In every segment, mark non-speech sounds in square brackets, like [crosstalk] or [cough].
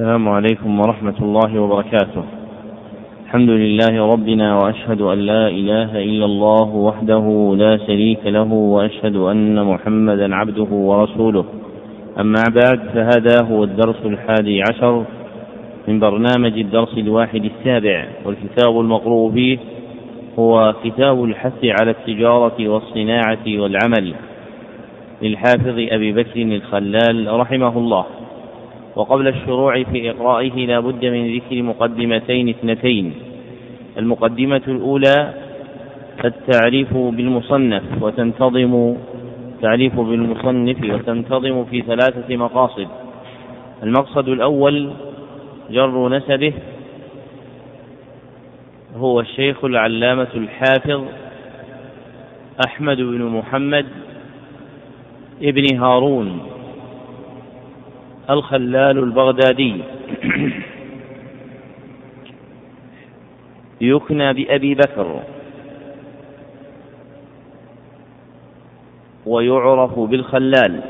السلام عليكم ورحمة الله وبركاته. الحمد لله ربنا وأشهد أن لا إله إلا الله وحده لا شريك له وأشهد أن محمدا عبده ورسوله. أما بعد فهذا هو الدرس الحادي عشر من برنامج الدرس الواحد السابع والكتاب المقروء فيه هو كتاب الحث على التجارة والصناعة والعمل للحافظ أبي بكر الخلال رحمه الله وقبل الشروع في إقرائه لا بد من ذكر مقدمتين اثنتين. المقدمة الأولى التعريف بالمصنف وتنتظم تعريف بالمصنف وتنتظم في ثلاثة مقاصد. المقصد الأول جر نسبه هو الشيخ العلامة الحافظ أحمد بن محمد ابن هارون. الخلال البغدادي. يكنى بأبي بكر. ويعرف بالخلال.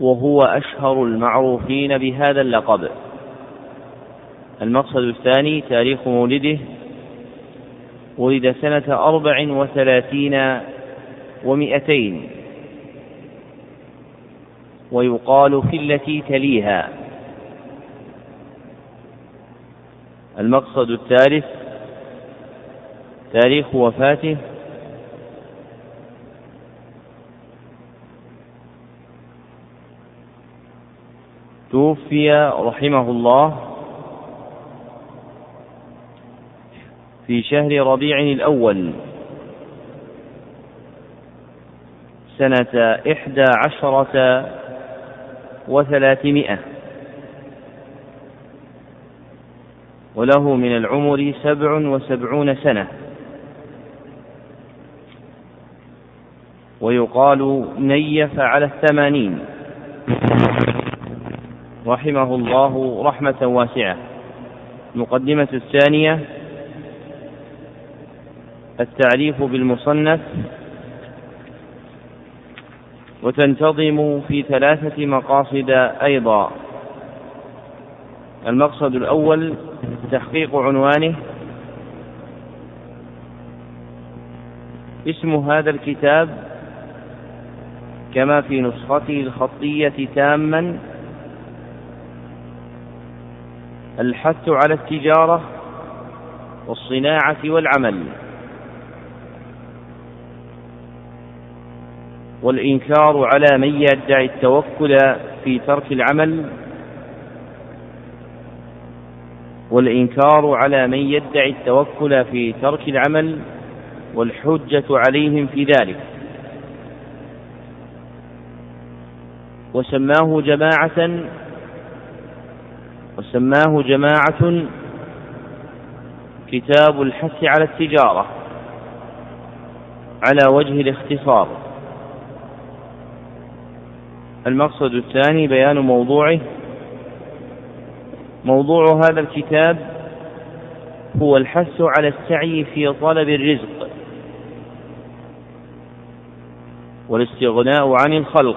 وهو أشهر المعروفين بهذا اللقب. المقصد الثاني تاريخ مولده. ولد سنة أربع وثلاثين ومئتين. ويقال في التي تليها. المقصد الثالث تاريخ وفاته. توفي رحمه الله في شهر ربيع الأول سنة إحدى عشرة وثلاثمائة. وله من العمر سبع وسبعون سنة. ويقال نيف على الثمانين. رحمه الله رحمة واسعة. المقدمة الثانية. التعريف بالمصنف وتنتظم في ثلاثة مقاصد أيضا. المقصد الأول تحقيق عنوانه. اسم هذا الكتاب كما في نسخته الخطية تاما. الحث على التجارة والصناعة والعمل. والإنكار على من يدعي التوكل في ترك العمل والإنكار على من يدعي التوكل في ترك العمل والحجة عليهم في ذلك. وسماه جماعة وسماه جماعة كتاب الحث على التجارة على وجه الاختصار. المقصد الثاني بيان موضوعه. موضوع هذا الكتاب هو الحث على السعي في طلب الرزق والاستغناء عن الخلق.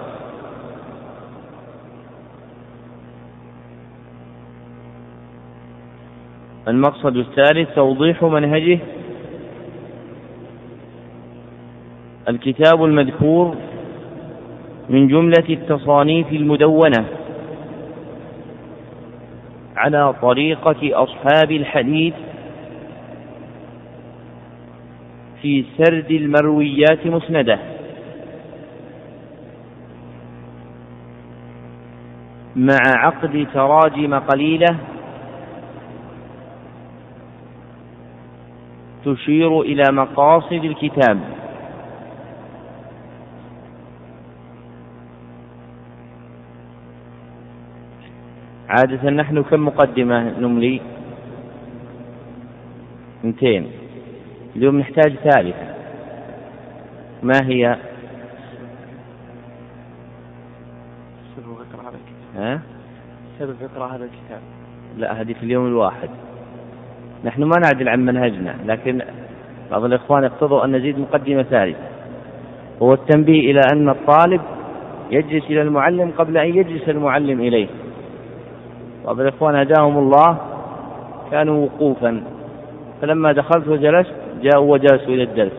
المقصد الثالث توضيح منهجه. الكتاب المذكور من جملة التصانيف المدونة على طريقة أصحاب الحديث في سرد المرويات مسندة. مع عقد تراجم قليلة تشير إلى مقاصد الكتاب. عادة نحن كم مقدمة نملي اثنتين اليوم نحتاج ثالثة. ما هي؟ سبب اقرا هذا الكتاب. ها؟ سبب اقرا هذا الكتاب. لا هذه في اليوم الواحد. نحن ما نعدل عن منهجنا لكن بعض الإخوان يقتضوا أن نزيد مقدمة ثالثة. هو التنبيه إلى أن الطالب يجلس إلى المعلم قبل أن يجلس المعلم إليه. بعض الإخوان هداهم الله كانوا وقوفا. فلما دخلت وجلست جاءوا وجلسوا إلى الدرس.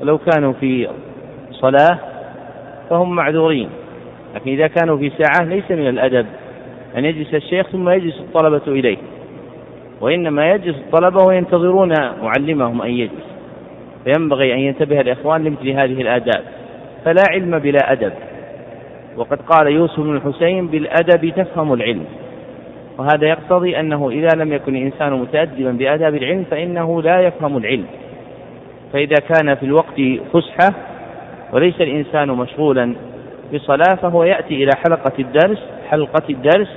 ولو كانوا في صلاة فهم معذورين. لكن إذا كانوا في ساعة ليس من الأدب أن يجلس الشيخ ثم يجلس الطلبة إليه. وإنما يجلس الطلبة وينتظرون معلمهم أن يجلس. فينبغي أن ينتبه الإخوان لمثل هذه الآداب. فلا علم بلا أدب. وقد قال يوسف بن الحسين بالأدب تفهم العلم. وهذا يقتضي أنه إذا لم يكن الإنسان متأدبا بآداب العلم فإنه لا يفهم العلم. فإذا كان في الوقت فسحة وليس الإنسان مشغولا بصلاة فهو يأتي إلى حلقة الدرس حلقة الدرس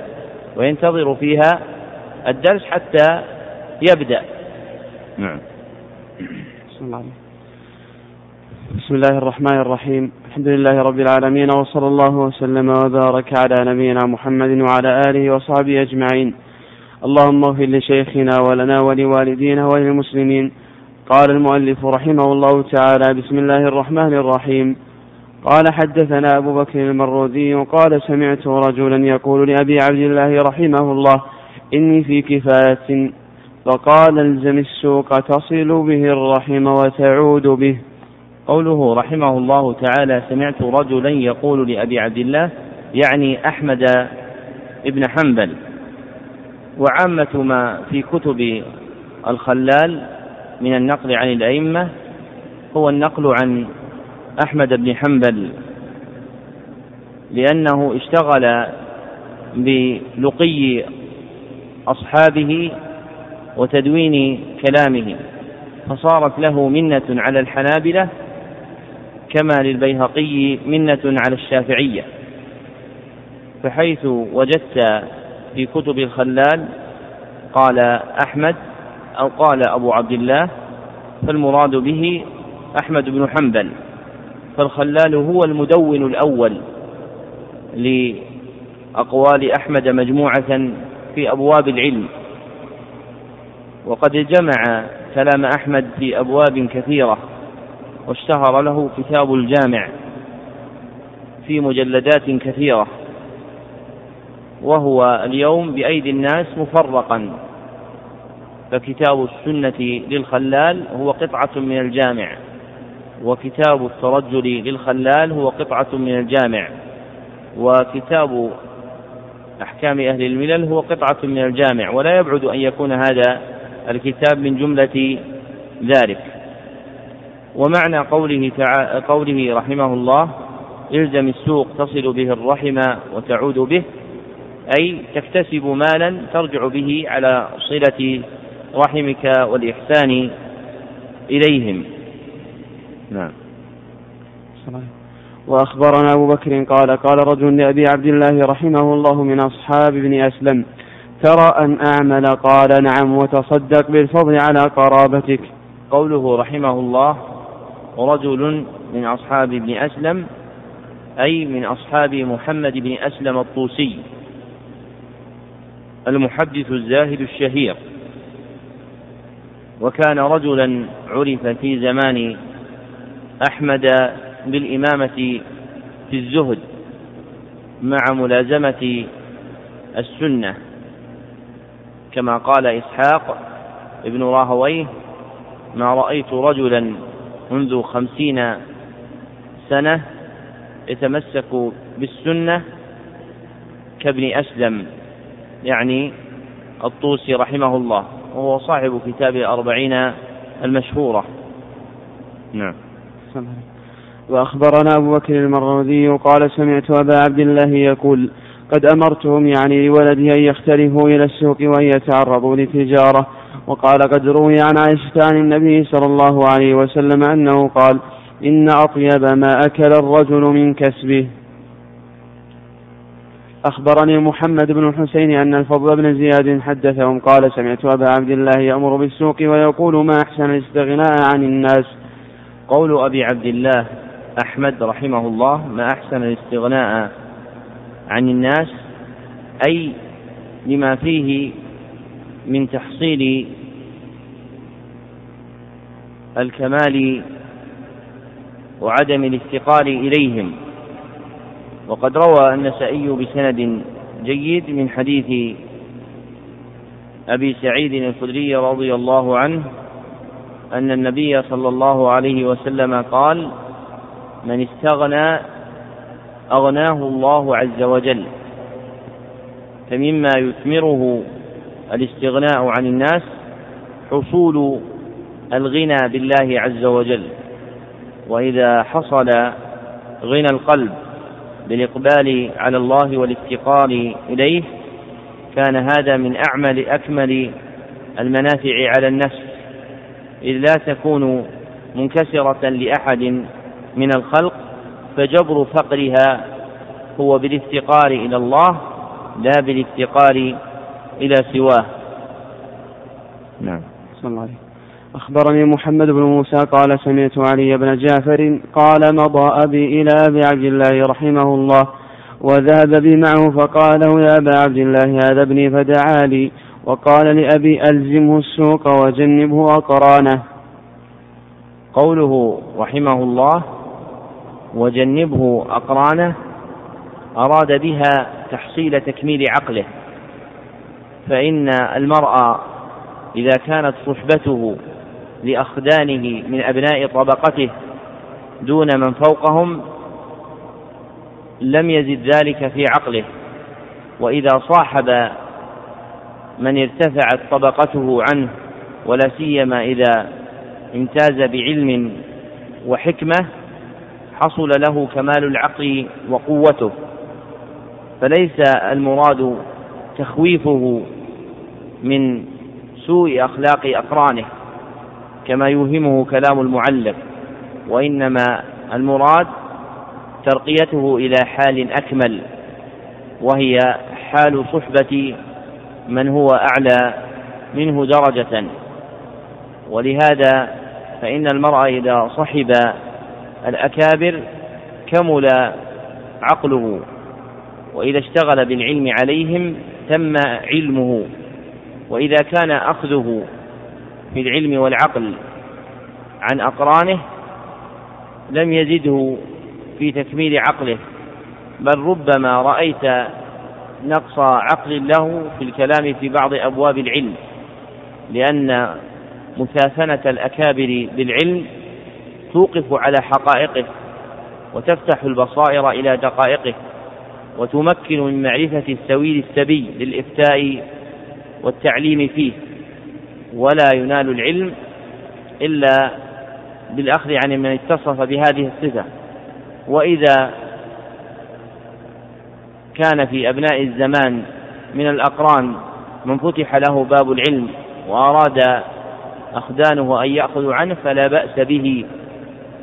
وينتظر فيها الدرس حتى يبدأ. نعم. بسم الله بسم الله الرحمن الرحيم. الحمد لله رب العالمين وصلى الله وسلم وبارك على نبينا محمد وعلى آله وصحبه أجمعين. اللهم اغفر لشيخنا ولنا ولوالدينا وللمسلمين. قال المؤلف رحمه الله تعالى بسم الله الرحمن الرحيم. قال حدثنا أبو بكر المرودي قال سمعت رجلا يقول لأبي عبد الله رحمه الله إني في كفاية. فقال الزم السوق تصل به الرحم وتعود به. قوله رحمه الله تعالى سمعت رجلا يقول لأبي عبد الله يعني أحمد ابن حنبل وعامة ما في كتب الخلال من النقل عن الأئمة هو النقل عن أحمد بن حنبل لأنه اشتغل بلقي أصحابه وتدوين كلامه فصارت له منة على الحنابلة كما للبيهقي منة على الشافعية فحيث وجدت في كتب الخلال قال أحمد أو قال أبو عبد الله فالمراد به أحمد بن حنبل فالخلال هو المدون الأول لأقوال أحمد مجموعة في أبواب العلم. وقد جمع كلام أحمد في أبواب كثيرة. واشتهر له كتاب الجامع في مجلدات كثيرة وهو اليوم بأيدي الناس مفرقا. فكتاب السنة للخلال هو قطعة من الجامع وكتاب الترجل للخلال هو قطعة من الجامع وكتاب أحكام أهل الملل هو قطعة من الجامع. ولا يبعد أن يكون هذا الكتاب من جملة ذلك. ومعنى قوله تعالى قوله رحمه الله إلزم السوق تصل به الرحم وتعود به أي تكتسب مالا ترجع به على صلة رحمك والإحسان إليهم. نعم. وأخبرنا أبو بكر قال قال رجل لأبي عبد الله رحمه الله من أصحاب ابن أسلم ترى أن أعمل؟ قال نعم وتصدق بالفضل على قرابتك. قوله رحمه الله رجل من أصحاب ابن أسلم أي من أصحاب محمد بن أسلم الطوسي المحدث الزاهد الشهير. وكان رجلا عرف في زمان أحمد بالإمامة في الزهد مع ملازمة السنة. كما قال إسحاق ابن راهويه ما رأيت رجلا منذ خمسين سنة يتمسك بالسنة كابن أسلم يعني الطوسي رحمه الله وهو صاحب كتاب الأربعين المشهورة. نعم. وأخبرنا أبو بكر المروذي قال سمعت أبا عبد الله يقول قد أمرتهم يعني لولده أن يختلفوا إلى السوق وأن يتعرضوا للتجارة وقال قد روي عن عائشة عن النبي صلى الله عليه وسلم أنه قال إن أطيب ما أكل الرجل من كسبه. أخبرني محمد بن الحسين أن الفضل بن زياد حدثهم قال سمعت أبا عبد الله يأمر بالسوق ويقول ما أحسن الاستغناء عن الناس. قول أبي عبد الله أحمد رحمه الله ما أحسن الاستغناء عن الناس أي لما فيه من تحصيل الكمال وعدم الافتقار إليهم. وقد روى النسائي بسند جيد من حديث أبي سعيد الخدري رضي الله عنه أن النبي صلى الله عليه وسلم قال من استغنى أغناه الله عز وجل. فمما يثمره الاستغناء عن الناس حصول الغنى بالله عز وجل. وإذا حصل غنى القلب بالإقبال على الله والافتقار إليه كان هذا من أعمل أكمل المنافع على النفس. إذ لا تكون منكسرة لأحد من الخلق فجبر فقرها هو بالافتقار إلى الله لا بالافتقار إلى سواه. نعم. الله عليه أخبرني محمد بن موسى قال سمعت علي بن جعفر قال مضى أبي إلى أبي عبد الله رحمه الله وذهب بي معه فقال له يا أبا عبد الله هذا ابني فدعا لي وقال لأبي ألزمه السوق وجنبه أقرانه. قوله رحمه الله وجنبه أقرانه أراد بها تحصيل تكميل عقله فإن المرأة إذا كانت صحبته لأخدانه من أبناء طبقته دون من فوقهم لم يزد ذلك في عقله. وإذا صاحب من ارتفعت طبقته عنه ولا سيما إذا امتاز بعلم وحكمة حصل له كمال العقل وقوته. فليس المراد تخويفه من سوء أخلاق أقرانه. كما يوهمه كلام المعلق وإنما المراد ترقيته إلى حال أكمل وهي حال صحبة من هو أعلى منه درجة. ولهذا فإن المرء إذا صحب الأكابر كمل عقله وإذا اشتغل بالعلم عليهم تم علمه وإذا كان أخذه في العلم والعقل عن أقرانه لم يزده في تكميل عقله بل ربما رأيت نقص عقل له في الكلام في بعض أبواب العلم لأن مثاثنة الأكابر بالعلم توقف على حقائقه وتفتح البصائر إلى دقائقه وتمكن من معرفة السويل السبي للإفتاء والتعليم فيه. ولا ينال العلم إلا بالأخذ عن من اتصف بهذه الصفة. وإذا كان في أبناء الزمان من الأقران من فتح له باب العلم وأراد أخدانه أن يأخذوا عنه فلا بأس به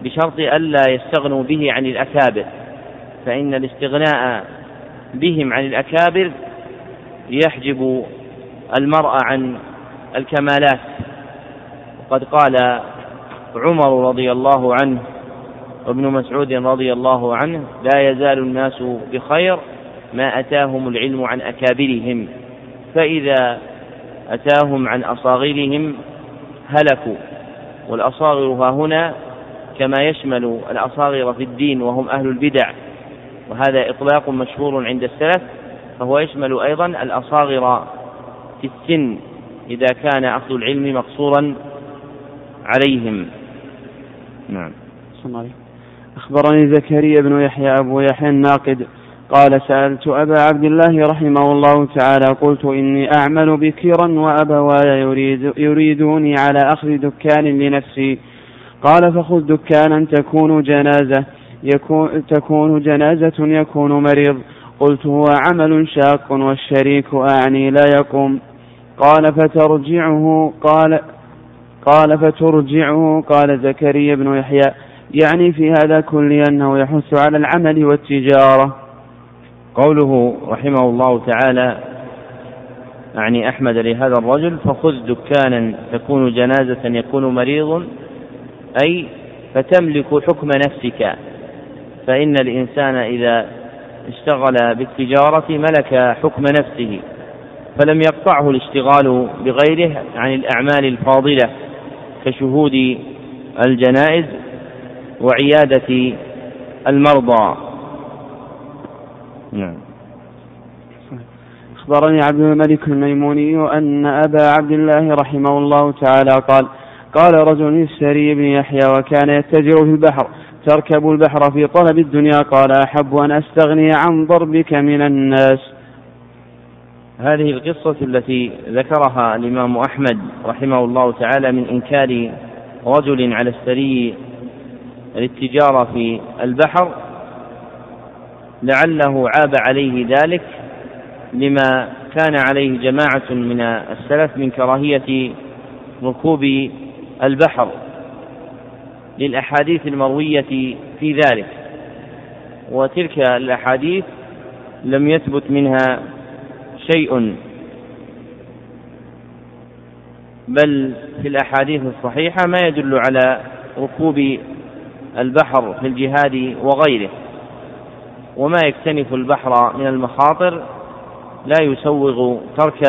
بشرط ألا يستغنوا به عن الأكابر. فإن الاستغناء بهم عن الأكابر يحجب المرء عن الكمالات. وقد قال عمر رضي الله عنه وابن مسعود رضي الله عنه لا يزال الناس بخير ما أتاهم العلم عن أكابرهم فإذا أتاهم عن أصاغرهم هلكوا والأصاغر ها هنا كما يشمل الأصاغر في الدين وهم أهل البدع وهذا إطلاق مشهور عند السلف فهو يشمل أيضا الأصاغر في السن إذا كان أخذ العلم مقصورا عليهم. نعم. أخبرني زكريا بن يحيى أبو يحيى الناقد قال سألت أبا عبد الله رحمه الله تعالى قلت إني أعمل بكرا وأبواي يريد يريدوني على أخذ دكان لنفسي. قال فخذ دكانا تكون جنازة يكون تكون جنازة يكون مريض. قلت هو عمل شاق والشريك أعني لا يقوم. قال فترجعه قال قال فترجعه قال زكريا بن يحيى. يعني في هذا كله أنه يحث على العمل والتجارة. قوله رحمه الله تعالى يعني أحمد لهذا الرجل فخذ دكانا تكون جنازة يكون مريض أي فتملك حكم نفسك. فإن الإنسان إذا اشتغل بالتجارة ملك حكم نفسه. فلم يقطعه الاشتغال بغيره عن الأعمال الفاضلة كشهود الجنائز وعيادة المرضى. نعم. أخبرني عبد الملك الميموني أن أبا عبد الله رحمه الله تعالى قال قال رجل للسري بن يحيى وكان يتجر في البحر تركب البحر في طلب الدنيا قال أحب أن أستغني عن ضربك من الناس. هذه القصة التي ذكرها الإمام أحمد رحمه الله تعالى من إنكار رجل على السري الاتجارة في البحر لعله عاب عليه ذلك لما كان عليه جماعة من السلف من كراهية ركوب البحر للأحاديث المروية في ذلك. وتلك الأحاديث لم يثبت منها شيء. بل في الأحاديث الصحيحة ما يدل على ركوب البحر في الجهاد وغيره. وما يكتنف البحر من المخاطر لا يسوغ ترك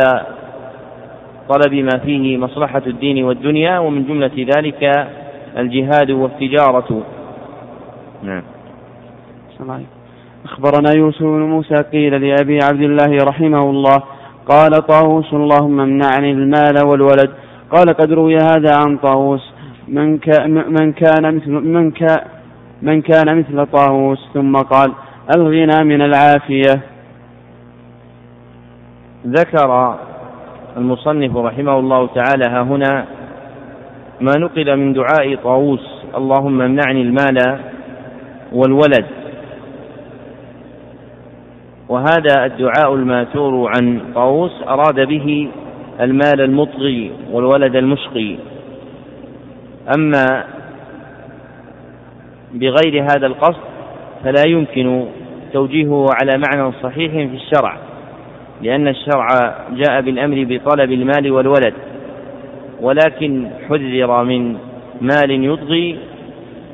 طلب ما فيه مصلحة الدين والدنيا ومن جملة ذلك الجهاد والتجارة. نعم. أخبرنا يوسف بن موسى قيل لأبي عبد الله رحمه الله قال طاووس اللهم امنعني المال والولد. قال قد روي هذا عن طاووس من, من كان مثل من, كان من كان مثل طاووس. ثم قال الغنى من العافية. ذكر المصنف رحمه الله تعالى ها هنا ما نقل من دعاء طاووس اللهم امنعني المال والولد. وهذا الدعاء الماثور عن طاووس أراد به المال المطغي والولد المشقي. أما بغير هذا القصد فلا يمكن توجيهه على معنى صحيح في الشرع لأن الشرع جاء بالأمر بطلب المال والولد ولكن حذر من مال يطغي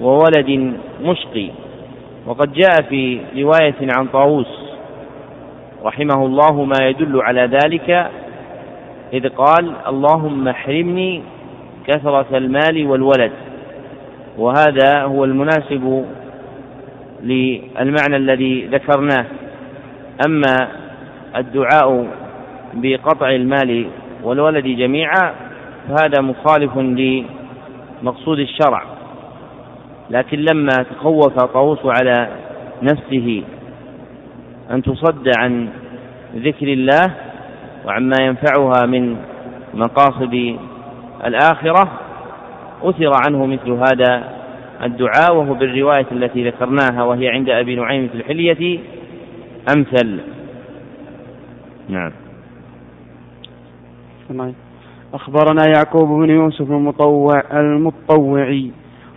وولد مشقي. وقد جاء في رواية عن طاووس رحمه الله ما يدل على ذلك إذ قال اللهم احرمني كثرة المال والولد. وهذا هو المناسب للمعنى الذي ذكرناه. أما الدعاء بقطع المال والولد جميعا فهذا مخالف لمقصود الشرع. لكن لما تخوف طاووس على نفسه أن تصد عن ذكر الله وعما ينفعها من مقاصد الآخرة أثر عنه مثل هذا الدعاء وهو بالرواية التي ذكرناها وهي عند أبي نعيم في الحلية أمثل. نعم. أخبرنا يعقوب بن يوسف المطوع المطوعي.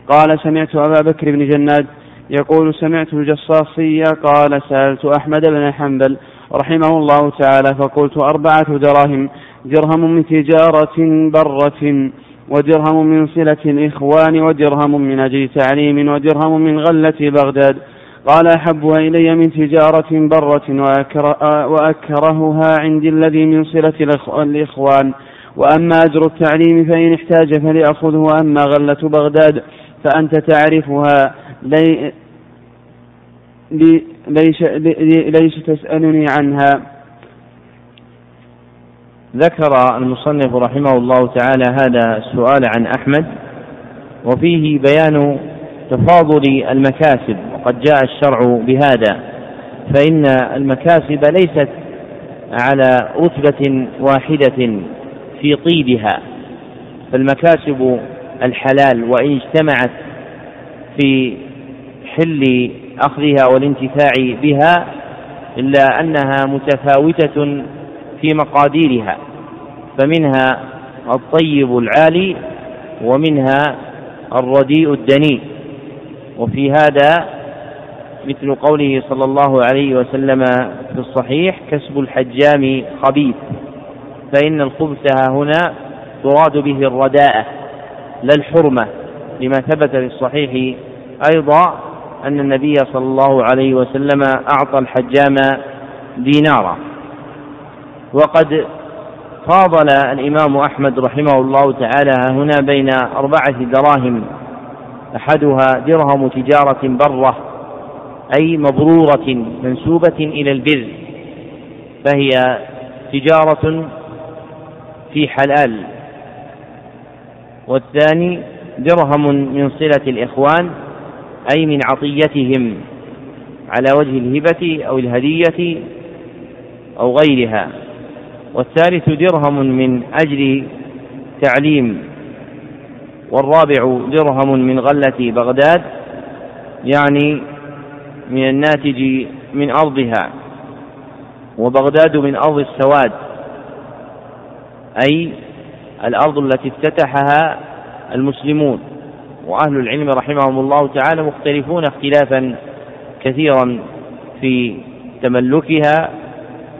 قال سمعت أبا بكر بن جناد يقول سمعت الجصاصية قال سألت أحمد بن حنبل رحمه الله تعالى فقلت أربعة دراهم درهم من تجارة برة ودرهم من صلة الإخوان ودرهم من أجل تعليم ودرهم من غلة بغداد. قال أحبها إلي من تجارة برة وأكرهها عندي الذي من صلة الإخوان. وأما أجر التعليم فإن احتاج فليأخذه وأما غلة بغداد فأنت تعرفها. لي ليش, ليش تسألني عنها؟ ذكر المصنف رحمه الله تعالى هذا السؤال عن أحمد وفيه بيان تفاضل المكاسب وقد جاء الشرع بهذا فإن المكاسب ليست على رتبة واحدة في طيبها فالمكاسب الحلال وإن اجتمعت في حل أخذها والانتفاع بها إلا أنها متفاوتة في مقاديرها فمنها الطيب العالي ومنها الرديء الدنيء وفي هذا مثل قوله صلى الله عليه وسلم في الصحيح كسب الحجام خبيث فإن الخبث هنا تراد به الرداءة لا الحرمة لما ثبت في الصحيح أيضا أن النبي صلى الله عليه وسلم أعطى الحجام دينارا. وقد فاضل الإمام أحمد رحمه الله تعالى هنا بين أربعة دراهم أحدها درهم تجارة برة أي مبرورة منسوبة إلى البر فهي تجارة في حلال. والثاني درهم من صلة الإخوان أي من عطيتهم على وجه الهبة أو الهدية أو غيرها. والثالث درهم من أجل تعليم والرابع درهم من غلة بغداد يعني من الناتج من أرضها. وبغداد من أرض السواد أي الأرض التي افتتحها المسلمون. وأهل العلم رحمهم الله تعالى مختلفون اختلافا كثيرا في تملكها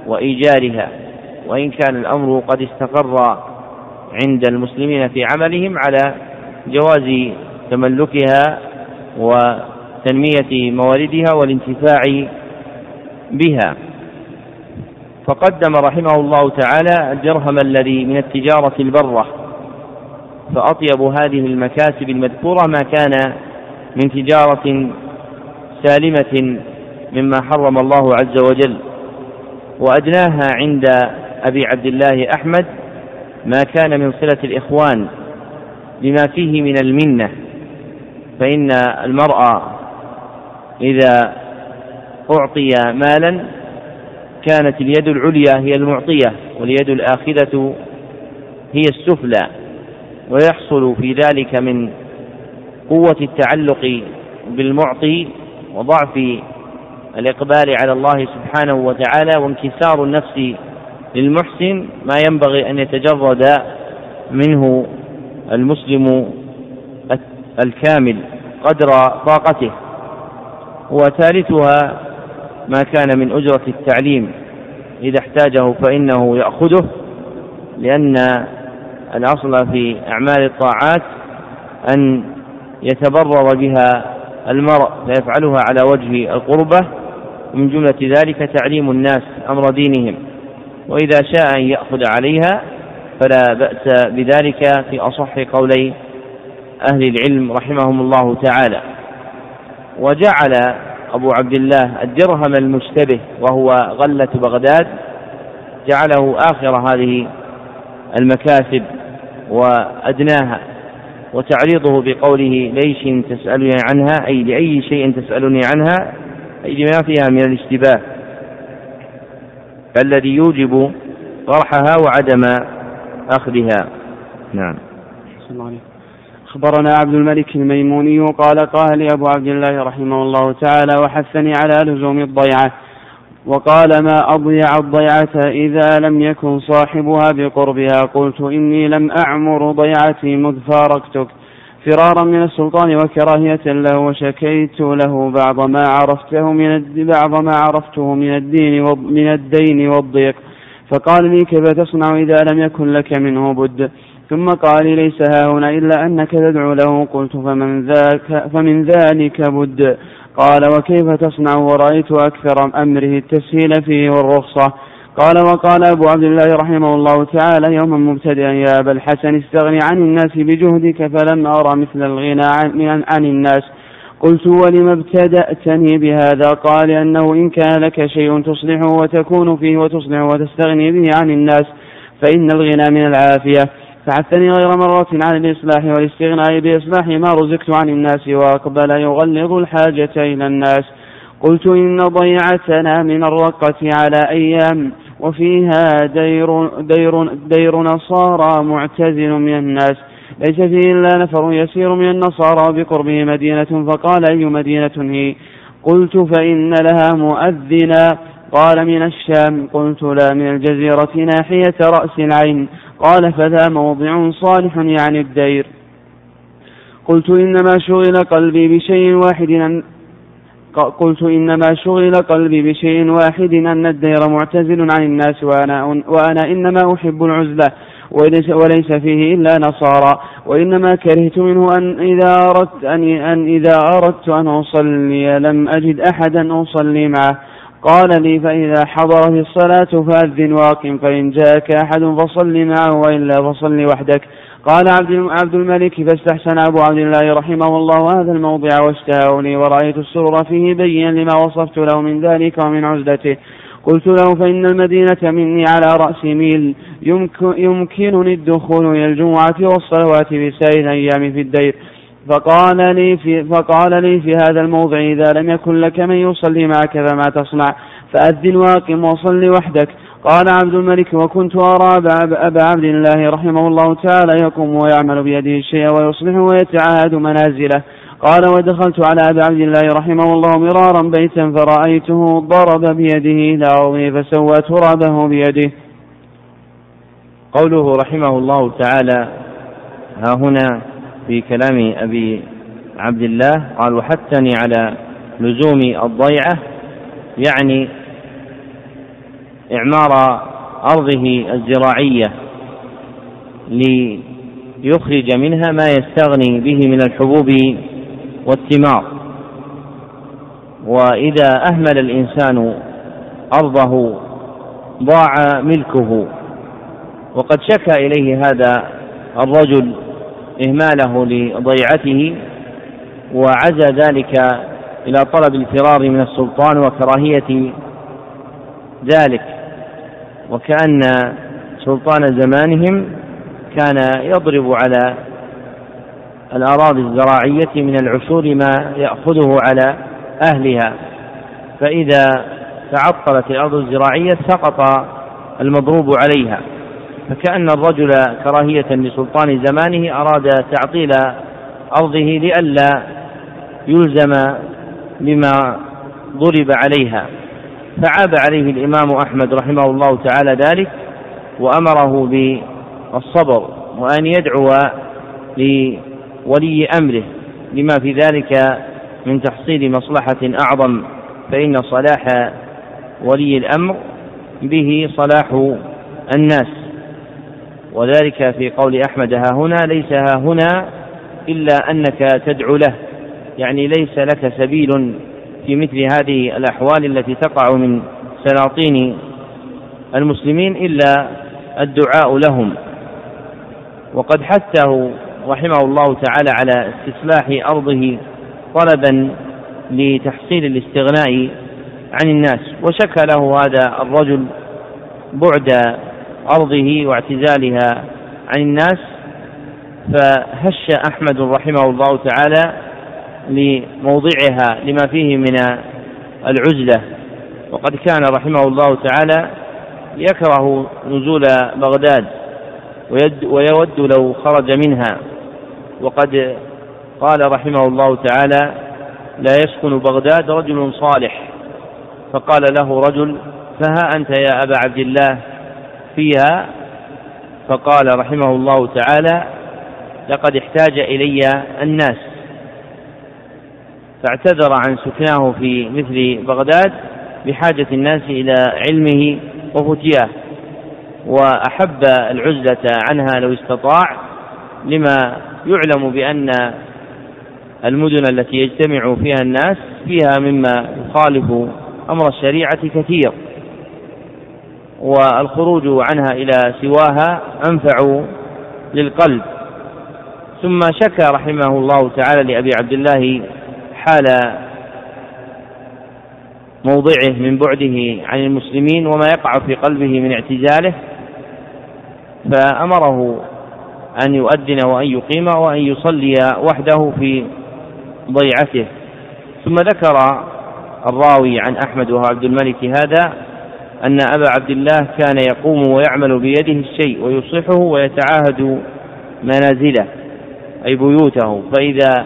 وإيجارها وإن كان الأمر قد استقر عند المسلمين في عملهم على جواز تملكها وتنمية مواردها والانتفاع بها. فقدم رحمه الله تعالى الدرهم الذي من التجارة البرة فأطيب هذه المكاسب المذكورة ما كان من تجارة سالمة مما حرم الله عز وجل. وأدناها عند أبي عبد الله أحمد ما كان من صلة الإخوان لما فيه من المنة. فإن المرأة إذا أعطي مالا كانت اليد العليا هي المعطية واليد الآخذة هي السفلى. ويحصل في ذلك من قوة التعلق بالمعطي وضعف الإقبال على الله سبحانه وتعالى وانكسار النفس للمحسن ما ينبغي أن يتجرد منه المسلم الكامل قدر طاقته. وثالثها ما كان من أجرة التعليم. إذا احتاجه فإنه يأخذه لأن الأصل في أعمال الطاعات أن يتبرر بها المرء فيفعلها على وجه القربة ومن جملة ذلك تعليم الناس أمر دينهم. وإذا شاء أن يأخذ عليها فلا بأس بذلك في أصح قولي أهل العلم رحمهم الله تعالى. وجعل أبو عبد الله الدرهم المشتبه وهو غلة بغداد جعله آخر هذه المكاسب وأدناها وتعريضه بقوله ليش تسألني عنها أي لأي شيء تسألني عنها أي لما فيها من الاشتباه. الذي يوجب طرحها وعدم أخذها. نعم. أخبرنا عبد الملك الميموني قال قال لي أبو عبد الله رحمه الله تعالى وحثني على لزوم الضيعة وقال ما أضيع الضيعة إذا لم يكن صاحبها بقربها. قلت إني لم أعمر ضيعتي مذ فارقتك فرارا من السلطان وكراهية له وشكيت له بعض ما عرفته من بعض ما عرفته من الدين من الدين والضيق. فقال لي كيف تصنع إذا لم يكن لك منه بد؟ ثم قال لي ليس ها هنا إلا أنك تدعو له. قلت فمن ذاك فمن ذلك بد. قال وكيف تصنع ورأيت أكثر أمره التسهيل فيه والرخصة. قال وقال أبو عبد الله رحمه الله تعالى يوما مبتدئا يا أبا الحسن استغني عن الناس بجهدك فلم أرى مثل الغنى عن, عن الناس. قلت ولم ابتدأتني بهذا؟ قال أنه إن كان لك شيء تصلحه وتكون فيه وتصلح وتستغني به عن الناس فإن الغنى من العافية. فحثني غير مرة عن الإصلاح والاستغناء بإصلاح ما رزقت عن الناس وأقبل يغلظ الحاجة إلى الناس. قلت إن ضيعتنا من الرقة على أيام وفيها دير, دير, دير نصارى معتزل من الناس. ليس فيه إلا نفر يسير من النصارى بقربه مدينة فقال أي مدينة هي؟ قلت فإن لها مؤذنا. قال من الشام. قلت لا من الجزيرة ناحية رأس العين. قال فذا موضع صالح يعني الدير. قلت إنما شغل قلبي بشيء واحد أن قلت إنما شغل قلبي بشيء واحد أن الدير معتزل عن الناس وأنا, وأنا إنما أحب العزلة وليس, وليس فيه إلا نصارى. وإنما كرهت منه أن إذا أردت أن, أن إذا أردت أن أصلي لم أجد أحدا أصلي معه. قال لي فإذا حضر في الصلاة فأذن واقم فإن جاءك أحد فصل معه وإلا فصل وحدك. قال عبد عبد الملك فاستحسن أبو عبد الله رحمه الله هذا الموضع واشتهاه لي ورأيت السرور فيه بينا لما وصفت له من ذلك ومن عزلته. قلت له فإن المدينة مني على رأس ميل يمكنني الدخول إلى الجمعة والصلوات في سائر الأيام في الدير. فقال لي في فقال لي في هذا الموضع إذا لم يكن لك من يصلي معك فما تصنع فأذن واقم وصل وحدك. قال عبد الملك وكنت أرى أبا عبد الله رحمه الله تعالى يقوم ويعمل بيده الشيء ويصلح ويتعاهد منازله. قال ودخلت على أبي عبد الله رحمه الله مرارا بيتا فرأيته ضرب بيده إلى عظمه فسوى ترابه بيده. قوله رحمه الله تعالى ها هنا في كلام أبي عبد الله قال وحثني على لزوم الضيعة يعني إعمار أرضه الزراعية ليخرج منها ما يستغني به من الحبوب والثمار. وإذا أهمل الإنسان أرضه ضاع ملكه وقد شكى إليه هذا الرجل إهماله لضيعته وعزى ذلك إلى طلب الفرار من السلطان وكراهية ذلك. وكأن سلطان زمانهم كان يضرب على الأراضي الزراعية من العشور ما يأخذه على أهلها. فإذا تعطلت الأرض الزراعية سقط المضروب عليها. فكأن الرجل كراهية لسلطان زمانه أراد تعطيل أرضه لئلا يلزم بما ضرب عليها. فعاب عليه الإمام أحمد رحمه الله تعالى ذلك وأمره بالصبر وأن يدعو لولي أمره. لما في ذلك من تحصيل مصلحة أعظم فإن صلاح ولي الأمر به صلاح الناس. وذلك في قول أحمد ها هنا ليس ها هنا إلا أنك تدعو له يعني ليس لك سبيل في مثل هذه الأحوال التي تقع من سلاطين المسلمين إلا الدعاء لهم. وقد حثه رحمه الله تعالى على استصلاح أرضه طلبا لتحصيل الاستغناء عن الناس وشكى له هذا الرجل بعد أرضه واعتزالها عن الناس فهش أحمد رحمه الله تعالى لموضعها لما فيه من العزلة. وقد كان رحمه الله تعالى يكره نزول بغداد ويود لو خرج منها. وقد قال رحمه الله تعالى لا يسكن بغداد رجل صالح فقال له رجل فها أنت يا أبا عبد الله؟ فيها فقال رحمه الله تعالى لقد احتاج إلي الناس فاعتذر عن سكناه في مثل بغداد بحاجة الناس إلى علمه وفتياه وأحب العزلة عنها لو استطاع لما يعلم بأن المدن التي يجتمع فيها الناس فيها مما يخالف أمر الشريعة كثير والخروج عنها إلى سواها أنفع للقلب. ثم شكى رحمه الله تعالى لأبي عبد الله حال موضعه من بعده عن المسلمين وما يقع في قلبه من اعتزاله فأمره أن يؤذن وأن يقيم وأن يصلي وحده في ضيعته. ثم ذكر الراوي عن أحمد وهو عبد الملك هذا أن أبا عبد الله كان يقوم ويعمل بيده الشيء ويصلحه ويتعاهد منازله أي بيوته فإذا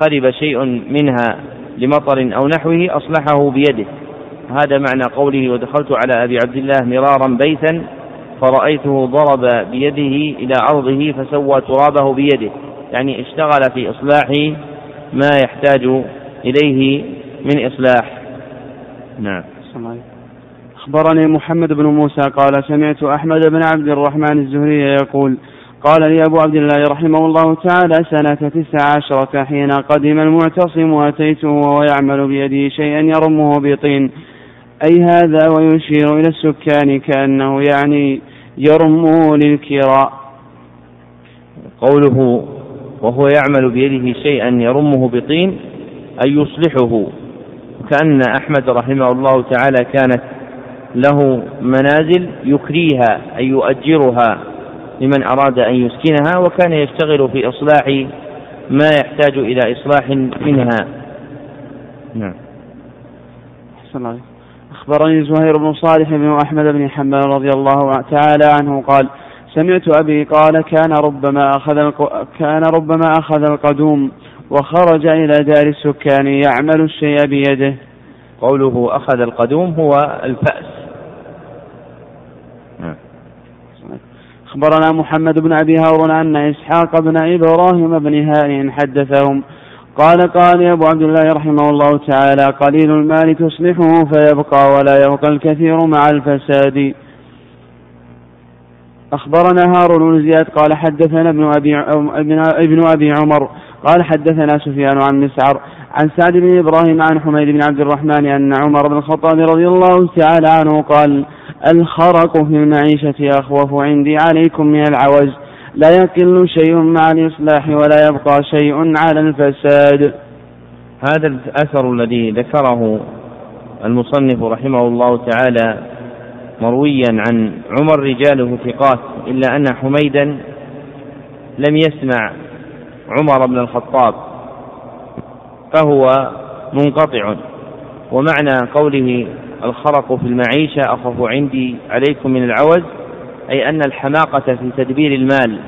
خرب شيء منها لمطر أو نحوه أصلحه بيده. هذا معنى قوله ودخلت على أبي عبد الله مرارا بيتا فرأيته ضرب بيده إلى أرضه فسوى ترابه بيده. يعني اشتغل في إصلاح ما يحتاج إليه من إصلاح. نعم. أخبرني محمد بن موسى قال سمعت أحمد بن عبد الرحمن الزهري يقول قال لي أبو عبد الله رحمه الله تعالى سنة تسع عشرة حين قدم المعتصم وأتيته وهو يعمل بيده شيئا يرمه بطين. أي هذا ويشير إلى السكان كأنه يعني يرمه للكراء. قوله وهو يعمل بيده شيئا يرمه بطين أي يصلحه كأن أحمد رحمه الله تعالى كانت له منازل يكريها أي يؤجرها لمن أراد أن يسكنها وكان يشتغل في إصلاح ما يحتاج إلى إصلاح منها. نعم. أحسن أخبرني زهير بن صالح بن أحمد بن حنبل رضي الله تعالى عنه قال سمعت أبي قال كان ربما أخذ كان ربما أخذ القدوم وخرج إلى دار السكان يعمل الشيء بيده. قوله أخذ القدوم هو الفأس. أخبرنا محمد بن أبي هارون أن إسحاق بن إبراهيم بن هانئ حدثهم. قال قال أبو عبد الله رحمه الله تعالى قليل المال تصلحه فيبقى ولا يبقى الكثير مع الفساد. أخبرنا هارون بن زياد قال حدثنا ابن أبي ابن أبي عمر قال حدثنا سفيان عن مسعر عن سعد بن إبراهيم عن حميد بن عبد الرحمن أن عمر بن الخطاب رضي الله تعالى عنه قال الخرق في المعيشة أخوف عندي عليكم من العوز لا يقل شيء مع الإصلاح ولا يبقى شيء على الفساد. هذا الأثر الذي ذكره المصنف رحمه الله تعالى مرويا عن عمر رجاله ثقات إلا أن حميدا لم يسمع عمر بن الخطاب فهو منقطع. ومعنى قوله الخرق في المعيشة أخف عندي عليكم من العوز أي أن الحماقة في تدبير المال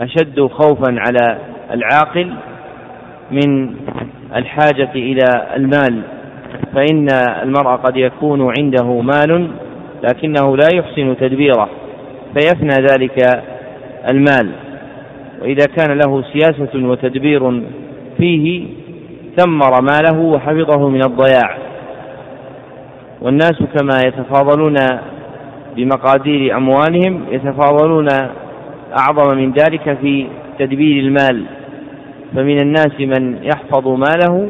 أشد خوفا على العاقل من الحاجة إلى المال فإن المرء قد يكون عنده مال لكنه لا يحسن تدبيره فيفنى ذلك المال. وإذا كان له سياسة وتدبير فيه ثمر ماله وحفظه من الضياع. والناس كما يتفاضلون بمقادير أموالهم يتفاضلون أعظم من ذلك في تدبير المال. فمن الناس من يحفظ ماله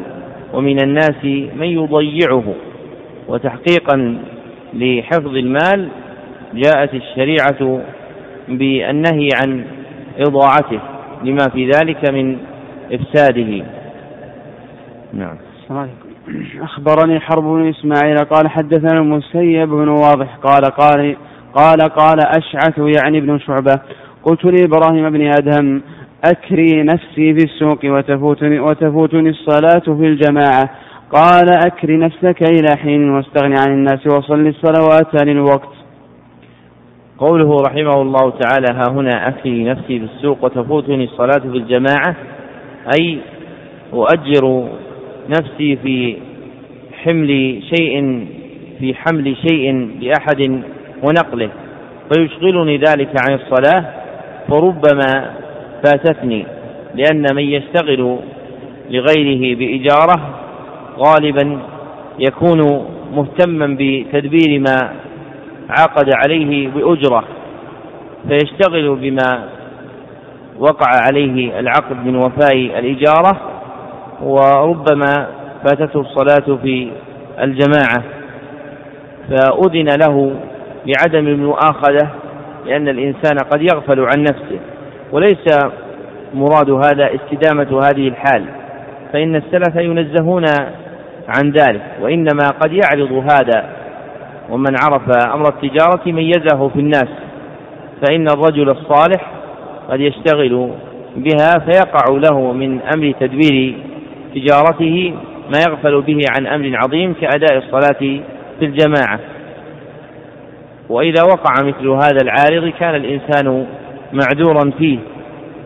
ومن الناس من يضيعه. وتحقيقا لحفظ المال جاءت الشريعة بالنهي عن إضاعته لما في ذلك من إفساده. نعم. أخبرني حرب بن إسماعيل قال حدثنا المسيب بن واضح قال قال قال قال أشعث يعني ابن شعبة قلت لإبراهيم بن أدهم أكري نفسي في السوق وتفوتني, وتفوتني الصلاة في الجماعة. قال أكري نفسك إلى حين واستغني عن الناس وصل الصلوات للوقت. قوله رحمه الله تعالى ها هنا أكري نفسي في السوق وتفوتني الصلاة في الجماعة أي أؤجر نفسي في حمل شيء في حمل شيء لأحد ونقله. فيشغلني ذلك عن الصلاة فربما فاتتني لأن من يشتغل لغيره بإجارة غالبا يكون مهتما بتدبير ما عقد عليه بأجرة فيشتغل بما وقع عليه العقد من وفاء الإجارة. وربما فاتته الصلاة في الجماعة فأذن له بعدم المؤاخذة لأن الإنسان قد يغفل عن نفسه وليس مراد هذا استدامة هذه الحال فإن السلف ينزهون عن ذلك وإنما قد يعرض هذا ومن عرف أمر التجارة ميزه في الناس فإن الرجل الصالح قد يشتغل بها فيقع له من أمر تدبير تجارته ما يغفل به عن أمر عظيم كأداء الصلاة في الجماعة. وإذا وقع مثل هذا العارض كان الإنسان معذورا فيه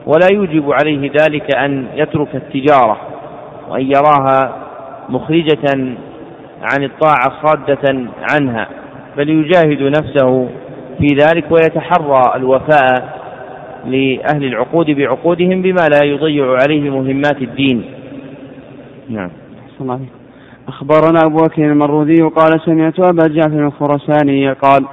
ولا يوجب عليه ذلك أن يترك التجارة وأن يراها مخرجة عن الطاعة صادة عنها بل يجاهد نفسه في ذلك ويتحرى الوفاء لأهل العقود بعقودهم بما لا يضيع عليه مهمات الدين. نعم. أخبرنا أبو بكر المروذي قال سمعت أبا جعفر الخرساني قال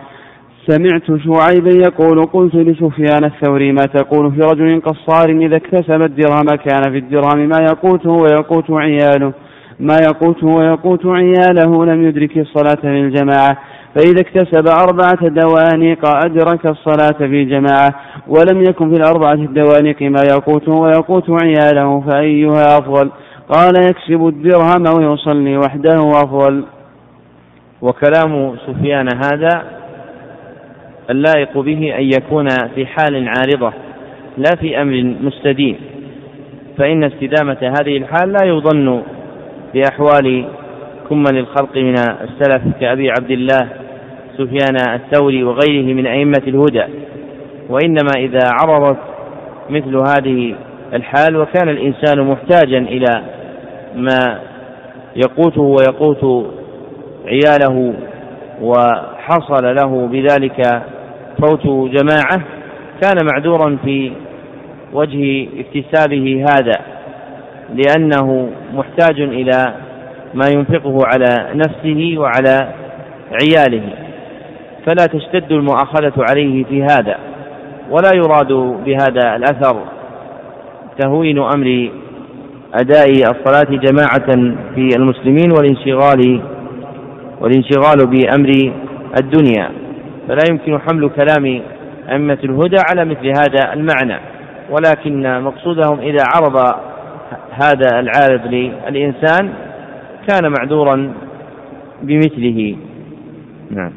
سمعت شعيبا يقول قلت لسفيان الثوري ما تقول في رجل قصار إذا اكتسب الدرهم كان في الدرهم؟ ما يقوته ويقوت عياله. ما يقوته ويقوت عياله لم يدرك الصلاة في الجماعة. فإذا اكتسب أربعة دوانيق أدرك الصلاة في جماعة ولم يكن في الأربعة الدوانيق ما يقوته ويقوت عياله فأيها أفضل؟ قال يكسب الدرهم ويصلي وحده أفضل وكلام سفيان هذا اللائق به أن يكون في حال عارضة لا في أمر مستديم فإن استدامة هذه الحال لا يظن بأحوال كمل الخلق من السلف كأبي عبد الله سفيان الثوري وغيره من أئمة الهدى. وإنما إذا عرضت مثل هذه الحال وكان الإنسان محتاجا إلى ما يقوته ويقوت عياله وحصل له بذلك فوت جماعة كان معذورا في وجه اكتسابه هذا لأنه محتاج إلى ما ينفقه على نفسه وعلى عياله فلا تشتد المؤاخذة عليه في هذا ولا يراد بهذا الأثر تهوين أمر أداء الصلاة جماعة في المسلمين والانشغال والانشغال بأمر الدنيا. فلا يمكن حمل كلام أئمة الهدى على مثل هذا المعنى ولكن مقصودهم إذا عرض هذا العارض للإنسان كان معذورا بمثله. نعم.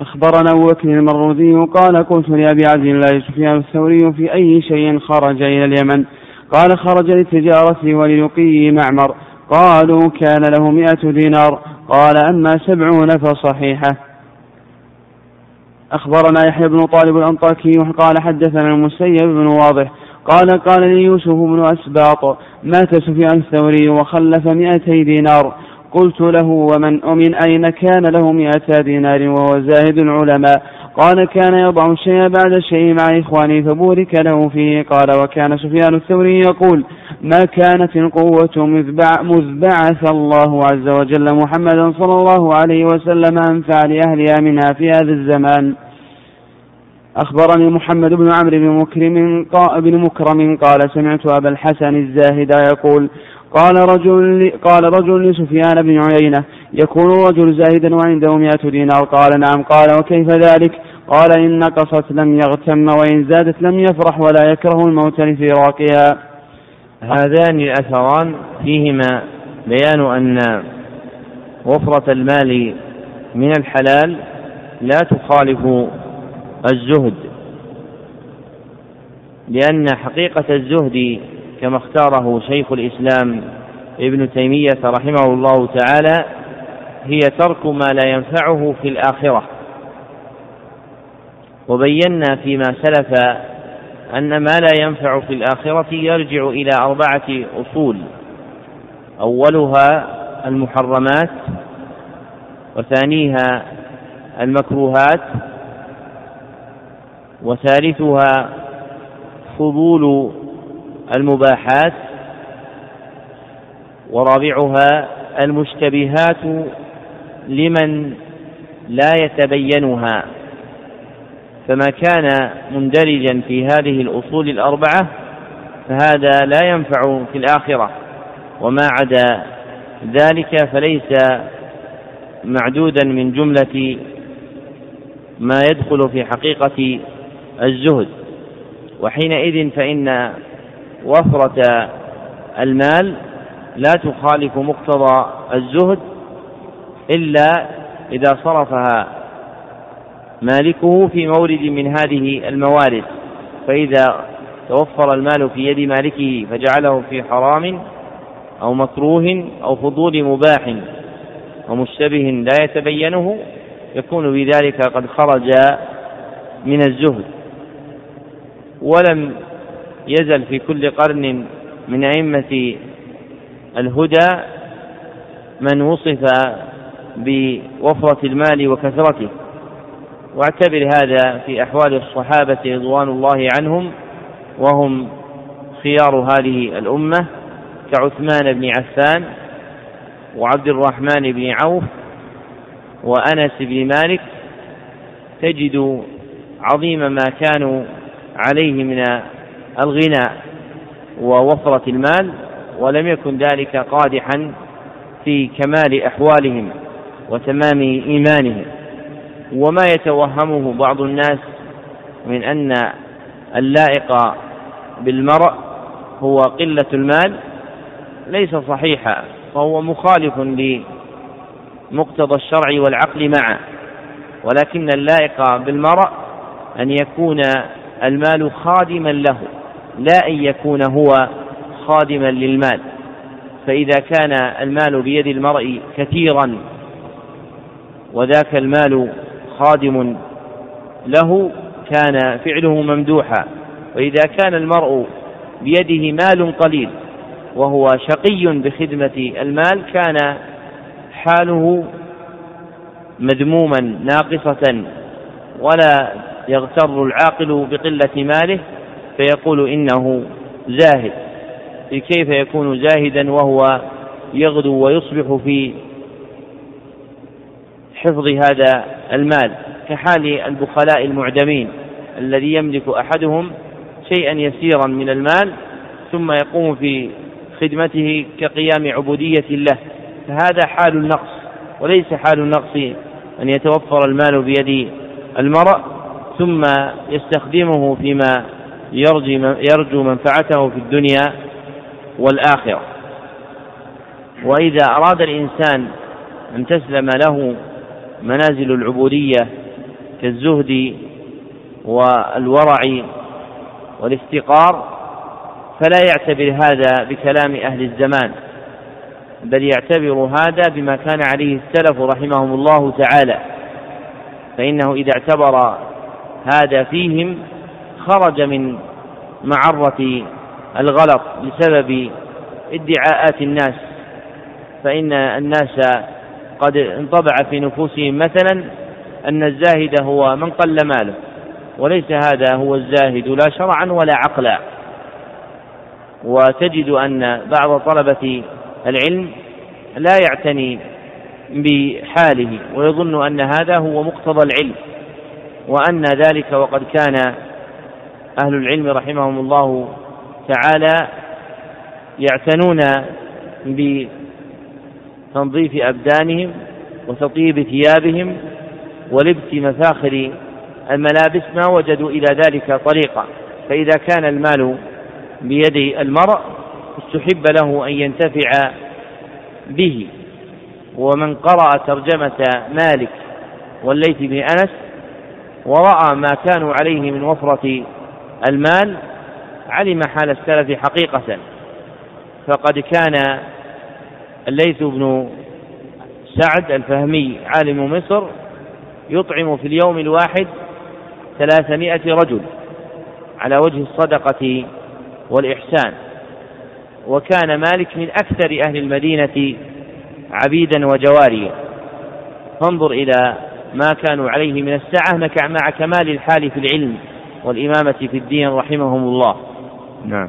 أخبرنا أبو بكر المروزي قال قلت لأبي عبد الله سفيان الثوري في أي شيء خرج إلى اليمن؟ قال خرج للتجارة وللقي معمر. قالوا كان له مئة دينار. قال أما سبعون فصحيحة. أخبرنا يحيى بن طالب الأنطاكي قال حدثنا المسيب بن واضح. قال قال لي يوسف بن أسباط مات سفيان الثوري وخلف مئتي دينار. قلت له ومن ومن أين كان له مئتا دينار وهو زاهد العلماء؟ قال كان يضع الشيء بعد الشيء مع إخواني فبورك له فيه. قال وكان سفيان الثوري يقول ما كانت القوة مذ بعث الله عز وجل محمدا صلى الله عليه وسلم أنفع لأهلها منها في هذا الزمان. أخبرني محمد بن عمرو بن مكرم بن مكرم قال سمعت أبا الحسن الزاهد يقول قال رجل قال رجل لسفيان بن عيينة يكون رجل زاهدا وعنده مئة دينار. قال نعم. قال وكيف ذلك؟ قال إن نقصت لم يغتم وإن زادت لم يفرح ولا يكره الموت لفراقها. هذان الأثران فيهما بيان أن وفرة المال من الحلال لا تخالف الزهد لأن حقيقة الزهد كما اختاره شيخ الإسلام ابن تيمية رحمه الله تعالى هي ترك ما لا ينفعه في الآخرة. وبينا فيما سلف أن ما لا ينفع في الآخرة يرجع إلى أربعة أصول. أولها المحرمات وثانيها المكروهات وثالثها فضول المباحات ورابعها المشتبهات لمن لا يتبينها. فما كان مندرجا في هذه الأصول الأربعة فهذا لا ينفع في الآخرة. وما عدا ذلك فليس معدودا من جملة ما يدخل في حقيقة الزهد. وحينئذ فإن وفرة المال لا تخالف مقتضى الزهد إلا إذا صرفها مالكه في مورد من هذه الموارد. فإذا توفر المال في يد مالكه فجعله في حرام أو مكروه أو فضول مباح ومشتبه لا يتبينه يكون بذلك قد خرج من الزهد. ولم يزل في كل قرن من أئمة الهدى من وصف بوفرة المال وكثرته. واعتبر هذا في أحوال الصحابة رضوان الله عنهم وهم خيار هذه الأمة كعثمان بن عفان وعبد الرحمن بن عوف وأنس بن مالك تجد عظيم ما كانوا عليه من الغنى ووفرة المال ولم يكن ذلك قادحا في كمال أحوالهم وتمام إيمانهم. وما يتوهمه بعض الناس من أن اللائق بالمرء هو قلة المال ليس صحيحا فهو مخالف لمقتضى الشرع والعقل معا ولكن اللائق بالمرء أن يكون المال خادما له لا أن يكون هو خادما للمال فإذا كان المال بيد المرء كثيرا وذاك المال خادم له كان فعله ممدوحا وإذا كان المرء بيده مال قليل وهو شقي بخدمة المال كان حاله مذموما ناقصة ولا يغتر العاقل بقلة ماله فيقول إنه زاهد. كيف يكون زاهدا وهو يغدو ويصبح في حفظ هذا المال كحال البخلاء المعدمين الذي يملك أحدهم شيئا يسيرا من المال ثم يقوم في خدمته كقيام عبودية له. فهذا حال النقص وليس حال النقص أن يتوفر المال بيد المرء ثم يستخدمه فيما يرجو منفعته في الدنيا والآخرة. وإذا أراد الإنسان أن تسلم له منازل العبودية كالزهد والورع والافتقار فلا يعتبر هذا بكلام أهل الزمان بل يعتبر هذا بما كان عليه السلف رحمهم الله تعالى فإنه إذا اعتبر هذا فيهم خرج من معرة الغلط بسبب ادعاءات الناس فإن الناس قد انطبع في نفوسهم مثلا أن الزاهد هو من قل ماله وليس هذا هو الزاهد لا شرعا ولا عقلا. وتجد أن بعض طلبة العلم لا يعتني بحاله ويظن أن هذا هو مقتضى العلم وأن ذلك وقد كان أهل العلم رحمهم الله تعالى يعتنون بتنظيف أبدانهم وتطيب ثيابهم ولبس مفاخر الملابس ما وجدوا إلى ذلك طريقا. فإذا كان المال بيد المرء استحب له أن ينتفع به. ومن قرأ ترجمة مالك والليث بن أنس ورأى ما كانوا عليه من وفرة المال علم حال السلف حقيقة. فقد كان الليث بن سعد الفهمي عالم مصر يطعم في اليوم الواحد ثلاثمائة رجل على وجه الصدقة والإحسان. وكان مالك من أكثر أهل المدينة عبيدا وجواريا فانظر إلى ما كانوا عليه من السعة مع كمال الحال في العلم والإمامة في الدين رحمهم الله. نعم.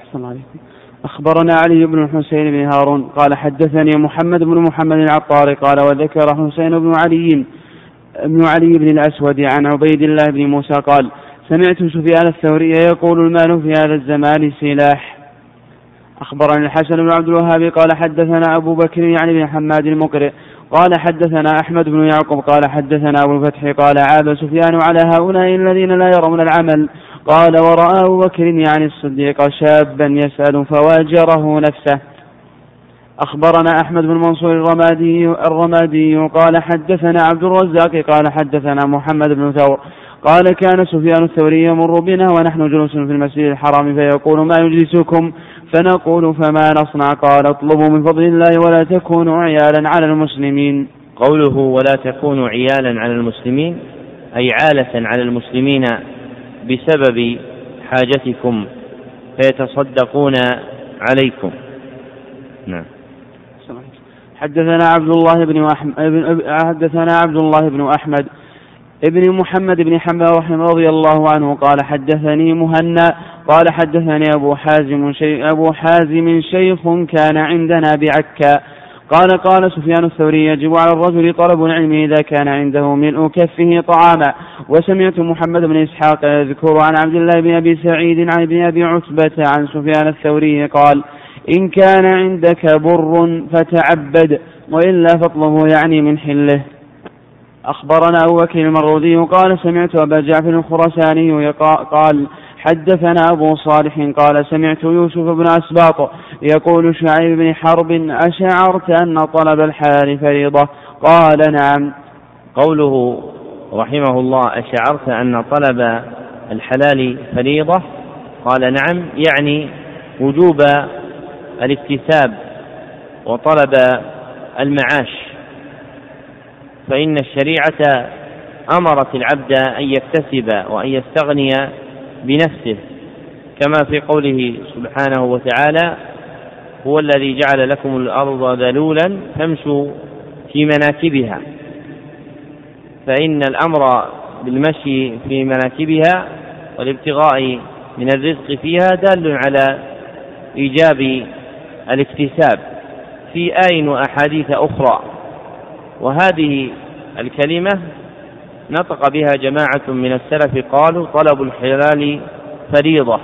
أحسن عليكم أخبرنا علي بن الحسين بن هارون قال حدثني محمد بن محمد العطار قال وذكر حسين بن علي بن علي بن الأسود عن عبيد الله بن موسى قال سمعت سفيان الثوري يقول المال في هذا الزمان سلاح. أخبرني الحسن بن عبد الوهاب قال حدثنا أبو بكر يعني بن حماد المقرئ قال حدثنا أحمد بن يعقوب قال حدثنا أبو الفتح قال عاب سفيان على هؤلاء الذين لا يرون العمل. قال ورأى أبو بكر يعني الصديق شابا يسأل فواجره نفسه. أخبرنا أحمد بن منصور الرمادي الرمادي قال حدثنا عبد الرزاق قال حدثنا محمد بن ثور. قال كان سفيان الثوري يمر بنا ونحن جلوس في المسجد الحرام فيقول ما يجلسكم؟ فنقول فما نصنع؟ قال اطلبوا من فضل الله ولا تكونوا عيالا على المسلمين. قوله ولا تكونوا عيالا على المسلمين أي عالة على المسلمين بسبب حاجتكم فيتصدقون عليكم. نعم. حدثنا عبد الله بن أحمد حدثنا عبد الله بن أحمد ابن محمد بن حنبل رحمه رضي الله عنه قال حدثني مهنا قال حدثني أبو حازم شيخ أبو حازم شيخ كان عندنا بعكا قال قال سفيان الثوري يجب على الرجل طلب العلم إذا كان عنده ملء كفه طعاما. وسمعت محمد بن إسحاق يذكر عن عبد الله بن أبي سعيد عن ابن أبي عتبة عن سفيان الثوري قال إن كان عندك بر فتعبد وإلا فاطلبه يعني من حله. أخبرنا أبو بكر المرودي قال سمعت أبا جعفر الخرساني قال حدثنا أبو صالح قال سمعت يوسف بن أسباط يقول شعيب بن حرب أشعرت أن طلب الحلال فريضة قال نعم. قوله رحمه الله أشعرت أن طلب الحلال فريضة؟ قال نعم يعني وجوب الاكتساب وطلب المعاش. فإن الشريعة أمرت العبد أن يكتسب وأن يستغني بنفسه كما في قوله سبحانه وتعالى هو الذي جعل لكم الأرض ذلولا فامشوا في مناكبها فإن الأمر بالمشي في مناكبها والابتغاء من الرزق فيها دال على إيجاب الاكتساب في آي وأحاديث أخرى. وهذه الكلمة نطق بها جماعة من السلف قالوا طلب الحلال فريضة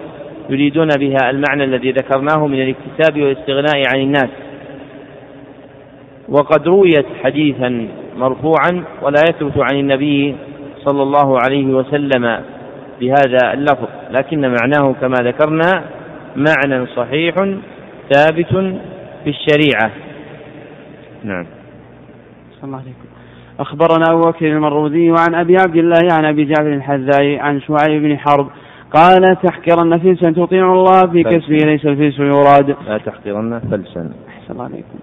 يريدون بها المعنى الذي ذكرناه من الاكتساب والاستغناء عن الناس. وقد رويت حديثا مرفوعا ولا يثبت عن النبي صلى الله عليه وسلم بهذا اللفظ لكن معناه كما ذكرنا معنى صحيح ثابت في الشريعة. نعم. صلى الله عليكم. أخبرنا أبو بكر المروزي وعن أبي عبد الله عن أبي جعفر الحذاء عن شعيب بن حرب. قال تحقرن فلسا تطيع الله في كسبه ليس الفلس يراد. لا تحقرن فلسا أحسن الله عليكم.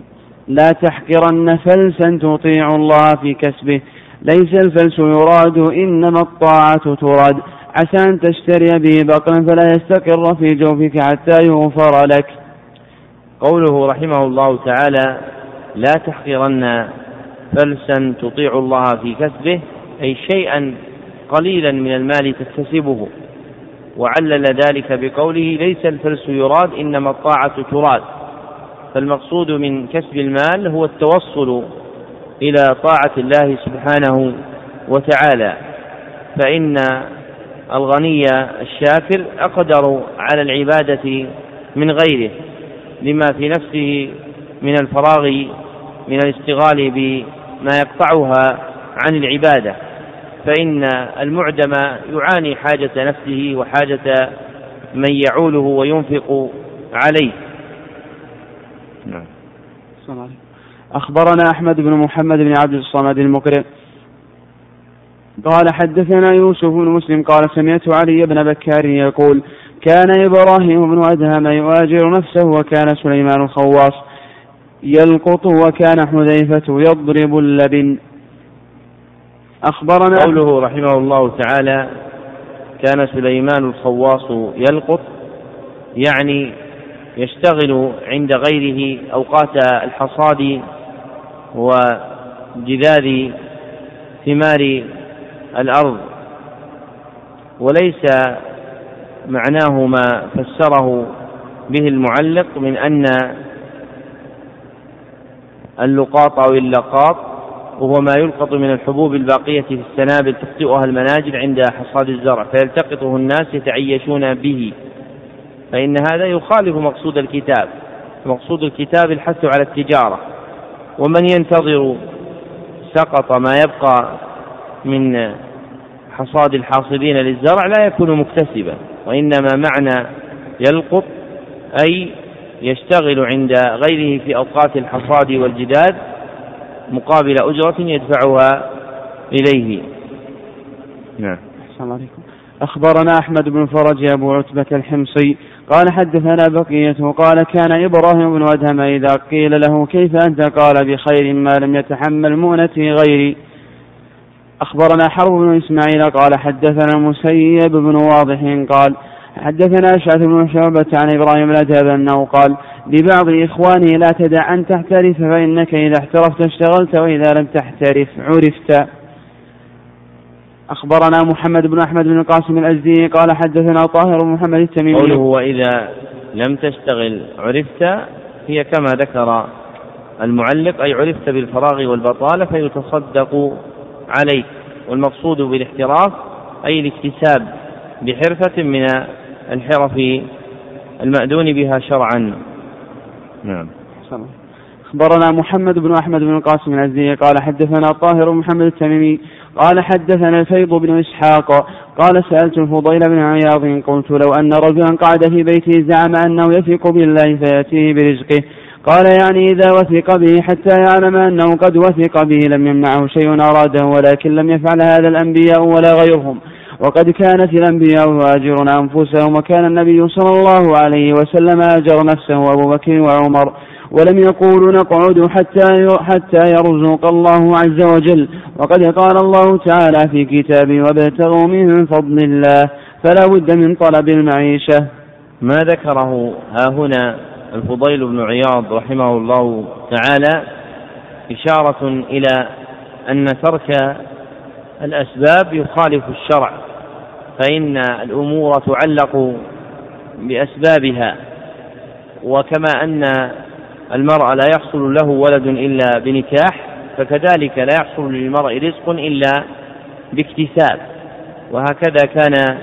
لا تحقرن فلسا تطيع الله في كسبه ليس الفلس يراد إنما الطاعة تراد. عسى أن تشتري به بقرا فلا يستقر في جوفك حتى يغفر لك. قوله رحمه الله تعالى لا تحقرن فلسا تطيع الله في كسبه أي شيئا قليلا من المال تكتسبه. وعلل ذلك بقوله ليس الفلس يراد إنما الطاعة تراد. فالمقصود من كسب المال هو التوصل إلى طاعة الله سبحانه وتعالى. فإن الغني الشاكر أقدر على العبادة من غيره لما في نفسه من الفراغ من الاشتغال بما يقطعها عن العبادة فإن المعدم يعاني حاجة نفسه وحاجة من يعوله وينفق عليه. نعم. أخبرنا أحمد بن محمد بن عبد الصمد المقرئ قال حدثنا يوسف بن مسلم قال سمعت علي بن بكار يقول كان إبراهيم بن أدهم يؤاجر نفسه وكان سليمان الخواص يلقط وكان حذيفة يضرب اللبن. أخبرنا قوله رحمه الله تعالى كان سليمان الخواص يلقط يعني يشتغل عند غيره أوقات الحصاد وجذاذ ثمار الأرض. وليس معناه ما فسره به المعلق من أن اللقاط أو اللقاط وهو ما يلقط من الحبوب الباقية في السنابل تخطئها المناجل عند حصاد الزرع فيلتقطه الناس يتعيشون به. فإن هذا يخالف مقصود الكتاب مقصود الكتاب الحث على التجارة. ومن ينتظر سقط ما يبقى من حصاد الحاصدين للزرع لا يكون مكتسبا وإنما معنى يلقط أي يشتغل عند غيره في أوقات الحصاد والجداد مقابل أجرة يدفعها إليه. نعم. السلام عليكم. أخبرنا أحمد بن فرج أبو عتبة الحمصي قال حدثنا بقية قال كان إبراهيم بن أدهم إذا قيل له كيف أنت؟ قال بخير ما لم يتحمل مؤنتي غيري. أخبرنا حرب بن إسماعيل قال حدثنا المسيب بن واضح قال حدثنا أشعث بن شعبة عن إبراهيم الأدب أنه قال لبعض إخوانه لا تدع أن تحترف فإنك إذا احترفت اشتغلت وإذا لم تحترف عرفت. أخبرنا محمد بن أحمد بن القاسم الأزدي قال حدثنا طاهر بن محمد التميمي. قوله وإذا لم تشتغل عرفت هي كما ذكر المعلق أي عرفت بالفراغ والبطالة فيتصدق عليك والمقصود بالاحتراف أي الاكتساب بحرفة من الحرف المأذون بها شرعا. نعم. أخبرنا محمد بن أحمد بن القاسم العزي قال حدثنا طاهر بن محمد التميمي قال حدثنا الفيض بن إسحاق قال سألت الفضيل بن عياض قلت لو أن رجلا قعد في بيته زعم أنه يثق بالله فيأتيه برزقه. قال يعني إذا وثق به حتى يعلم أنه قد وثق به لم يمنعه شيء أراده ولكن لم يفعل هذا الأنبياء ولا غيرهم. وقد كانت الأنبياء يهاجرون أنفسهم وكان النبي صلى الله عليه وسلم أجر نفسه وأبو بكر وعمر ولم يقولوا نقعد حتى حتى يرزق الله عز وجل. وقد قال الله تعالى في كتابه وابتغوا من فضل الله فلا بد من طلب المعيشة. ما ذكره ها هنا الفضيل بن عياض رحمه الله تعالى إشارة إلى أن ترك الأسباب يخالف الشرع. فإن الأمور تعلق بأسبابها وكما أن المرء لا يحصل له ولد إلا بنكاح فكذلك لا يحصل للمرء رزق إلا باكتساب. وهكذا كان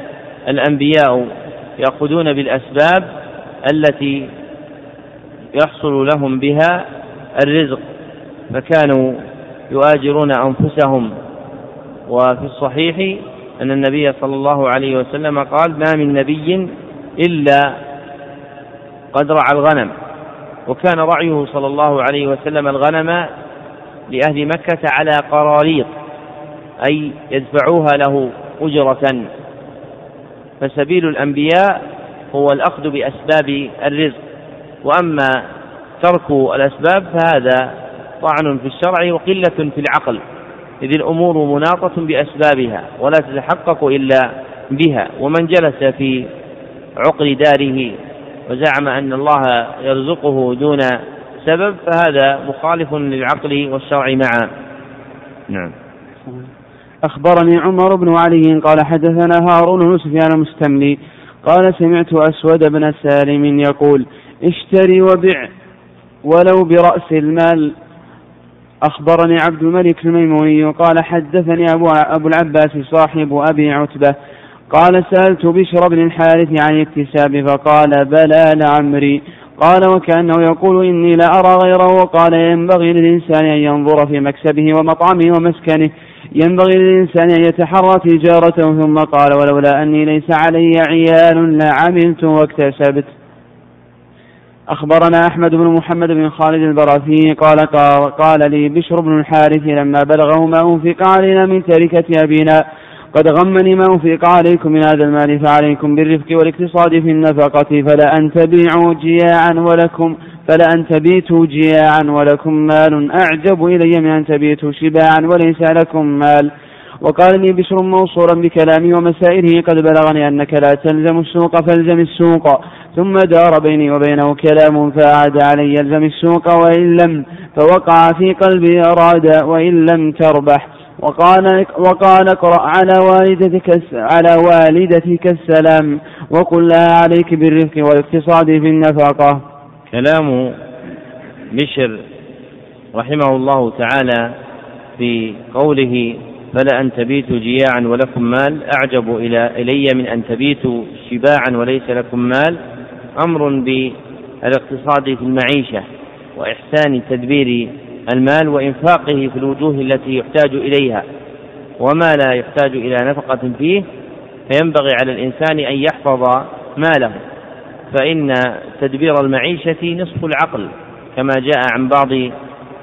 الأنبياء يأخذون بالأسباب التي يحصل لهم بها الرزق فكانوا يؤاجرون أنفسهم. وفي الصحيح أن النبي صلى الله عليه وسلم قال ما من نبي إلا قد رعى الغنم. وكان رعيه صلى الله عليه وسلم الغنم لأهل مكة على قراريط أي يدفعوها له أجرة. فسبيل الأنبياء هو الأخذ بأسباب الرزق. وأما ترك الأسباب فهذا طعن في الشرع وقلة في العقل. إذ الأمور مناطة بأسبابها ولا تتحقق إلا بها. ومن جلس في عقر داره وزعم أن الله يرزقه دون سبب فهذا مخالف للعقل والشرع معا. نعم. أخبرني عمر بن علي قال حدثنا هارون بن سفيان المستملي قال سمعت أسود بن سالم يقول اشتري وبع ولو برأس المال أخبرني عبد الملك الميموني قال حدثني أبو, أبو العباس صاحب أبي عتبة قال سألت بشر بن الحارث عن الاكتساب فقال بلى لعمري قال وكأنه يقول إني لا أرى غيره وقال ينبغي للإنسان أن ينظر في مكسبه ومطعمه ومسكنه ينبغي للإنسان أن يتحرى تجارته ثم قال ولولا أني ليس علي عيال لعملت واكتسبت أخبرنا أحمد بن محمد بن خالد البراثي قال قال لي بشر بن الحارث لما بلغه ما أنفق علينا من تركة أبينا قد غمني ما أنفق عليكم من هذا المال فعليكم بالرفق والاقتصاد في النفقة فلا أن تبيعوا جياعا ولكم فلا أن تبيتوا جياعا ولكم مال أعجب إلي من أن تبيتوا شباعا وليس لكم مال وقال لي بشر موصولا بكلامي ومسائله قد بلغني أنك لا تلزم السوق فالزم السوق. ثم دار بيني وبينه كلام فأعاد علي يلزم السوق وإن لم فوقع في قلبي أراد وإن لم تربح. وقال وقال اقرأ على والدتك على والدتك السلام. وقل لها عليك بالرفق والاقتصاد في النفقة. كلام بشر رحمه الله تعالى في قوله فلا أن تبيتوا جياعا ولكم مال. أعجب إلى إلي من أن تبيتوا شباعا وليس لكم مال. أمر بالاقتصاد في المعيشة وإحسان تدبير المال وإنفاقه في الوجوه التي يحتاج إليها وما لا يحتاج إلى نفقة فيه. فينبغي على الإنسان أن يحفظ ماله. فإن تدبير المعيشة نصف العقل كما جاء عن بعض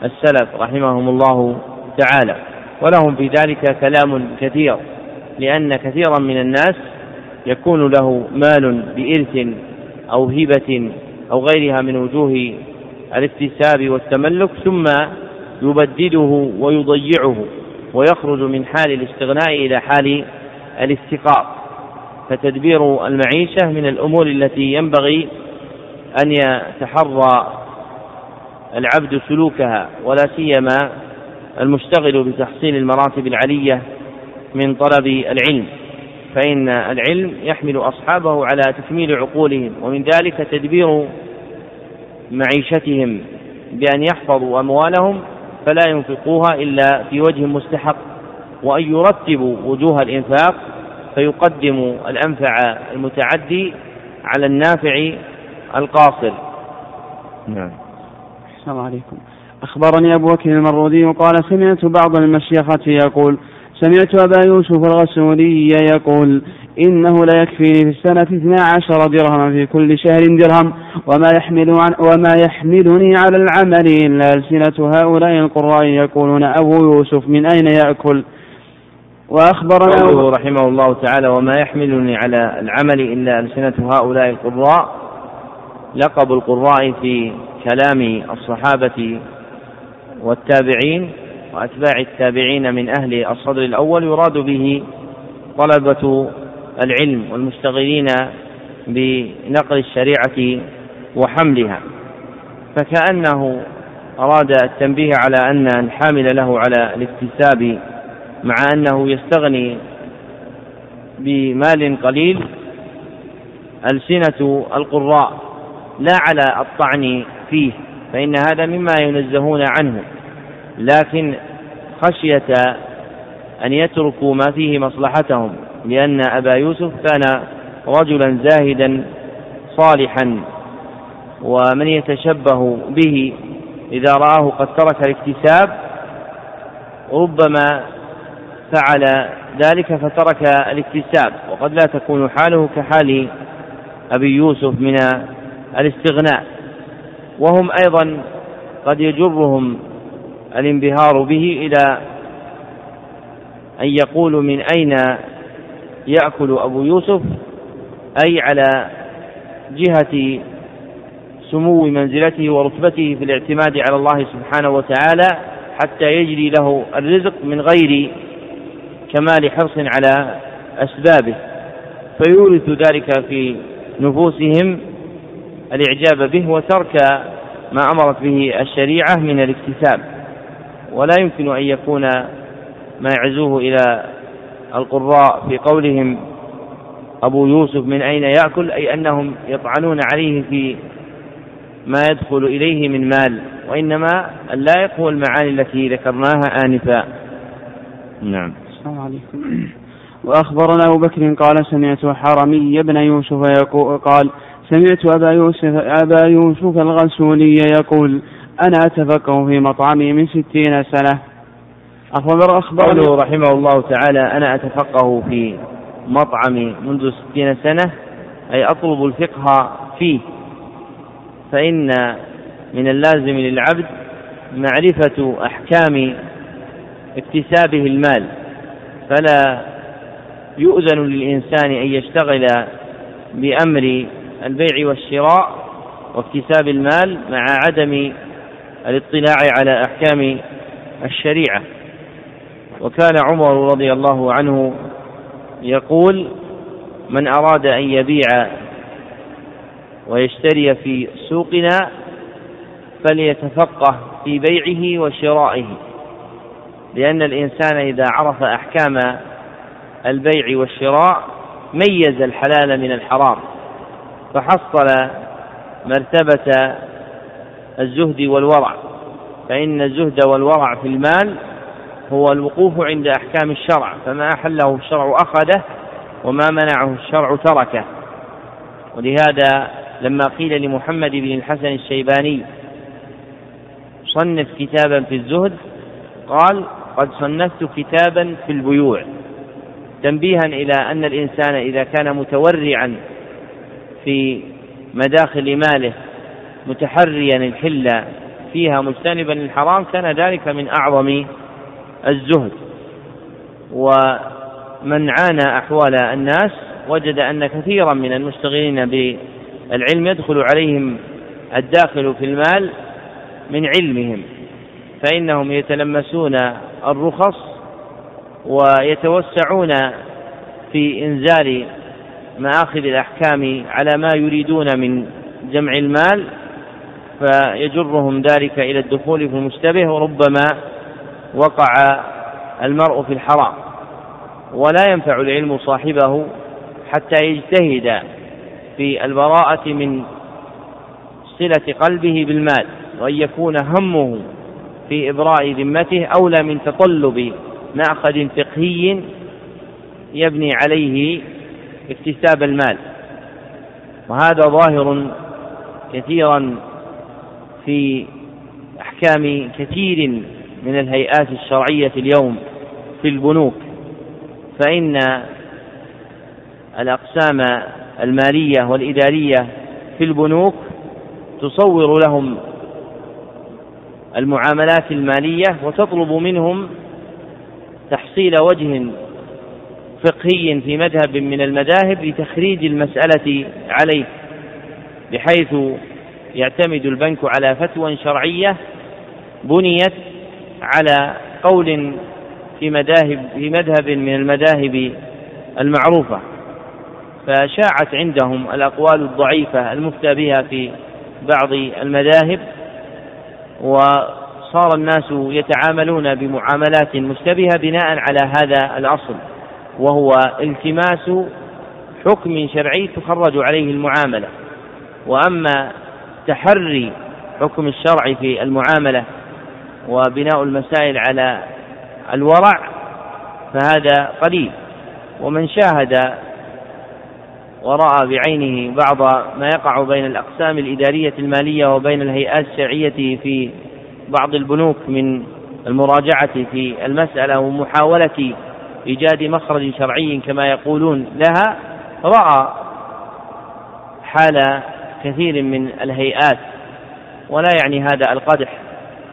السلف رحمهم الله تعالى. ولهم في ذلك كلام كثير لأن كثيرا من الناس يكون له مال بإرث أو هبة أو غيرها من وجوه الاكتساب والتملك ثم يبدده ويضيعه ويخرج من حال الاستغناء إلى حال الافتقار فتدبير المعيشة من الأمور التي ينبغي أن يتحرى العبد سلوكها ولا سيما المشتغل بتحصيل المراتب العلية من طلب العلم فإن العلم يحمل أصحابه على تكميل عقولهم ومن ذلك تدبير معيشتهم بأن يحفظوا أموالهم فلا ينفقوها إلا في وجه مستحق وأن يرتبوا وجوه الإنفاق فيقدم الأنفع المتعدي على النافع القاصر. نعم. السلام عليكم. أخبرني أبو بكر المرودي قال سمعت بعض المشيخة يقول سمعت أبا يوسف الغسولي يقول إنه لا يكفيني في السنة اثنا عشر درهما في كل شهر درهم وما يحمل عن وما يحملني على العمل إلا ألسنة هؤلاء القراء يقولون أبو يوسف من أين يأكل؟ وأخبرنا رحمه الله تعالى وما يحملني على العمل إلا ألسنة هؤلاء القراء لقب القراء في كلام الصحابة والتابعين وأتباع التابعين من أهل الصدر الأول يراد به طلبة العلم والمشتغلين بنقل الشريعة وحملها. فكأنه أراد التنبيه على أن الحامل له على الاكتساب مع أنه يستغني بمال قليل ألسنة القراء لا على الطعن فيه. فإن هذا مما ينزهون عنه لكن خشية أن يتركوا ما فيه مصلحتهم لأن أبا يوسف كان رجلا زاهدا صالحا ومن يتشبه به إذا رآه قد ترك الاكتساب ربما فعل ذلك فترك الاكتساب. وقد لا تكون حاله كحال أبي يوسف من الاستغناء. وهم أيضا قد يجرهم الانبهار به إلى أن يقولوا من أين يأكل أبو يوسف أي على جهة سمو منزلته ورتبته في الاعتماد على الله سبحانه وتعالى حتى يجري له الرزق من غير كمال حرص على أسبابه. فيورث ذلك في نفوسهم الإعجاب به وترك ما أمرت به الشريعة من الاكتساب. ولا يمكن أن يكون ما يعزوه إلى القراء في قولهم أبو يوسف من أين يأكل أي أنهم يطعنون عليه في ما يدخل إليه من مال وإنما اللائق هو المعاني التي ذكرناها آنفا. نعم. السلام عليكم. وأخبرنا أبو بكر قال سمعت حرمي بن يوسف يقول قال سمعت أبا يوسف أبا يوسف الغسولي يقول أنا أتفقه في مطعمي من ستين سنة. أخبر أخبرني رحمه الله تعالى أنا أتفقه في مطعمي منذ ستين سنة أي أطلب الفقه فيه. فإن من اللازم للعبد معرفة أحكام اكتسابه المال. فلا يؤذن للإنسان أن يشتغل بأمر البيع والشراء واكتساب المال مع عدم الاطلاع على أحكام الشريعة. وكان عمر رضي الله عنه يقول من أراد أن يبيع ويشتري في سوقنا فليتفقه في بيعه وشرائه لأن الإنسان إذا عرف أحكام البيع والشراء ميز الحلال من الحرام. فحصل مرتبة الزهد والورع. فإن الزهد والورع في المال هو الوقوف عند أحكام الشرع. فما أحله الشرع أخذه وما منعه الشرع تركه. ولهذا لما قيل لمحمد بن الحسن الشيباني صنف كتابا في الزهد قال قد صنفت كتابا في البيوع تنبيها إلى أن الإنسان إذا كان متورعا في مداخل ماله متحريا الحل فيها مجتنبا الحرام كان ذلك من أعظم الزهد. ومن عانى أحوال الناس وجد أن كثيرا من المشتغلين بالعلم يدخل عليهم الداخل في المال من علمهم فإنهم يتلمسون الرخص ويتوسعون في إنزال مآخذ الأحكام على ما يريدون من جمع المال فيجرهم ذلك إلى الدخول في المشتبه وربما وقع المرء في الحرام. ولا ينفع العلم صاحبه حتى يجتهد في البراءة من صلة قلبه بالمال وأن يكون همه في إبراء ذمته أولى من تطلب مأخذ فقهي يبني عليه اكتساب المال. وهذا ظاهر كثيرا في أحكام كثير من الهيئات الشرعية اليوم في البنوك. فإن الأقسام المالية والإدارية في البنوك تصور لهم المعاملات المالية وتطلب منهم تحصيل وجه فقهي في مذهب من المذاهب لتخريج المسألة عليه بحيث يعتمد البنك على فتوى شرعية بنيت على قول في مذاهب في مذهب من المذاهب المعروفة فشاعت عندهم الأقوال الضعيفة المفتى بها في بعض المذاهب وصار الناس يتعاملون بمعاملات مشتبهة بناء على هذا الأصل. وهو التماس حكم شرعي تخرج عليه المعاملة. وأما تحري حكم الشرع في المعاملة وبناء المسائل على الورع فهذا قليل. ومن شاهد ورأى بعينه بعض ما يقع بين الأقسام الإدارية المالية وبين الهيئات الشرعية في بعض البنوك من المراجعة في المسألة ومحاولة إيجاد مخرج شرعي كما يقولون لها رأى حال كثير من الهيئات ولا يعني هذا القدح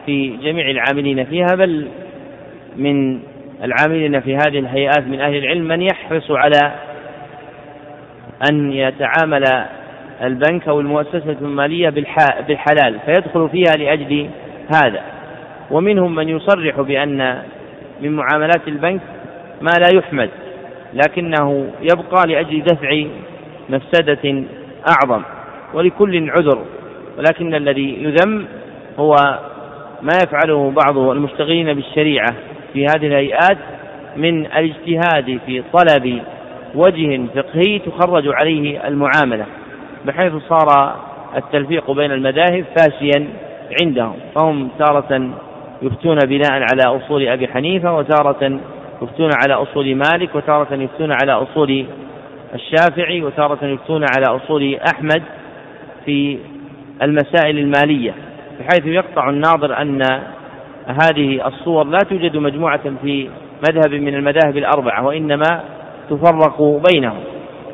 في جميع العاملين فيها بل من العاملين في هذه الهيئات من أهل العلم من يحرص على أن يتعامل البنك أو المؤسسة المالية بالحلال فيدخل فيها لأجل هذا. ومنهم من يصرح بأن من معاملات البنك ما لا يحمد لكنه يبقى لأجل دفع مفسدة أعظم ولكل عذر ولكن الذي يذم هو ما يفعله بعض المشتغلين بالشريعة في هذه الهيئات من الاجتهاد في طلب وجه فقهي تخرج عليه المعاملة بحيث صار التلفيق بين المذاهب فاشيا عندهم فهم تارة يفتون بناء على أصول أبي حنيفة وتارة يفتون على أصول مالك وتارة يفتون على أصول الشافعي وتارة يفتون على أصول أحمد في المسائل المالية بحيث يقطع الناظر أن هذه الصور لا توجد مجموعة في مذهب من المذاهب الأربعة وإنما تفرق بينهم.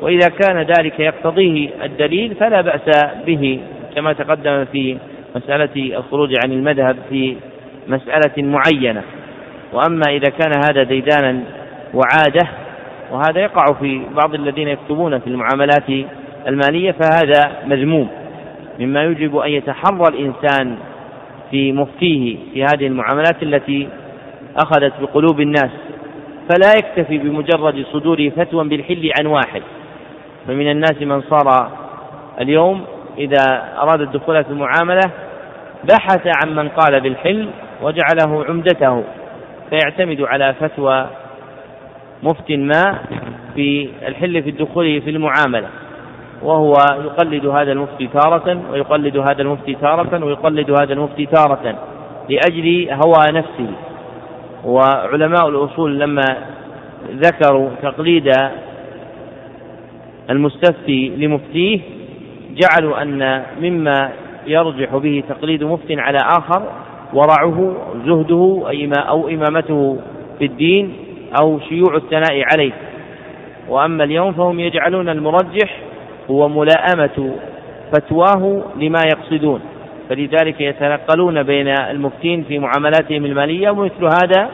وإذا كان ذلك يقتضيه الدليل فلا بأس به كما تقدم في مسألة الخروج عن المذهب في مسألة معينة. وأما إذا كان هذا ديدانا وعادة وهذا يقع في بعض الذين يكتبون في المعاملات المالية فهذا مذموم. مما يجب أن يتحرى الإنسان في مفتيه في هذه المعاملات التي أخذت بقلوب الناس. فلا يكتفي بمجرد صدور فتوى بالحل عن واحد. فمن الناس من صار اليوم إذا أراد الدخول في المعاملة بحث عن من قال بالحل وجعله عمدته. فيعتمد على فتوى مفت ما في الحل في الدخول في المعاملة وهو يقلد هذا المفتي تارة ويقلد هذا المفتي تارة ويقلد هذا المفتي تارة لأجل هوى نفسه. وعلماء الأصول لما ذكروا تقليد المستفتي لمفتيه جعلوا أن مما يرجح به تقليد مفت على آخر ورعه زهده أو إمامته في الدين أو شيوع الثناء عليه. وأما اليوم فهم يجعلون المرجح هو ملاءمة فتواه لما يقصدون. فلذلك يتنقلون بين المفتين في معاملاتهم المالية ومثل هذا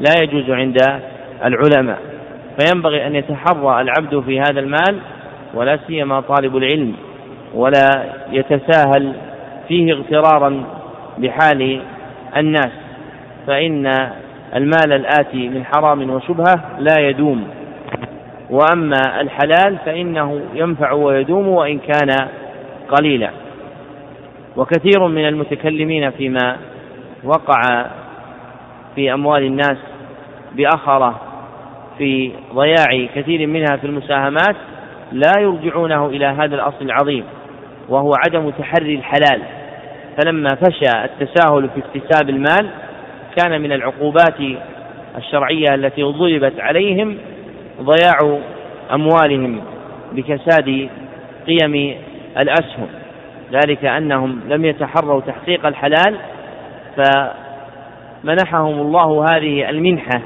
لا يجوز عند العلماء. فينبغي أن يتحرى العبد في هذا المال ولا سيما طالب العلم ولا يتساهل فيه اغترارا بحال الناس فإن المال الآتي من حرام وشبهة لا يدوم. وأما الحلال فإنه ينفع ويدوم وإن كان قليلا. وكثير من المتكلمين فيما وقع في أموال الناس بأخرة في ضياع كثير منها في المساهمات لا يرجعونه إلى هذا الأصل العظيم وهو عدم تحري الحلال. فلما فشى التساهل في اكتساب المال كان من العقوبات الشرعية التي ضربت عليهم ضياع أموالهم بكساد قيم الأسهم. ذلك أنهم لم يتحروا تحقيق الحلال فمنحهم الله هذه المنحة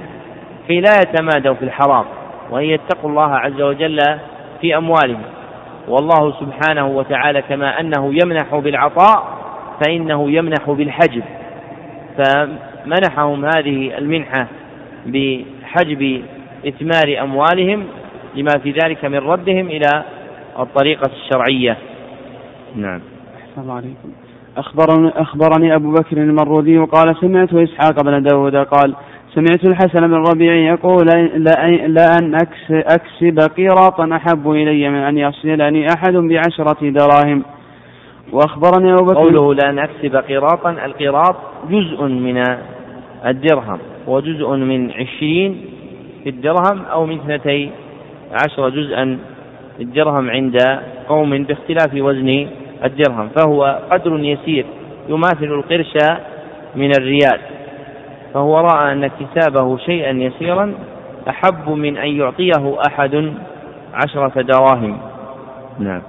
كي لا يتمادوا في الحرام وأن يتقوا الله عز وجل في أموالهم. والله سبحانه وتعالى كما أنه يمنح بالعطاء فإنه يمنح بالحجب. فمنحهم هذه المنحة بحجب إثمار أموالهم لما في ذلك من ردهم إلى الطريقة الشرعية. نعم. أحسن الله عليكم. أخبرني, أخبرني أبو بكر المرودي قال سمعت إسحاق بن داود قال سمعت الحسن بن ربيع يقول لأن أكسب قيراطا أحب إلي من أن يصلني أحد بعشرة دراهم. وأخبرني أبو بكر قوله لأن أكسب قيراطا القيراط جزء من الدرهم وجزء من عشرين في الدرهم أو من اثنتي عشر جزءا الدرهم عند قوم باختلاف وزن الدرهم فهو قدر يسير يماثل القرش من الريال فهو رأى أن كتابه شيئا يسيرا أحب من أن يعطيه أحد عشرة دراهم. نعم.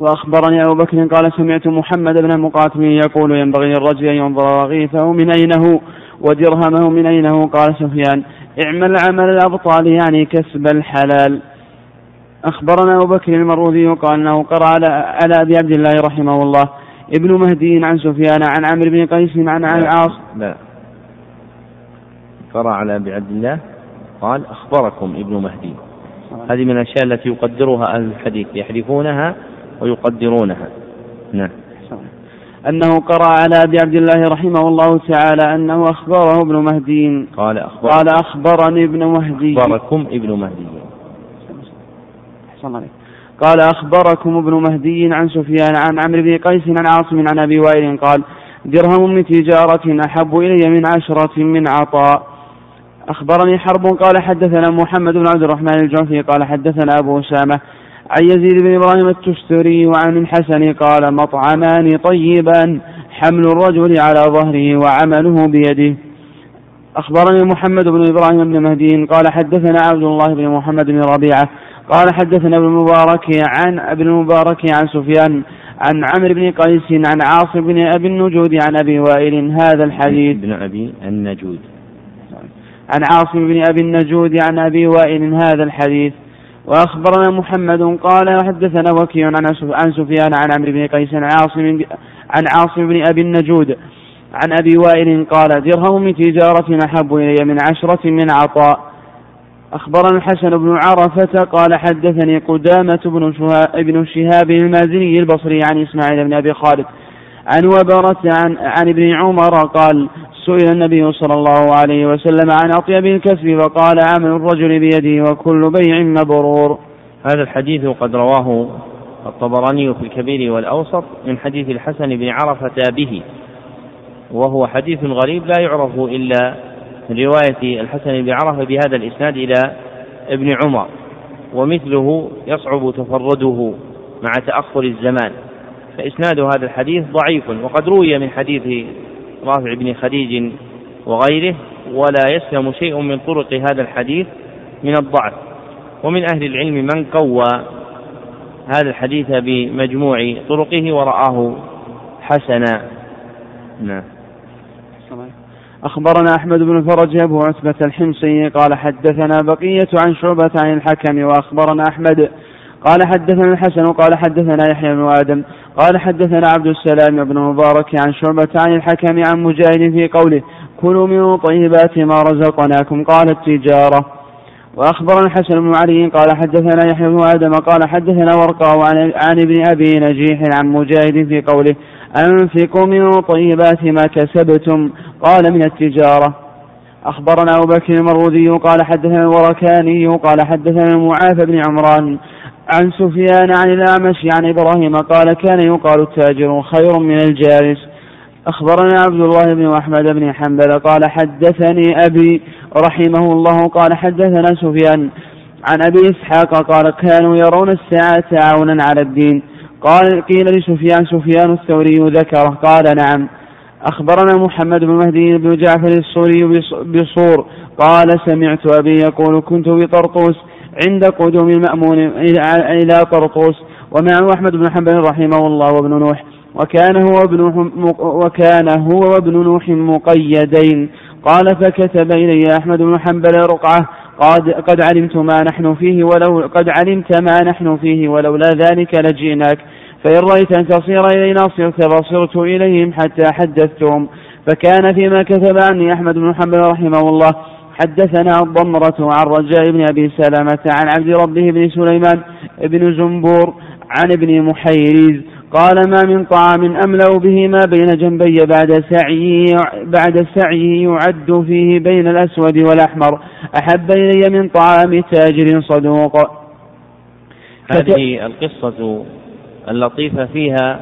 وأخبرني أبو بكر قال سمعت محمد بن المقاتم يقول ينبغي للرجل أن ينظر رغيفه من أين هو ودرهمه من أين هو قال سفيان اعمل عمل الأبطال يعني كسب الحلال. أخبرنا أبو بكر المروذي قال أنه قرأ على, على أبي عبد الله رحمه الله. ابن مهدي عن سفيان عن عمرو بن قيس عن عن العاص. لا. قرأ على أبي عبد الله قال أخبركم ابن مهدي. هذه من الأشياء التي يقدرها أهل الحديث يحذفونها ويقدرونها. نعم. أنه قرأ على أبي عبد الله رحمه الله تعالى أنه أخبره ابن مهدي. قال أخبر قال أخبرني ابن مهدي. أخبركم ابن مهدي. أحسن عليك. قال أخبركم ابن مهدي عن سفيان عن عمرو بن قيس عن عاصم عن أبي وائل قال درهم من تجارة أحب إلي من عشرة من عطاء. أخبرني حرب قال حدثنا محمد بن عبد الرحمن الجعفي قال حدثنا أبو أسامة عن يزيد بن إبراهيم التستري وعن الحسن قال مطعمان طيبان حمل الرجل على ظهره وعمله بيده. أخبرني محمد بن إبراهيم بن مهدي قال حدثنا عبد الله بن محمد بن ربيعة قال حدثنا ابن المبارك عن ابن المبارك عن سفيان عن عمرو بن قيس عن عاصم بن أبي النجود عن أبي وائل. هذا الحديث ابن أبي النجود. عن عاصم بن أبي النجود عن أبي وائل. هذا الحديث وأخبرنا محمد قال حدثنا وكيع عن سفيان عن عمرو بن قيس عن عاصم عن عاصم بن أبي النجود عن أبي وائل قال درهم من تجاره أحب إلي من عشرة من عطاء. أخبرنا الحسن بن عرفة قال حدثني قدامة بن, ابن شهاب المازني البصري عن إسماعيل بن أبي خالد عن وبرة عن, عن ابن عمر قال سئل النبي صلى الله عليه وسلم عن أطيب الكسب فقال عمل الرجل بيده وكل بيع مبرور. هذا الحديث قد رواه الطبراني في الكبير والأوسط من حديث الحسن بن عرفة به وهو حديث غريب لا يعرف إلا من رواية الحسن بن عرفة بهذا الإسناد إلى ابن عمر ومثله يصعب تفرده مع تأخر الزمان فإسناد هذا الحديث ضعيف وقد روي من حديث رافع بن خديج وغيره ولا يسلم شيء من طرق هذا الحديث من الضعف. ومن أهل العلم من قوى هذا الحديث بمجموع طرقه ورآه حسنا. نعم. أخبرنا أحمد بن فرج أبو عتبة الحمصي قال حدثنا بقية عن شعبة عن الحكم وأخبرنا أحمد قال حدثنا الحسن قال حدثنا يحيى بن آدم قال حدثنا عبد السلام بن مبارك عن شعبة عن الحكم عن مجاهد في قوله كلوا من طيبات ما رزقناكم قال التجارة. وأخبرنا الحسن بن علي قال حدثنا يحيى بن آدم قال حدثنا ورقة عن, عن ابن أبي نجيح عن مجاهد في قوله أنفقوا من طيبات ما كسبتم قال من التجارة. أخبرنا أبو بكر المروذي قال حدثنا الوركاني قال حدثنا المعافى بن عمران عن سفيان عن الأعمش عن إبراهيم قال كان يقال التاجر خير من الجالس. أخبرنا عبد الله بن أحمد بن حنبل قال حدثني أبي رحمه الله قال حدثنا سفيان عن أبي إسحاق قال كانوا يرون الساعة عونا على الدين. قال قيل لسفيان سفيان الثوري ذكره. قال نعم. أخبرنا محمد بن مهدي بن جعفر الصوري بصور. قال سمعت أبي يقول كنت بطرطوس. عند قدوم المأمون إلى طرطوس ومعه أحمد بن حنبل رحمه الله وابن نوح. وكان هو ابن وكان هو وابن نوح مقيدين. قال فكتب إلي أحمد بن حنبل رقعة. قد, قد علمت ما نحن فيه ولو قد علمت ما نحن فيه ولولا ذلك لجئناك. فإن رأيت أن تصير إلينا صرت فصرت إليهم حتى حدثتهم. فكان فيما كتب عني أحمد بن حنبل رحمه الله. حدثنا الضمرة عن رجاء بن أبي سلمة عن عبد ربه بن سليمان بن زنبور عن ابن محيريز قال ما من طعام أملأ به ما بين جنبي بعد سعي بعد السعي يعد فيه بين الأسود والأحمر. أحب إلي من طعام تاجر صدوق. هذه القصة اللطيفة فيها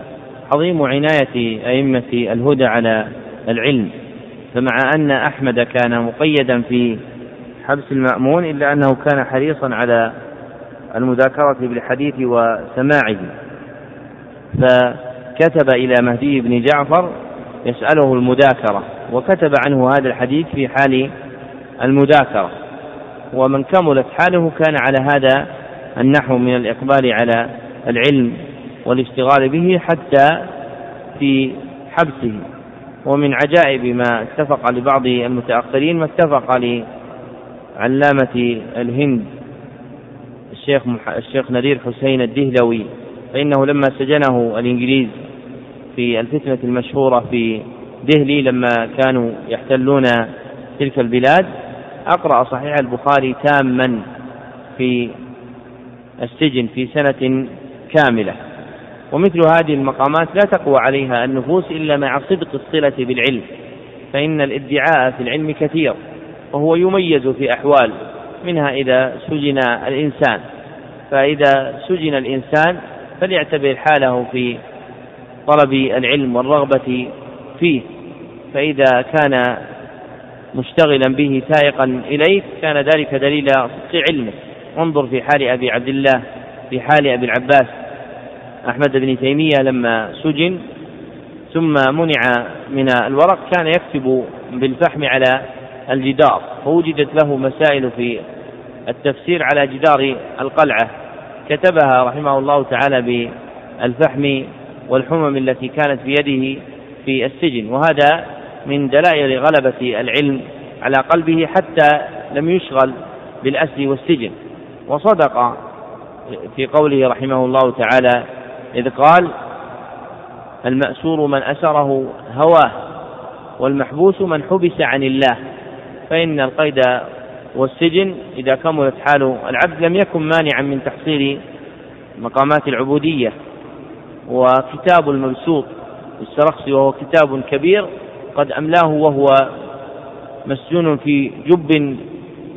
عظيم عناية أئمة الهدى على العلم. فمع أن أحمد كان مقيدا في حبس المأمون إلا أنه كان حريصا على المذاكرة بالحديث وسماعه. فكتب إلى مهدي بن جعفر يسأله المذاكرة وكتب عنه هذا الحديث في حال المذاكرة. ومن كملت حاله كان على هذا النحو من الإقبال على العلم والاشتغال به حتى في حبسه. ومن عجائب ما اتفق لبعض المتأخرين ما اتفق لعلامة الهند الشيخ الشيخ نذير حسين الدهلوي فإنه لما سجنه الإنجليز في الفتنة المشهورة في دهلي لما كانوا يحتلون تلك البلاد أقرأ صحيح البخاري تاما في السجن في سنة كاملة. ومثل هذه المقامات لا تقوى عليها النفوس إلا مع صدق الصلة بالعلم فإن الادعاء في العلم كثير وهو يميز في أحوال منها إذا سجن الإنسان فإذا سجن الإنسان فليعتبر حاله في طلب العلم والرغبة فيه فإذا كان مشتغلا به سائقا إليه كان ذلك دليل صدق علمه انظر في حال أبي عبد الله في حال أبي العباس أحمد بن تيمية لما سجن ثم منع من الورق كان يكتب بالفحم على الجدار فوجدت له مسائل في التفسير على جدار القلعة. كتبها رحمه الله تعالى بالفحم والحمم التي كانت بيده في السجن وهذا من دلائل غلبة العلم على قلبه حتى لم يشغل بالأسر والسجن. وصدق في قوله رحمه الله تعالى إذ قال المأسور من أسره هواه والمحبوس من حبس عن الله. فإن القيد والسجن إذا كملت حال العبد لم يكن مانعا من تحصيل مقامات العبودية. وكتاب المبسوط السرخسي وهو كتاب كبير قد أملاه وهو مسجون في جب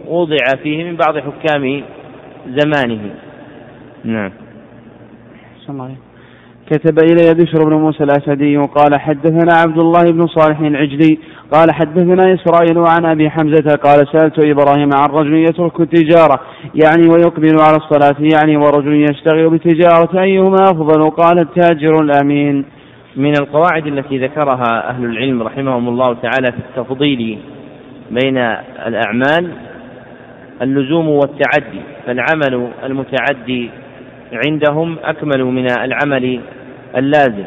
وضع فيه من بعض حكام زمانه. نعم. كتب إلي بشر بن موسى الأسدي قال حدثنا عبد الله بن صالح العجلي قال حدثنا إسرائيل عن أبي حمزة قال سألت إبراهيم عن رجل يترك التجارة يعني ويقبل على الصلاة يعني ورجل يشتغل بتجارة أيهما أفضل؟ قال التاجر الأمين. من القواعد التي ذكرها أهل العلم رحمهم الله تعالى في التفضيل بين الأعمال اللزوم والتعدي فالعمل المتعدي عندهم أكمل من العمل اللازم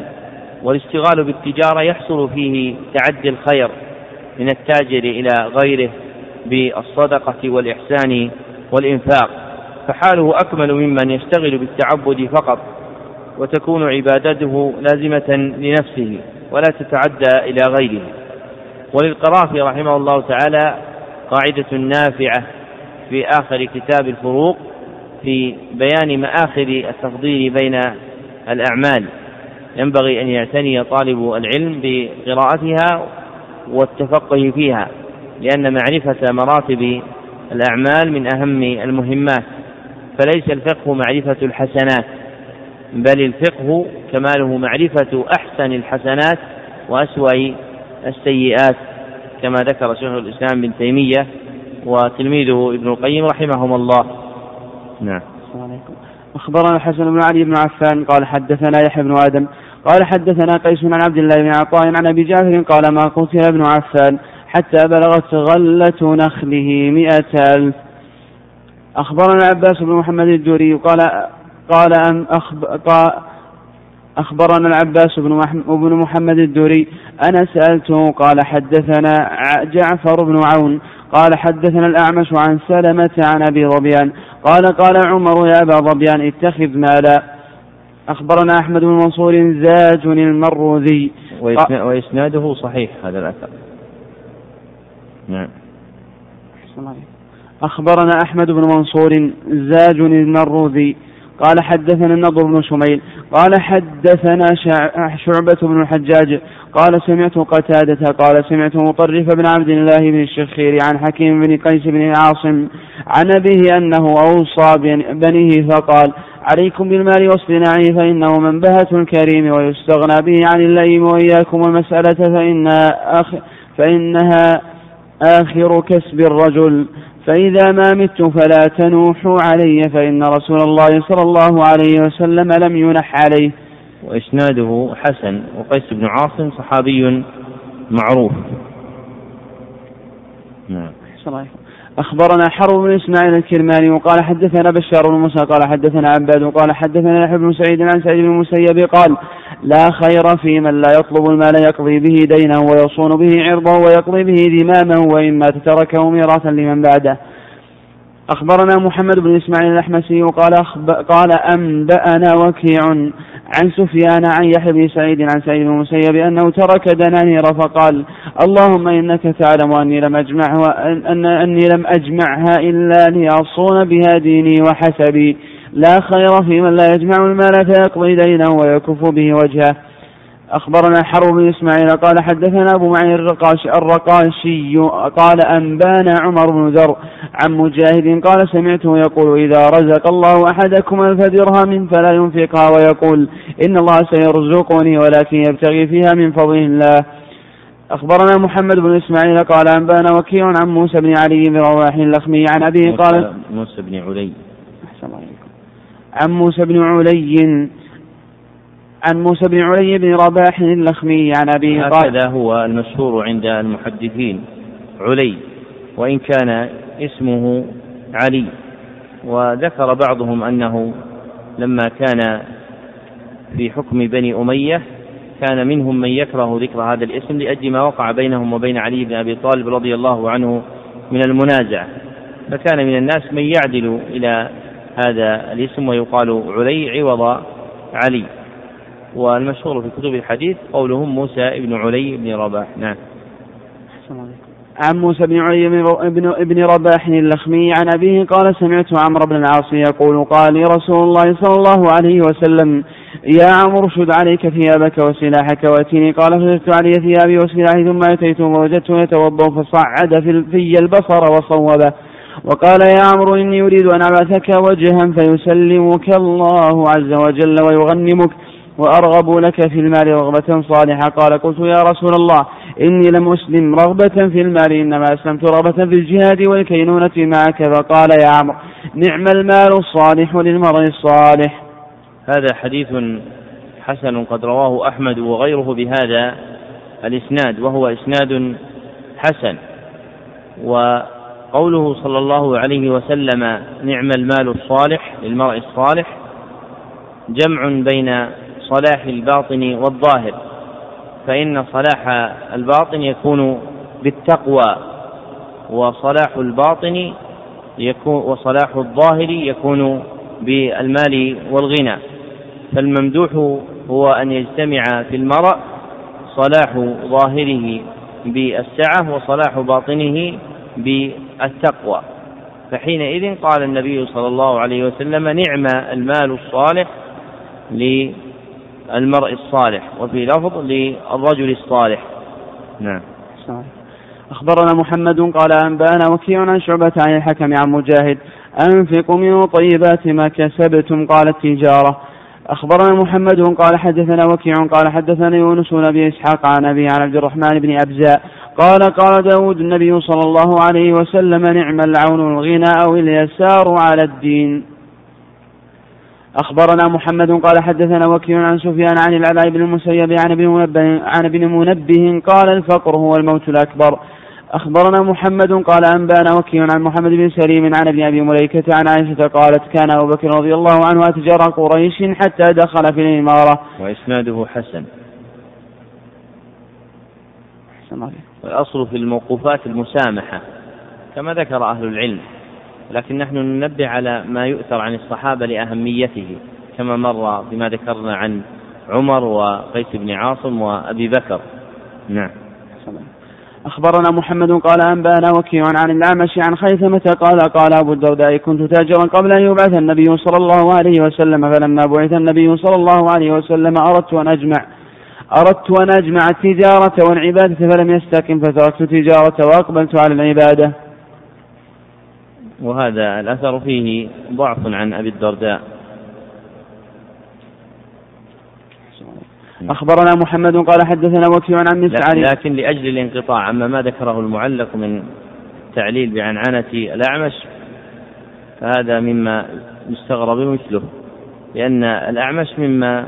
والاشتغال بالتجارة يحصل فيه تعدي الخير من التاجر إلى غيره بالصدقة والإحسان والإنفاق. فحاله أكمل ممن يشتغل بالتعبد فقط وتكون عبادته لازمة لنفسه ولا تتعدى إلى غيره. وللقرافي رحمه الله تعالى قاعدة نافعة في آخر كتاب الفروق في بيان مآخذ التفضيل بين الأعمال. ينبغي أن يعتني طالب العلم بقراءتها والتفقه فيها لأن معرفة مراتب الأعمال من أهم المهمات. فليس الفقه معرفة الحسنات بل الفقه كماله معرفة أحسن الحسنات وأسوأ السيئات كما ذكر شيخ الإسلام بن تيمية وتلميذه ابن القيم رحمهم الله. نعم. أخبرنا الحسن بن علي بن عفان قال حدثنا يحيى بن آدم قال حدثنا قيس عن عبد الله بن عطاء عن أبي جعفر قال ما قتل ابن عفان حتى بلغت غلة نخله مئة ألف. أخبرنا عباس بن محمد الدوري قال قال أم أخب قال أخبرنا العباس بن, بن محمد الدوري أنا سألته قال حدثنا جعفر بن عون قال حدثنا الأعمش عن سلمة عن أبي ظبيان قال قال عمر يا أبا ظبيان اتخذ مالا. أخبرنا أحمد بن منصور زاج المروذي. وإسناده صحيح هذا الأثر. نعم. أخبرنا أحمد بن منصور زاج المروذي. قال حدثنا النضر بن شميل قال حدثنا شعبة بن الحجاج قال سمعت قتادة قال سمعت مطرف بن عبد الله بن الشخير عن حكيم بن قيس بن عاصم عن أبيه أنه أوصى بنيه فقال عليكم بالمال واصطناعه فإنه منبهة الكريم ويستغنى به عن اللئيم وإياكم المسألة فإنها, أخ فإنها آخر كسب الرجل. فإذا ما مت فلا تنوحوا علي فإن رسول الله صلى الله عليه وسلم لم ينح عليه. وإسناده حسن. وقيس بن عاصم صحابي معروف. نعم. أخبرنا حرب بن إسماعيل الكرماني وقال حدثنا بشار بن موسى قال حدثنا عباد وقال حدثنا يحيى بن سعيد عن سعيد بن المسيب قال لا خير في من لا يطلب المال يقضي به دينه ويصون به عرضه ويقضي به ذمامه وإما تتركه ميراثا لمن بعده. أخبرنا محمد بن إسماعيل الأحمسي وقال قال أنبأنا وكيع عن سفيان عن يحيى بن سعيد عن سعيد بن المسيب أنه ترك دنانير فقال اللهم إنك تعلم أني لم أجمعها أن أني لم أجمعها إلا ليصون بها ديني وحسبي. لا خير في من لا يجمع المال فيقضي دينه ويكف به وجهه. أخبرنا حرب بن إسماعيل قال حدثنا أبو معين الرقاش الرقاشي قال أنبانا عمر بن ذر عن مجاهد قال سمعته يقول إذا رزق الله أحدكم ألف درهم فلا ينفقها ويقول إن الله سيرزقني ولكن يبتغي فيها من فضل الله. أخبرنا محمد بن إسماعيل قال أنبانا وكيع عن موسى بن علي بن رواح اللخمي عن أبيه قال موسى بن علي. أحسن الله عن موسى بن علي عن موسى بن علي بن رباح اللخمي عن أبيه قال هذا هو المشهور عند المحدثين علي وإن كان اسمه علي. وذكر بعضهم أنه لما كان في حكم بني أمية كان منهم من يكره ذكر هذا الاسم لأجل ما وقع بينهم وبين علي بن أبي طالب رضي الله عنه من المنازعة فكان من الناس من يعدل إلى هذا الاسم ويقال علي عوض علي. والمشهور في كتب الحديث قولهم موسى بن علي بن رباح. نعم. عن موسى بن علي بن ابن رباح اللخمي عن أبيه قال سمعت عمرو بن العاص يقول قال لي رسول الله صلى الله عليه وسلم يا عمرو شد عليك ثيابك وسلاحك وأتيني. قال فشدت علي ثيابي وسلاحي ثم اتيته ووجدته يتوضأ فصعد في البصر وصوبه وقال يا عمرو إني أريد أن أبعثك وجها فيسلمك الله عز وجل ويغنمك. وأرغب لك في المال رغبة صالحة. قال قلت يا رسول الله إني لم أسلم رغبة في المال إنما أسلمت رغبة في الجهاد والكينونة معك. فقال يا عمرو نعم المال الصالح للمرء الصالح. هذا حديث حسن قد رواه أحمد وغيره بهذا الإسناد وهو إسناد حسن. وقوله صلى الله عليه وسلم نعم المال الصالح للمرء الصالح جمع بين صلاح الباطن والظاهر فإن صلاح الباطن يكون بالتقوى وصلاح الباطن يكون وصلاح الظاهر يكون بالمال والغنى. فالممدوح هو أن يجتمع في المرء صلاح ظاهره بالسعة وصلاح باطنه بالتقوى. فحينئذ قال النبي صلى الله عليه وسلم نعم المال الصالح المرء الصالح وفي لفظ للرجل الصالح. نعم. أخبرنا محمد قال أنبأنا وكيع عن شعبة عن الحكم عن مجاهد أنفقوا من طيبات ما كسبتم قال التجارة أخبرنا محمد قال حدثنا وكيع قال حدثنا يونس بن أبي إسحاق عن أبي عن عبد الرحمن بن أبزاء. قال قال داود النبي صلى الله عليه وسلم نعم العون الغنى أو اليسار على الدين. أخبرنا محمد قال حدثنا وكيع عن سفيان عن العلاء بن المسيب عن ابن منبه عن ابن منبه قال الفقر هو الموت الأكبر. أخبرنا محمد قال أنبانا وكيع عن محمد بن سليم عن ابن أبي مليكة عن عائشة قالت كان أبو بكر رضي الله عنه أتجر قريش حتى دخل في الإمارة. وإسناده حسن. والأصل في الموقوفات المسامحة كما ذكر أهل العلم. لكن نحن ننبه على ما يؤثر عن الصحابة لأهميته كما مر بما ذكرنا عن عمر وقيس بن عاصم وأبي بكر. نعم. أخبرنا محمد قال أنبأنا وكيع عن الأعمش عن خيثمة قال قال أبو الدرداء كنت تاجرا قبل أن يبعث النبي صلى الله عليه وسلم فلما بعث النبي صلى الله عليه وسلم أردت أن أجمع أردت أن أجمع التجارة والعبادة فلم يستقم فتركت التجارة وأقبلت على العبادة. وهذا الأثر فيه ضعف عن أبي الدرداء. أخبرنا محمد قال حدثنا وكيع عن مسعر. لكن لأجل الانقطاع أما ما ذكره المعلق من تعليل بعنعنة الأعمش فهذا مما يستغرب مثله لأن الأعمش مما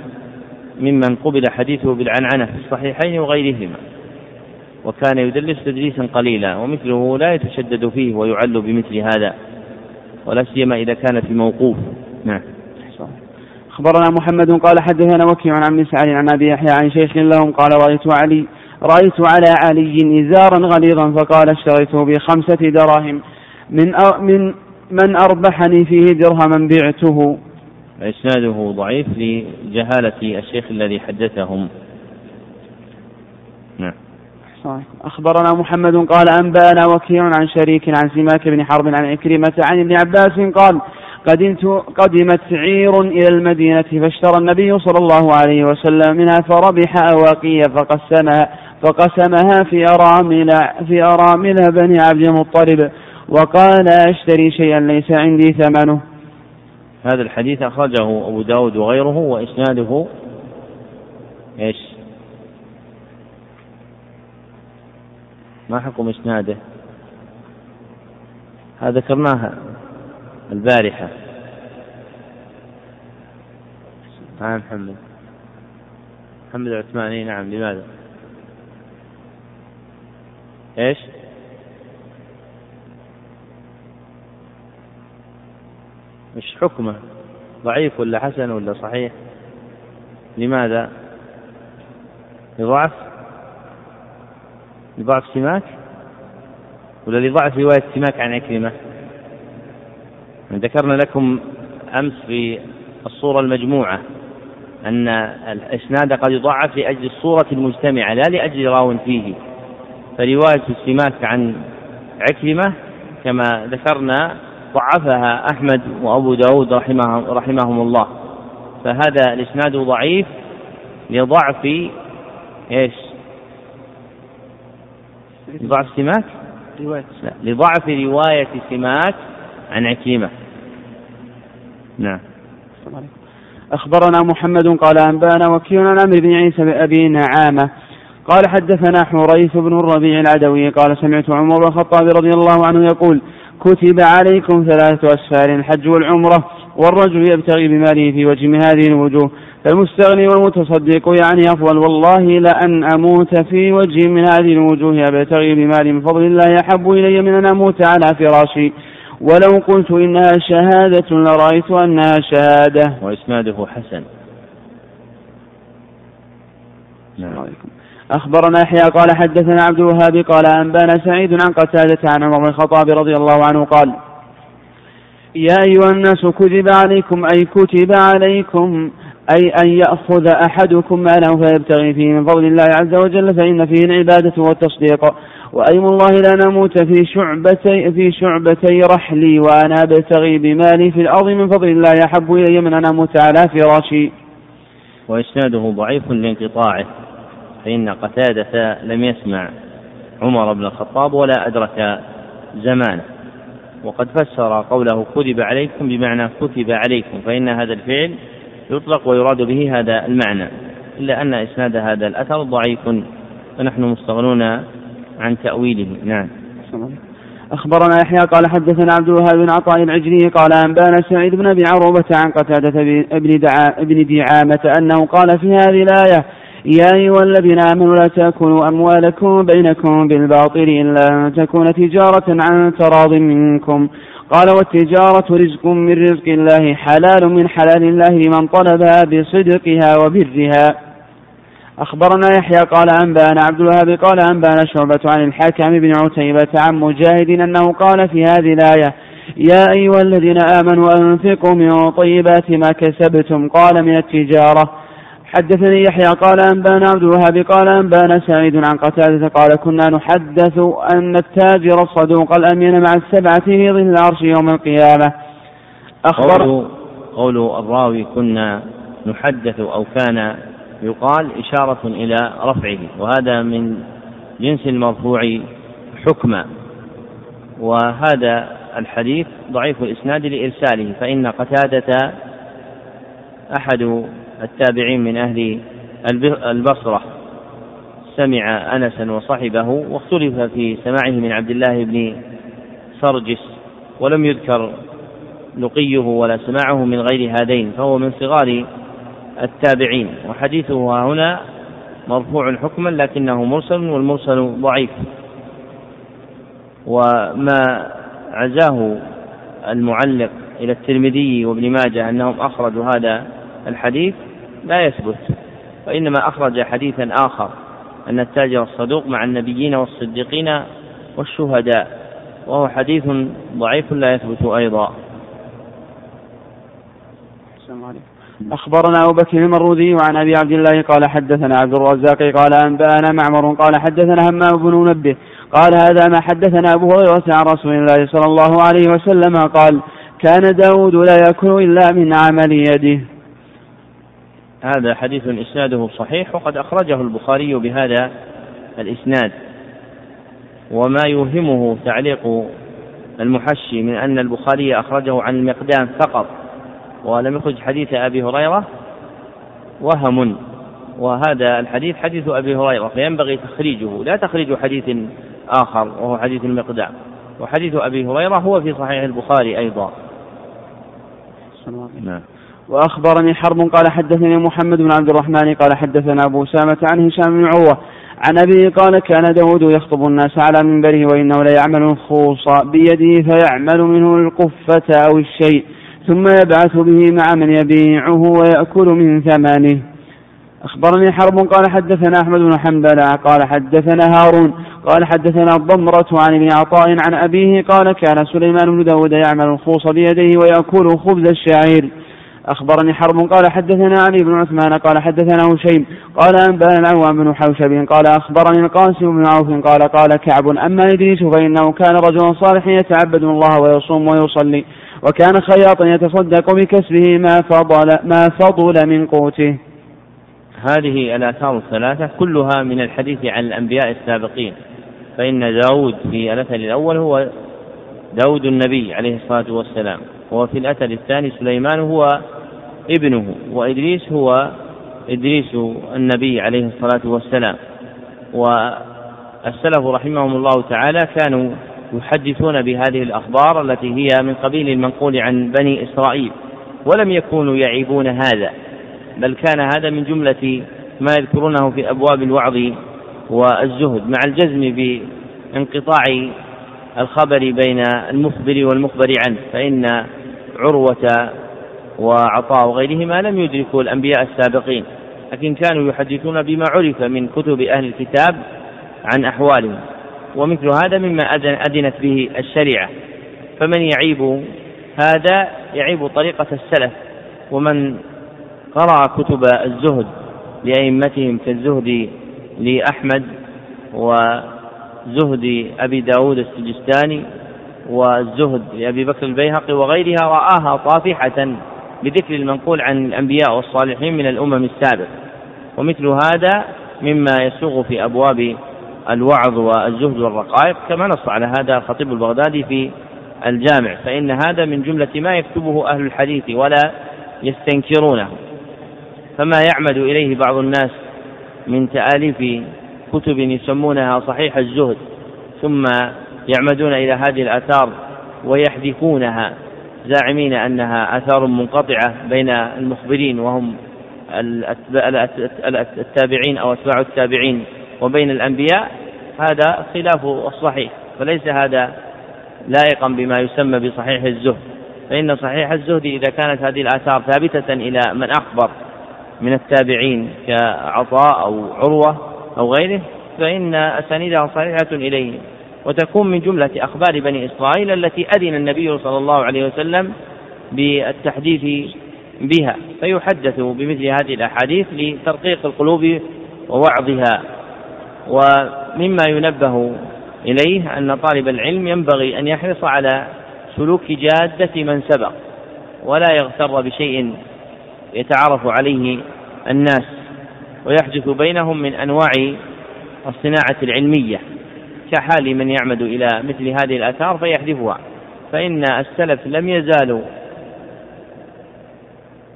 ممن قبل حديثه بالعنعنة في الصحيحين وغيرهما. وكان يدلس تدليسا قليلا ومثله لا يتشدد فيه ويعل بمثل هذا ولا سيما إذا كان في موقوف. نعم. أخبرنا محمد قال حدثنا وكيع عن مسعر عن أبي يحيى عن شيخ لهم قال رأيت علي رأيت على علي إزارا غليظا فقال اشتريته بخمسة دراهم من من من أربحني فيه درهما بعته. إسناده ضعيف لجهالة الشيخ الذي حدثهم. نعم. أخبرنا محمد قال أنبأنا وكيع عن شريك عن سماك بن حرب عن عكرمة عن ابن عباس قال قدمت قدمت عير إلى المدينة فاشترى النبي صلى الله عليه وسلم منها فربح أواقي فقسمها فقسمها في أرامل في أرامل بني عبد المطلب وقال أشتري شيئا ليس عندي ثمنه. هذا الحديث أخرجه أبو داود وغيره وإسناده إيش؟ ما حكم إسناده؟ هذا ذكرناها البارحة. نعم محمد. محمد العثماني نعم لماذا؟ إيش؟ مش حكمه؟ ضعيف ولا حسن ولا صحيح؟ لماذا؟ لضعف لضعف سماك؟ ولا لضعف رواية سماك عن عكرمة ذكرنا لكم أمس في الصورة المجموعة أن الإسناد قد يضعف لأجل الصورة المجتمعة لا لأجل راو فيه. فرواية السماك عن عكرمة كما ذكرنا ضعفها أحمد وأبو داود رحمهم, رحمهم الله. فهذا الإسناد ضعيف لضعف إيش؟ لضعف سماك؟ رواية. لا لضعف رواية سماك عن عكيمة نعم. أخبرنا محمد قال أنبأنا وكيل عن عمرو بن عيسى بأبي نعامة. قال حدثنا حريث بن الربيع العدوي قال سمعت عمر بن الخطاب رضي الله عنه يقول كتب عليكم ثلاثة أسفار الحج والعمرة. والرجل يبتغي بماله في وجه من هذه الوجوه. فالمستغني والمتصدق يعني أفضل. والله لأن أموت في وجه من هذه الوجوه. أبتغي بمالي من فضل الله. أحب إلي من أن أموت على فراشي. ولو قلت إنها شهادة لرأيت أنها شهادة. وإسناده حسن. نعم. أخبرنا يحيى قال حدثنا عبد الوهاب قال أنبانا سعيد عن قتادة عن عمر بن الخطاب رضي الله عنه قال يا أيها الناس كتب عليكم أي كتب عليكم أي أن يأخذ أحدكم ماله فيبتغي فيه من فضل الله عز وجل فإن فيه العبادة والتصديق وأيم الله لا نموت في شعبتي في شعبتي رحلي وأنا أبتغي بمالي في الأرض من فضل الله أحب إلي من أن أموت على فراشي. وإسناده ضعيف لانقطاعه فإن قتادة لم يسمع عمر بن الخطاب ولا أدرك زمانه وقد فسر قوله كتب عليكم بمعنى كتب عليكم فإن هذا الفعل يطلق ويراد به هذا المعنى إلا أن إسناد هذا الأثر ضعيف فنحن مستغنون عن تأويله. نعم. أخبرنا يحيى قال حدثنا عبد الوهاب بن عطاء العجلي قال أنبانا سعيد بن أبي عروبة عن قتادة ابن دعامة أنه قال في هذه الآية يا أيها الذين آمنوا لا تأكلوا أموالكم بينكم بالباطل إلا أن تكون تجارة عن تراض منكم. قال والتجارة رزق من رزق الله حلال من حلال الله لمن طلبها بصدقها وبرها. أخبرنا يحيى قال أنبانا عبد الوهاب قال أنبانا شعبة عن الحكم بن عتيبة عن مجاهد أنه قال في هذه الآية يا أيها الذين آمنوا أنفقوا من طيبات ما كسبتم. قال من التجارة حدثني يحيى قال أنبأنا عبد الوهاب قال أنبأنا سعيد عن قتادة قال كنا نحدث أن التاجر الصدوق الأمين مع السبعة في ظل العرش يوم القيامة. أخبر قول, الراوي كنا نحدث أو كان يقال إشارة إلى رفعه وهذا من جنس المرفوع حكما. وهذا الحديث ضعيف الإسناد لإرساله فإن قتادة أحد التابعين من أهل البصرة. سمع أنسا وصحبه واختلف في سماعه من عبد الله بن سرجس ولم يذكر لقيه ولا سماعه من غير هذين فهو من صغار التابعين. وحديثه هنا مرفوع حكما لكنه مرسل والمرسل ضعيف. وما عزاه المعلق إلى الترمذي وابن ماجه أنهم أخرجوا هذا الحديث لا يثبت وإنما أخرج حديثا آخر أن التاجر الصدوق مع النبيين والصديقين والشهداء وهو حديث ضعيف لا يثبت أيضا. أخبرنا أبو بكر المرودي وعن أبي عبد الله قال حدثنا عبد الرزاق قال أنبأنا معمر قال حدثنا همام بن منبه قال هذا ما حدثنا أبو هريرة عن رسول الله صلى الله عليه وسلم قال كان داود لا يأكل إلا من عمل يده. هذا حديث إسناده صحيح وقد أخرجه البخاري بهذا الإسناد. وما يوهمه تعليق المحشي من أن البخاري أخرجه عن المقدام فقط ولم يخرج حديث أبي هريرة وهم. وهذا الحديث حديث أبي هريرة فينبغي تخريجه لا تخريج حديث آخر وهو حديث المقدام. وحديث أبي هريرة هو في صحيح البخاري أيضا. نعم. وأخبرني حرب قال حدثني محمد بن عبد الرحمن قال حدثنا أبو سامة عن هشام بن عروة عن أبيه قال كان داود يخطب الناس على منبره وإنه ليعمل الخوص بيده فيعمل منه القفة أو الشيء ثم يبعث به مع من يبيعه ويأكل من ثمنه. أخبرني حرب قال حدثنا أحمد بن حنبل قال حدثنا هارون قال حدثنا الضمرة عن ابن عطاء عن أبيه قال كان سليمان بن داود يعمل الخوص بيديه ويأكل خبز الشعير. أخبرني حرب قال حدثنا علي بن عثمان قال حدثنا هشيم قال أنبأنا العوام بن حوشب قال أخبرني القاسم بن عوف قال قال كعب أما إدريس فإنه كان رجلا صالحا يتعبد الله ويصوم ويصلي وكان خياطا يتصدق بكسبه ما فضل ما فضل من قوته. هذه الآثار الثلاثة كلها من الحديث عن الأنبياء السابقين فإن داود في الأثر الأول هو داود النبي عليه الصلاة والسلام وفي الأثر الثاني سليمان هو ابنه وإدريس هو إدريس النبي عليه الصلاة والسلام. والسلف رحمهم الله تعالى كانوا يحدثون بهذه الأخبار التي هي من قبيل المنقول عن بني إسرائيل ولم يكونوا يعيبون هذا بل كان هذا من جملة ما يذكرونه في أبواب الوعظ والزهد مع الجزم بانقطاع الخبر بين المخبر والمخبر عنه فإن عروة وعطاء وغيرهما لم يدركوا الأنبياء السابقين لكن كانوا يحدثون بما عرف من كتب أهل الكتاب عن أحوالهم ومثل هذا مما أذنت به الشريعة. فمن يعيب هذا؟ يعيب طريقة السلف ومن قرأ كتب الزهد لأئمتهم كالزهد لأحمد وزهد أبي داود السجستاني والزهد لأبي بكر البيهقي وغيرها رآها طافحة. بذكر المنقول عن الأنبياء والصالحين من الأمم السابقة. ومثل هذا مما يسوغ في أبواب الوعظ والزهد والرقائق كما نص على هذا الخطيب البغدادي في الجامع. فإن هذا من جملة ما يكتبه أهل الحديث ولا يستنكرونه. فما يعمد إليه بعض الناس من تآليف كتب يسمونها صحيح الزهد ثم يعمدون إلى هذه الآثار ويحذفونها. زاعمين أنها آثار منقطعة بين المخبرين وهم التابعين أو أتباع التابعين وبين الأنبياء هذا خلاف الصحيح فليس هذا لائقا بما يسمى بصحيح الزهد. فإن صحيح الزهد إذا كانت هذه الآثار ثابتة إلى من أخبر من التابعين كعطاء أو عروة أو غيره فإن أسانيدها صحيحة إليه. وتكون من جملة أخبار بني إسرائيل التي أذن النبي صلى الله عليه وسلم بالتحديث بها. فيحدث بمثل هذه الأحاديث لترقيق القلوب ووعظها. ومما ينبه إليه أن طالب العلم ينبغي أن يحرص على سلوك جادة من سبق ولا يغتر بشيء يتعرف عليه الناس ويحدث بينهم من أنواع الصناعة العلمية. كحال من يعمد إلى مثل هذه الآثار فيحذفها. فإن السلف لم يزالوا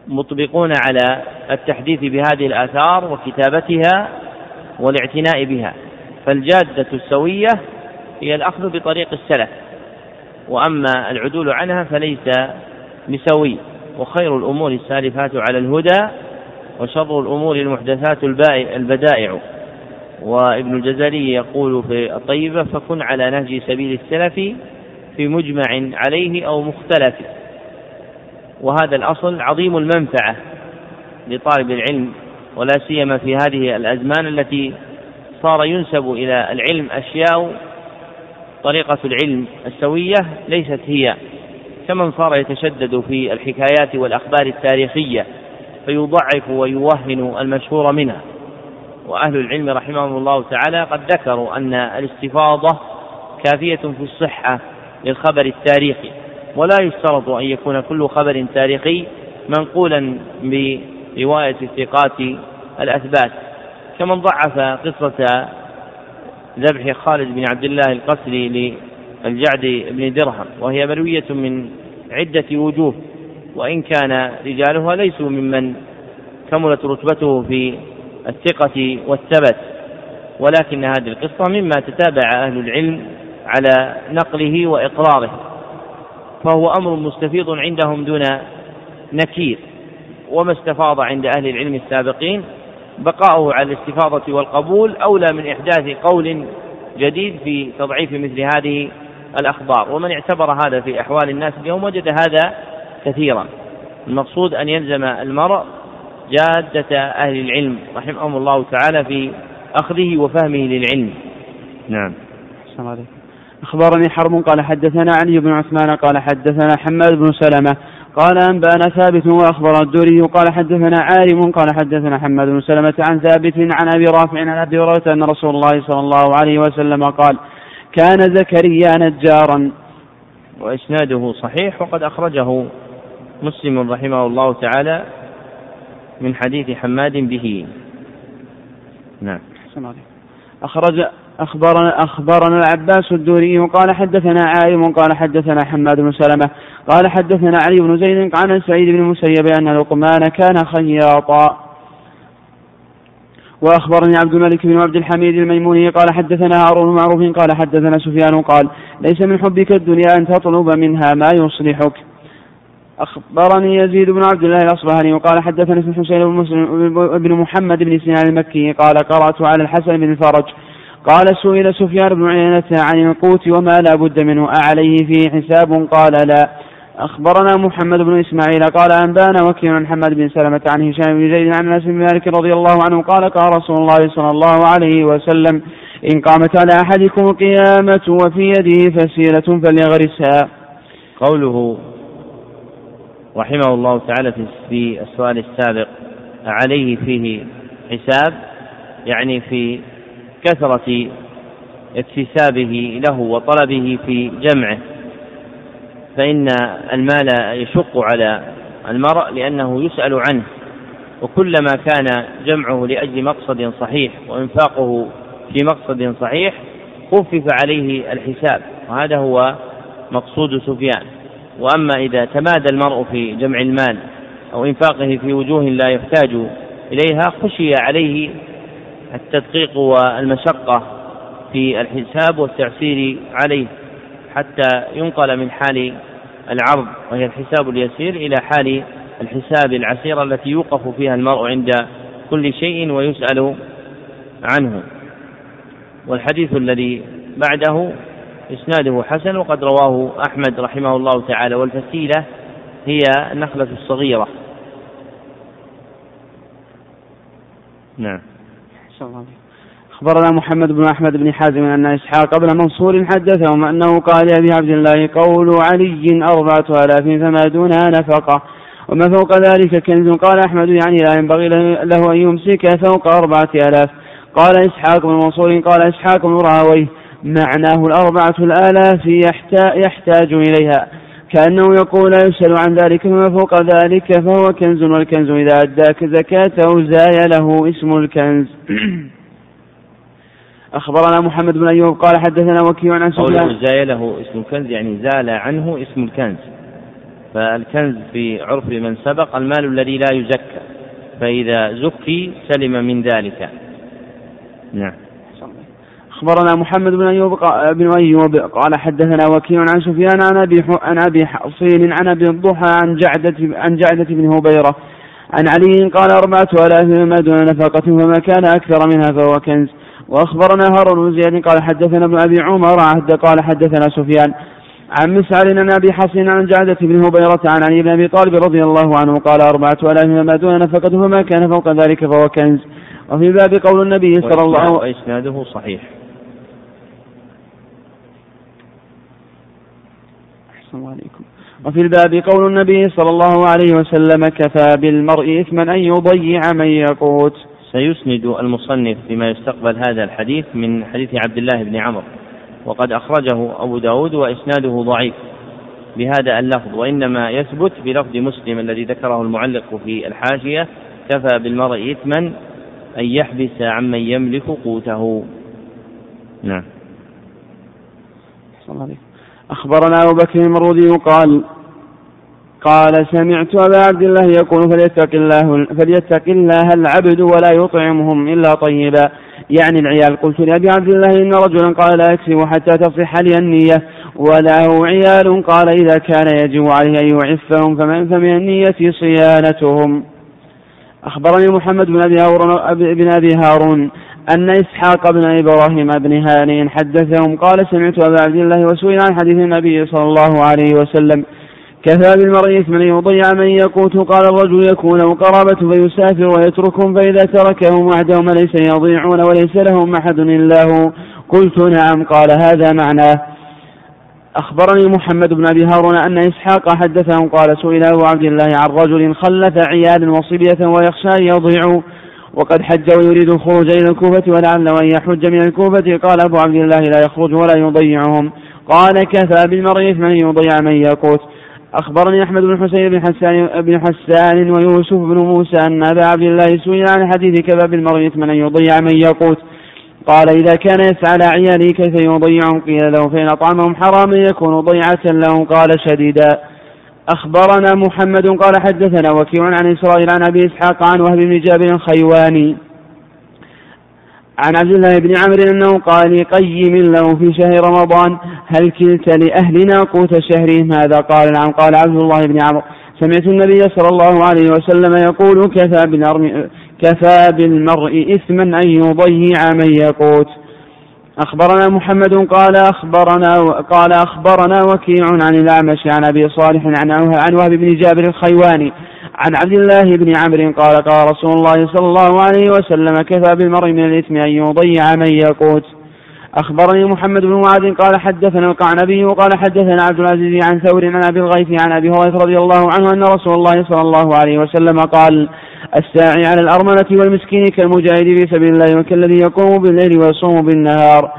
مطبقون على التحديث بهذه الآثار وكتابتها والاعتناء بها. فالجادة السوية هي الأخذ بطريق السلف. وأما العدول عنها فليس بسوي. وخير الأمور السالفات على الهدى وشر الأمور المحدثات البدائع. وابن الجزري يقول في الطيبة فكن على نهج سبيل السلف في مجمع عليه أو مختلف. وهذا الأصل عظيم المنفعة لطالب العلم ولا سيما في هذه الأزمان التي صار ينسب إلى العلم أشياء طريقة العلم السوية ليست هي كمن صار يتشدد في الحكايات والأخبار التاريخية فيضعف ويوهن المشهور منها. وأهل العلم رحمهم الله تعالى قد ذكروا أن الاستفاضة كافية في الصحة للخبر التاريخي ولا يشترط أن يكون كل خبر تاريخي منقولا برواية الثقات الأثبات. كمن ضعف قصة ذبح خالد بن عبد الله القسري للجعد بن درهم وهي مروية من عدة وجوه وإن كان رجالها ليسوا ممن كملت رتبته في الثقة والثبت ولكن هذه القصة مما تتابع أهل العلم على نقله وإقراره. فهو أمر مستفيض عندهم دون نكير. وما استفاض عند أهل العلم السابقين بقاؤه على الاستفاضة والقبول أولى من إحداث قول جديد في تضعيف مثل هذه الأخبار. ومن اعتبر هذا في أحوال الناس اليوم وجد هذا كثيرا. المقصود أن يلزم المرء جادة أهل العلم رحمهم الله تعالى في أخذه وفهمه للعلم. نعم. أخبرني حرب قال حدثنا علي بن عثمان قال حدثنا حماد بن سلمة قال أنبأنا ثابت وأخبر الدوري قال حدثنا عارم قال حدثنا حماد بن سلمة عن ثابت عن أبي رافع عن أبي هريرة أن رسول الله صلى الله عليه وسلم قال كان زكريا نجارا. وإسناده صحيح وقد أخرجه مسلم رحمه الله تعالى من حديث حماد به. نعم. أخرج أخبرنا أخبرنا العباس الدوري قال حدثنا عالم قال حدثنا حماد بن سلمة قال حدثنا علي بن زيد عن سعيد بن المسيب أن لقمان كان خياطا. وأخبرني عبد الملك بن عبد الحميد الميموني قال حدثنا هارون معروف قال حدثنا سفيان قال ليس من حبك الدنيا أن تطلب منها ما يصلحك. أخبرني يزيد بن عبد الله الأصبهاني وقال حدثنا اسم حسين بن مسلم بن محمد بن سنان المكي قال قرأت على الحسن بن الفرج قال سئل سفيان بن عيينة عن القوت وما لا بد منه أعليه فيه حساب؟ قال لا. أخبرنا محمد بن إسماعيل قال أنبانا وكيل عن حماد بن سلمة عن هشام بن زيد عن أنس بن مالك رضي الله عنه قال قال رسول الله صلى الله عليه وسلم إن قامت على أحدكم القيامة وفي يده فسيلة فليغرسها. قوله رحمه الله تعالى في السؤال السابق عليه فيه حساب يعني في كثرة اكتسابه له وطلبه في جمعه. فإن المال يشق على المرء لأنه يسأل عنه وكلما كان جمعه لأجل مقصد صحيح وإنفاقه في مقصد صحيح خفف عليه الحساب وهذا هو مقصود سفيان. وأما إذا تمادى المرء في جمع المال أو إنفاقه في وجوه لا يحتاج إليها خشي عليه التدقيق والمشقة في الحساب والتعسير عليه حتى ينقل من حال العرض وهي الحساب اليسير إلى حال الحساب العسيرة التي يوقف فيها المرء عند كل شيء ويسأل عنه. والحديث الذي بعده إسناده حسن وقد رواه أحمد رحمه الله تعالى. والفسيلة هي النخلة الصغيرة. نعم. أخبرنا محمد بن أحمد بن حازم أن إسحاق بن منصور حدثهم أنه قال لأبي عبد الله قول علي أربعة آلاف فما دونها نفقة. وما فوق ذلك كنز؟ قال أحمد يعني لا ينبغي له أن يمسك فوق أربعة آلاف. قال إسحاق بن منصور قال إسحاق بن رأويه. معناه الأربعة الآلاف يحتاج إليها. كأنه يقول يسأل عن ذلك فما فوق ذلك فهو كنز والكنز إذا أداك زكاته زاي له اسم الكنز. [clears throat] أخبرنا محمد بن أيوب قال حدثنا وكيع عن سفيان. زاي له اسم الكنز يعني زال عنه اسم الكنز. فالكنز في عرف من سبق المال الذي لا يزكى. فإذا زكي سلم من ذلك. نعم. أخبرنا محمد بن أيوب بن أيوب قال حدثنا وكيع عن سفيان عن أبي عن أبي حصين عن أبي الضحى عن جعدة عن جعدة بن هبيرة عن علي قال أربعة آلاف مما دون نفقة فما كان أكثر منها فهو كنز. وأخبرنا هارون بن زياد قال حدثنا ابن أبي عمر قال حدثنا سفيان عن مسعر عن أبي حصين عن جعدة بن هبيرة عن علي بن أبي طالب رضي الله عنه قال أربعة آلاف مما دون نفقة فما كان فوق ذلك فهو كنز. وفي باب قول النبي صلى الله عليه وسلم وإسناده صحيح. أحسن عليكم. وفي الباب قول النبي صلى الله عليه وسلم كفى بالمرء إثما أن يضيع من يقوت. سيسند المصنف بما يستقبل هذا الحديث من حديث عبد الله بن عمرو. وقد أخرجه أبو داود وإسناده ضعيف بهذا اللفظ وإنما يثبت بلفظ مسلم الذي ذكره المعلق في الحاشية كفى بالمرء إثما أن يحبس عمن يملك قوته. نعم. أخبرنا أبو بكر المرودي قال قال سمعت أبا عبد الله يقول فليتق الله فليتق الله العبد ولا يطعمهم إلا طيبا. يعني العيال قلت لأبي عبد الله إن رجلا قال لا أكسب حتى تصح لي النية. وله عيال قال إذا كان يجب عليه أن يعفهم فمن فمن النية صيانتهم. أخبرني محمد بن أبي هارون بن أبي هارون أن إسحاق بن إبراهيم بن هاني حدثهم قال سمعت أبا عبد الله وسئل عن حديث النبي صلى الله عليه وسلم. كفى بالمرء إثما يضيع من يقوت قال الرجل يكون قرابة فيسافر ويتركهم فإذا تركهم وحدهم ليس يضيعون وليس لهم أحد إلا هو. قلت نعم قال هذا معناه أخبرني محمد بن أبي هارون أن إسحاق حدثهم قال سئل أبو عبد الله عن رجل خلف عيالا وصبية ويخشى أن يضيعوا وقد حج ويريد الخروج إلى الكوفة ولعله أن يحج من الكوفة. قال أبو عبد الله لا يخرج ولا يضيعهم. قال كفى بالمرء إثما يضيع من يقوت. أخبرني أحمد بن حسين بن حسان بن حسان ويوسف بن موسى أن أبا عبد الله سئل عن حديث كفى بالمرء إثما يضيع من يقوت. قال إذا كان يسعى على عياله كيف يضيعهم؟ قيل له فإن أطعمهم حراما يكون ضيعة لهم. قال شديدا. أخبرنا محمد قال حدثنا وكيع عن إسرائيل عن أبي إسحاق عن وهب بن جابر الخيواني عن عبد الله بن عمرو أنه قال قيم له في شهر رمضان هل كلت لأهلنا قوت شهرهم هذا قال؟ نعم قال عبد الله بن عمرو. سمعت النبي صلى الله عليه وسلم يقول كفى كفى بالمرء إثما أن يضيع من يقوت. أخبرنا محمد قال أخبرنا قال أخبرنا وكيع عن الأعمش عن أبي صالح عن عن وهب بن جابر الخيواني عن عبد الله بن عمرو قال قال رسول الله صلى الله عليه وسلم كفى بالمرء من الإثم أن يضيع من يقوت أخبرني محمد بن معاذ قال حدثنا القعنبي وقال حدثنا عبد العزيز عن ثور عن أبي الغيث عن أبي هريرة رضي الله عنه أن رسول الله صلى الله عليه وسلم قال الساعي على الأرملة والمسكين كالمجاهد في سبيل الله وكالذي يقوم بالليل ويصوم بالنهار.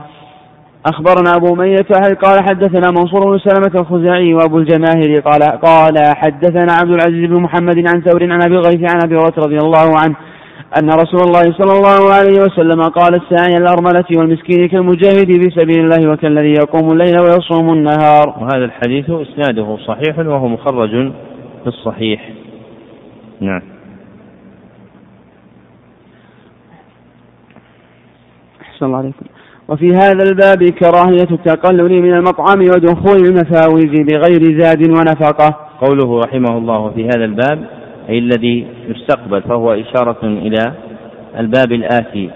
أخبرنا أبو مية قال حدثنا منصور بن سلمة الخزاعي وأبو الجماهير قال قال حدثنا عبد العزيز بن محمد عن ثور عن أبي الغيث عن أبي هريرة رضي الله عنه أن رسول الله صلى الله عليه وسلم قال الساعي الأرملة والمسكين كالمجاهد في سبيل الله وكالذي يقوم الليل ويصوم النهار. وهذا الحديث إسناده صحيح وهو مخرج في الصحيح. نعم. أحسن الله عليكم وفي هذا الباب كراهية التقلل من المطعم ودخول المفاوز بغير زاد ونفقة. قوله رحمه الله في هذا الباب أي الذي يستقبل فهو إشارة إلى الباب الآتي.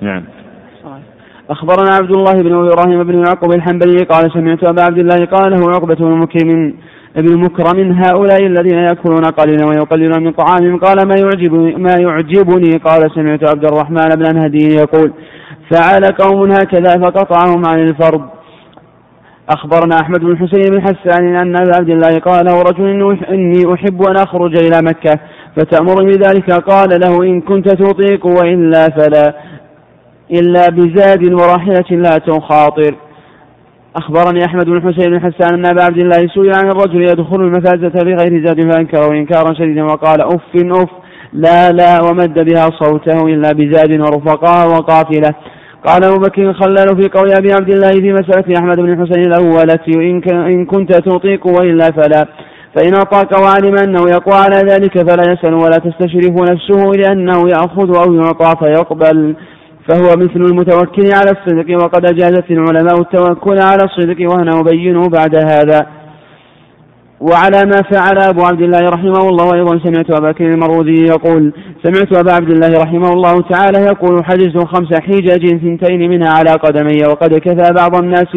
نعم. أخبرنا عبد الله بن إبراهيم بن يعقوب الحنبلي قال سمعت أبا عبد الله قال له عقبة بن مكرم ابن مكرم هؤلاء الذين يأكلون قليلا ويقللون من طعامهم قال ما يعجبني ما يعجبني؟ قال سمعت عبد الرحمن بن الهدي يقول فعل قوم هكذا فقطعهم عن الفرض. أخبرنا أحمد بن حسين بن حسان أن أبا عبد الله قال له رجل إني أحب أن أخرج إلى مكة فتأمرني بذلك قال له إن كنت تطيق وإلا فلا إلا بزاد وراحلة لا تخاطر. أخبرني أحمد بن حسين بن حسان أن أبا عبد الله سئل عن الرجل يدخل المفازة بغير زاد فأنكره إنكارا شديدا وقال أف أف لا لا ومد بها صوته إلا بزاد ورفقاء وقافلة. قال أبو بكر خلال في قول أبي عبد الله في مسألة أحمد بن حسين الأولة إن كنت تطيق وإلا فلا فإن أطاق وعلم أنه يقوى على ذلك فلا يسأل ولا تستشرف نفسه لأنه يأخذ أو يعطى فيقبل فهو مثل المتوكل على الصدق وقد أجازت العلماء التوكل على الصدق وأنا أبينه بعد هذا. وعلى ما فعل أبو عبد الله رحمه الله أيضا سمعت أبا بكر المروذي يقول سمعت أبا عبد الله رحمه الله تعالى يقول حجزت خمس حجج ثنتين منها على قدمي وقد كفى بعض الناس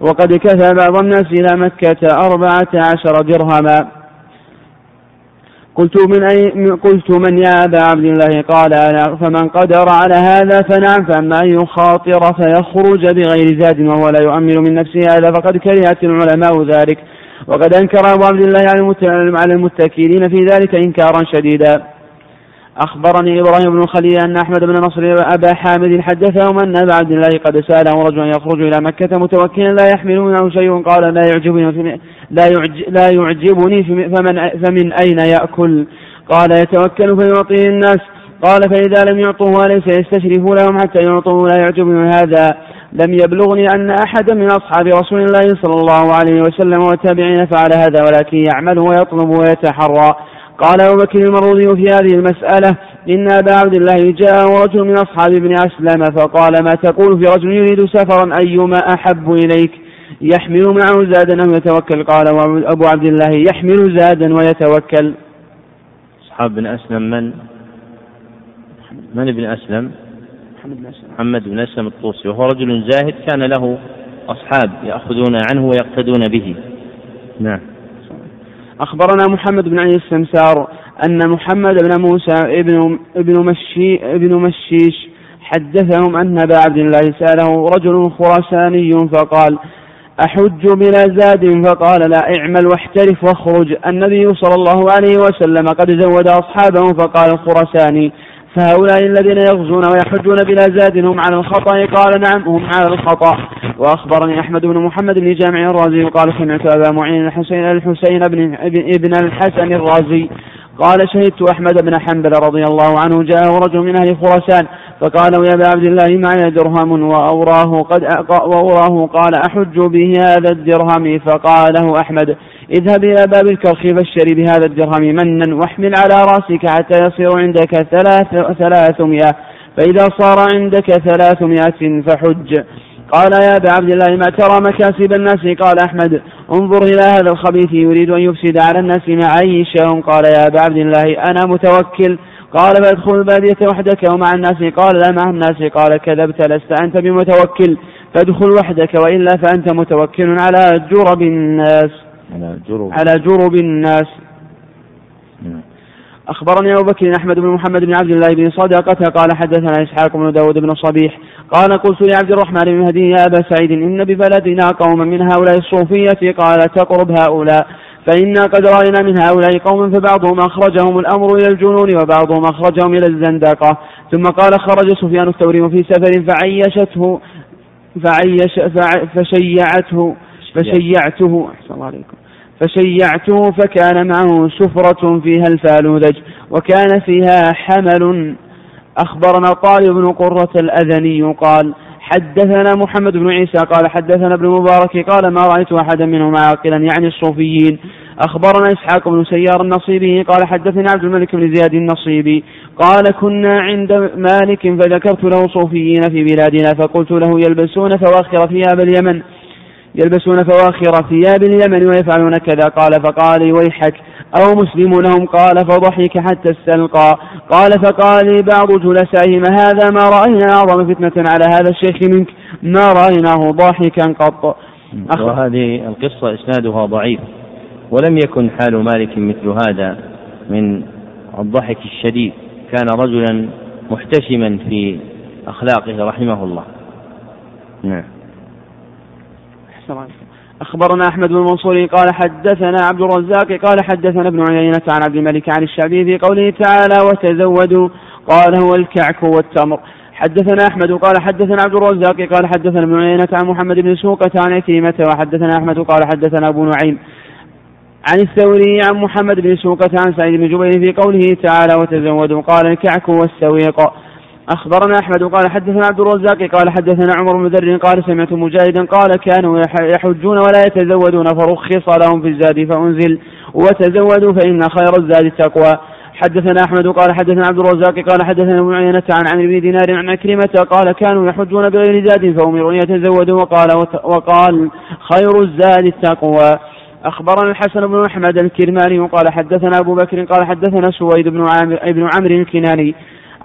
وقد كفى بعض الناس إلى مكة أربعة عشر درهما. قلت من أي قلت من يا أبا عبد الله؟ قال أنا فمن قدر على هذا فنعم فأما أن يخاطر فيخرج بغير زاد وهو لا يؤمن من نفسه هذا فقد كرهت العلماء ذلك. وقد أنكر أبو عبد الله على المتكلين في ذلك إنكارا شديدا. أخبرني إبراهيم بن خليل أن أحمد بن نصر أبا حامد حدثهم أن أبا عبد الله قد سأله رجل يخرج إلى مكة متوكلا لا يحمل منه شيء. قال لا يعجبني لا, لا يعجبني فمن فمن أين يأكل؟ قال يتوكل فيعطيه الناس. قال فإذا لم يعطوه وليس يستشرف لهم حتى يعطوه؟ لا يعجبني هذا. لم يبلغني أن أحدا من أصحاب رسول الله صلى الله عليه وسلم والتابعين فعل هذا ولكن يعمل ويطلب ويتحرى قال أبو بكر المروذي في هذه المسألة إن أبا عبد الله جاء رجل من أصحاب ابن أسلم فقال ما تقول في رجل يريد سفرا أيما أحب إليك يحمل معه زادا أو يتوكل قال أبو عبد الله يحمل زادا ويتوكل أصحاب بن أسلم من؟ من ابن أسلم؟ محمد بن أسلم. محمد بن أسلم الطوسي. وهو رجل زاهد كان له أصحاب يأخذون عنه ويقتدون به. نعم. أخبرنا محمد بن علي السمسار أن محمد بن موسى ابن ابن مشي ابن مشيش حدثهم أن أبا عبد الله سأله رجل خراساني فقال أحج بلا زاد؟ فقال لا اعمل واحترف واخرج. النبي صلى الله عليه وسلم قد زود أصحابه فقال الخرساني فهؤلاء الذين يغزون ويحجون بلا زاد هم على الخطأ. قال نعم هم على الخطأ. وأخبرني أحمد بن محمد بن جامع الرازي قال سمعت أبا معين الحسين الحسين بن ابن الحسن الرازي. قال شهدت أحمد بن حنبل رضي الله عنه جاءه رجل من أهل خراسان فقال يا أبا عبد الله معي درهم وأوراه قد وأوراه قال أحج به هذا الدرهم؟ فقال له أحمد اذهب إلى باب الكرخ فاشتري بهذا الدرهم منا واحمل على رأسك حتى يصير عندك ثلاث ثلاثمائة. فإذا صار عندك ثلاثمائة فحج. قال يا أبا عبد الله ما ترى مكاسب الناس؟ قال أحمد انظر إلى هذا الخبيث يريد أن يفسد على الناس معيشهم قال يا أبا عبد الله أنا متوكل. قال فادخل البادية وحدك ومع الناس. قال لا مع الناس. قال كذبت لست أنت بمتوكل. فادخل وحدك وإلا فأنت متوكل على جرب الناس. على جرب على جرب الناس. نعم. أخبرني أبو بكر أحمد بن محمد بن عبد الله بن صدقة قال حدثنا إسحاق بن داود بن صبيح قال قلت لعبد الرحمن بن مهدي يا أبا سعيد إن ببلدنا قوما من هؤلاء الصوفية قال تقرب هؤلاء فإنا قد رأينا من هؤلاء قوما فبعضهم أخرجهم الأمر إلى الجنون وبعضهم أخرجهم إلى الزندقة. ثم قال خرج سفيان الثوري في سفر فعيشته فعيش فشيعته فشيعته. أحسن الله عليكم. فشيعته فكان معه سفرة فيها الفالوذج وكان فيها حمل. أخبرنا طالب بن قرة الأذني قال حدثنا محمد بن عيسى قال حدثنا ابن مبارك قال ما رأيت أحدا منهم عاقلا يعني الصوفيين. أخبرنا إسحاق بن سيار النصيبي قال حدثنا عبد الملك بن زياد النصيبي قال كنا عند مالك فذكرت له صوفيين في بلادنا فقلت له يلبسون فواخر ثياب اليمن يلبسون فواخر ثياب اليمن ويفعلون كذا. قال فقال لي ويحك أو مسلم لهم؟ قال فضحك حتى استلقى. قال فقال لي بعض جلسائه ما هذا ما رأينا أعظم فتنة على هذا الشيخ منك. ما رأيناه ضاحكا قط. وهذه القصة إسنادها ضعيف ولم يكن حال مالك مثل هذا من الضحك الشديد. كان رجلا محتشما في أخلاقه رحمه الله. نعم. أخبرنا أحمد بن منصور قال حدثنا عبد الرزاق قال حدثنا ابن عيينة عن عبد الملك عن الشعبي في قوله تعالى وتزودوا قال هو الكعك والتمر. حدثنا أحمد قال حدثنا عبد الرزاق قال حدثنا ابن عيينة عن محمد بن سوقة عن عكرمة وحدثنا أحمد قال حدثنا أبو نعيم عن الثوري عن محمد بن سوقة عن سعيد بن جبير في قوله تعالى وتزودوا قال الكعك والسويق. أخبرنا أحمد قال حدثنا عبد الرزاق قال حدثنا عمر بن ذر قال سمعت مجاهدا قال كانوا يحجون ولا يتزودون فرخص لهم في الزاد فأنزل وتزودوا فإن خير الزاد التقوى حدثنا أحمد قال حدثنا عبد الرزاق قال حدثنا ابن عيينة عن عمرو بن دينار عن عكرمة قال كانوا يحجون بغير زاد فأمروا أن يتزودوا وقال وقال خير الزاد التقوى أخبرنا الحسن بن أحمد الكرماني قال حدثنا أبو بكر قال حدثنا سويد بن عامر ابن عمرو الكناني.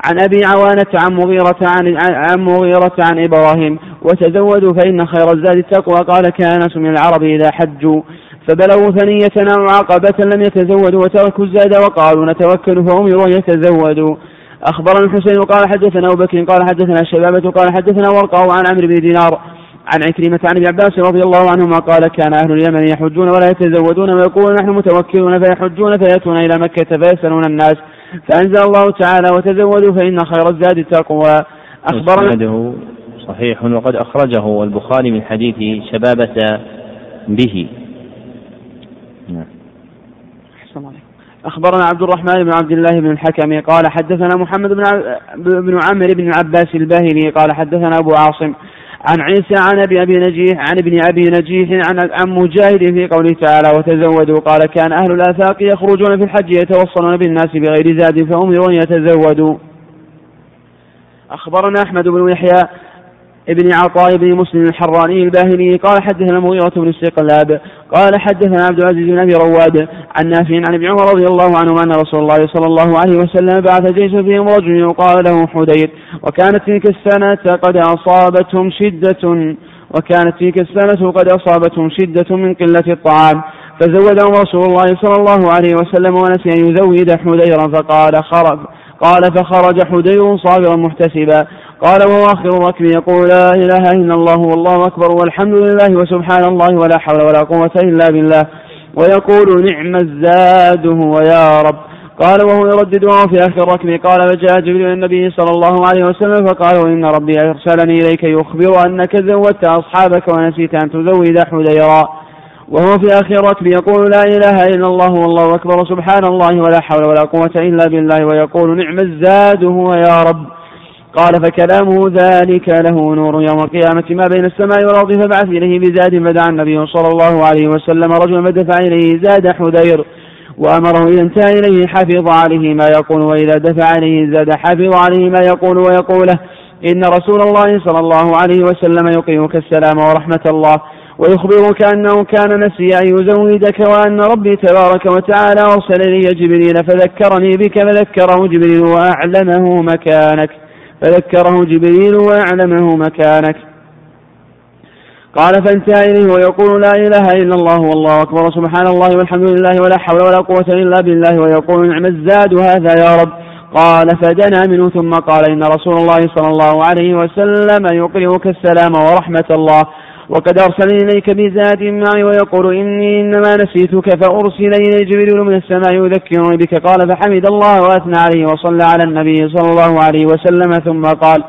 عن أبي عوانة عن مغيرة عن, عن مغيرة عن إبراهيم. وتزودوا فإن خير الزاد التقوى. قال كان من العرب إذا حجوا. فبلغوا ثنية أو عقبة لم يتزودوا وتركوا الزاد وقالوا نتوكل فأمروا أن يتزودوا. أخبرنا الحسين قال حدثنا أبو بكر قال حدثنا الشبابة قال حدثنا ورقة عن عمرو بن دينار عن عكرمة عن ابن عباس رضي الله عنهما قال كان أهل اليمن يحجون ولا يتزودون ويقولون نحن متوكلون فيحجون فيأتون إلى مكة فيسألون الناس. فأنزل الله تعالى وتزودوا فإن خير الزاد التقوى. أخبرنا صحيح وقد أخرجه البخاري من حديث شبابة به. نعم أخبرنا عبد الرحمن بن عبد الله بن الحكم قال حدثنا محمد بن بن عمرو بن العباس الباهلي قال حدثنا أبو عاصم عن عيسى عن أبي أبي نجيح عن ابن أبي نجيح عن عن مجاهد في قوله تعالى وتزودوا قال كان أهل الآفاق يخرجون في الحج يتوصلون بالناس بغير زاد فامروا ان يتزودوا. أخبرنا أحمد بن يحيى ابن عطاء بن مسلم الحراني الباهلي قال حدثنا المغيرة بن استقلاب قال حدثنا عبد العزيز بن أبي رواد عن نافع عن ابن عمر رضي الله عنه أن رسول الله صلى الله عليه وسلم بعث جيش فيهم رجل يقال له حدير وكانت تلك السنة قد أصابتهم شدة وكانت تلك السنة قد أصابتهم شدة من قلة الطعام. فزودهم رسول الله صلى الله عليه وسلم ونسي أن يزود حديرا فقال خرج قال فخرج حدير صابرا محتسبا. قال وهو آخر الركب يقول لا إله إلا الله والله أكبر والحمد لله وسبحان الله ولا حول ولا قوة إلا بالله. ويقول نعم الزاد هو يا رب. قال وهو يردد وهو في آخر الركب قال فجاء جبريل النبي صلى الله عليه وسلم فقال وإن ربي أرسلني إليك يخبر أنك زودت أصحابك ونسيت أن تزود حديرا وهو في آخر الركب يقول لا إله إلا الله والله أكبر سبحان الله ولا حول ولا قوة إلا بالله. ويقول نعم الزاد هو يا رب. قال فكلامه ذلك له نور يوم القيامة ما بين السماء والأرض فبعث إليه بزاد فدعا النبي صلى الله عليه وسلم رجلا فدفع إليه زاد حذير وأمره إذا انتهى إليه حفظ عليه ما يقول وإذا دفع إليه زاد حفظ عليه ما يقول ويقوله إن رسول الله صلى الله عليه وسلم يقيمك السلام ورحمة الله ويخبرك أنه كان نسي أن يزودك وأن ربي تبارك وتعالى أرسل لي جبريل فذكرني بك فذكره جبريل وأعلمه مكانك فذكره جبريل وأعلمه مكانك. قال فانتهى إليه ويقول لا إله إلا الله والله أكبر. سبحان الله والحمد لله ولا حول ولا قوة إلا بالله. ويقول نعم الزاد هذا يا رب. قال فدنا منه ثم قال إن رسول الله صلى الله عليه وسلم يقرئك السلام ورحمة الله. وقد أرسل إليك بزاد معي ويقول إني إنما نسيتك فأرسل إلي جبريل من السماء يذكرني بك. قال فحمد الله وأثنى عليه وصلى على النبي صلى الله عليه وسلم. ثم قال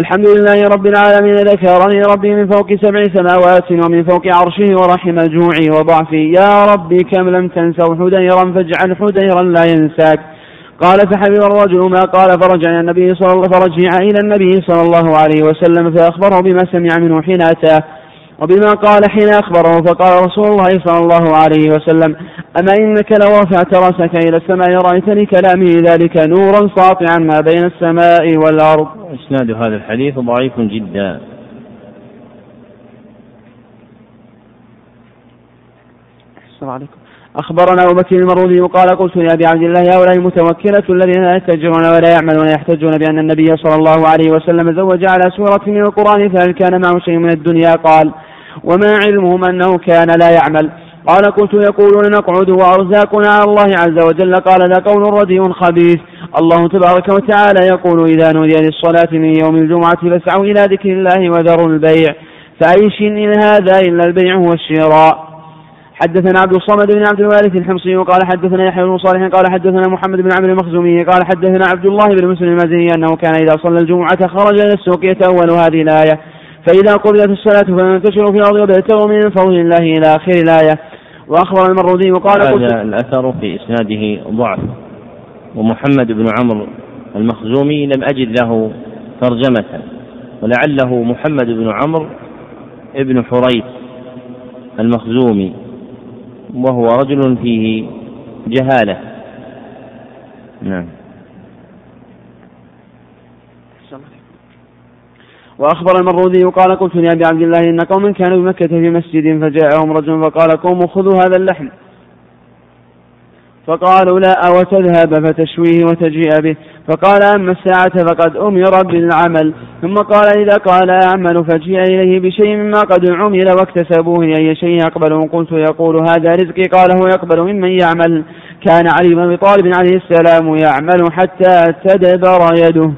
الحمد لله رب العالمين ذكرني ربي من فوق سبع سماوات ومن فوق عرشه ورحم جوعي وضعفي. يا ربي كم لم تنسوا حديرا فاجعل حديرا لا ينساك. قال فحفظ الرجل ما قال. فرجع النبي صلى الله فرجع إلى النبي صلى الله عليه وسلم فأخبره بما سمع منه حين أتاه وبما قال حين أخبره فقال رسول الله صلى الله عليه وسلم أما إنك لو رفعت رأسك إلى السماء رأيت لكلامه ذلك نورا ساطعا ما بين السماء والأرض. إسناد هذا الحديث ضعيف جدا. السلام عليكم. أخبرنا أبو بكر المروزي وقال قلت يا أبي عبد الله هؤلاء المتوكلة الذين لا يتجرون ولا يعملون يحتجون بأن النبي صلى الله عليه وسلم زوج على سورة من القرآن فهل كان معه شيء من الدنيا؟ قال وما علمهم أنه كان لا يعمل. قال قلت يقولون نقعد وأرزاقنا على الله عز وجل. قال ذا قول رديء خبيث. الله تبارك وتعالى يقول إذا نودي للصلاة من يوم الجمعة فاسعوا إلى ذكر الله وذروا البيع. فأي شيء إن هذا إلا البيع والشراء. حدثنا عبد الصمد بن عبد الوارث الحمصي قال حدثنا يحيى بن صالح قال حدثنا محمد بن عمرو المخزومي قال حدثنا عبد الله بن مسلم المزني أنه كان إذا صلى الجمعة خرج إلى السوق يتأول هذه الآية. فإذا قضيت الصلاة فانتشروا في الأرض وابتغوا من فضل الله إلى آخر الآية. وأخبر المروزي وقال هذا الأثر في إسناده ضعف. ومحمد بن عمرو المخزومي لم أجد له ترجمة. ولعله محمد بن عمرو ابن حريث المخزومي. وهو رجل فيه جهالة. نعم. وأخبر المروذي قال قلت لأبي عبد الله إن قوما كانوا بمكة في مسجد فجاءهم رجل فقال قوموا خذوا هذا اللحم. فقالوا لا وتذهب فتشويه وتجيء به. فقال أما الساعة فقد أمر بالعمل. ثم قال إذا قال أعمل فجيء إليه بشيء مما قد عمل واكتسبوه. أي شيء يقبل قلت يقول هذا رزقي. قال هو يقبل ممن يعمل. كان علي بن أبي طالب عليه السلام يعمل حتى تدبر يده.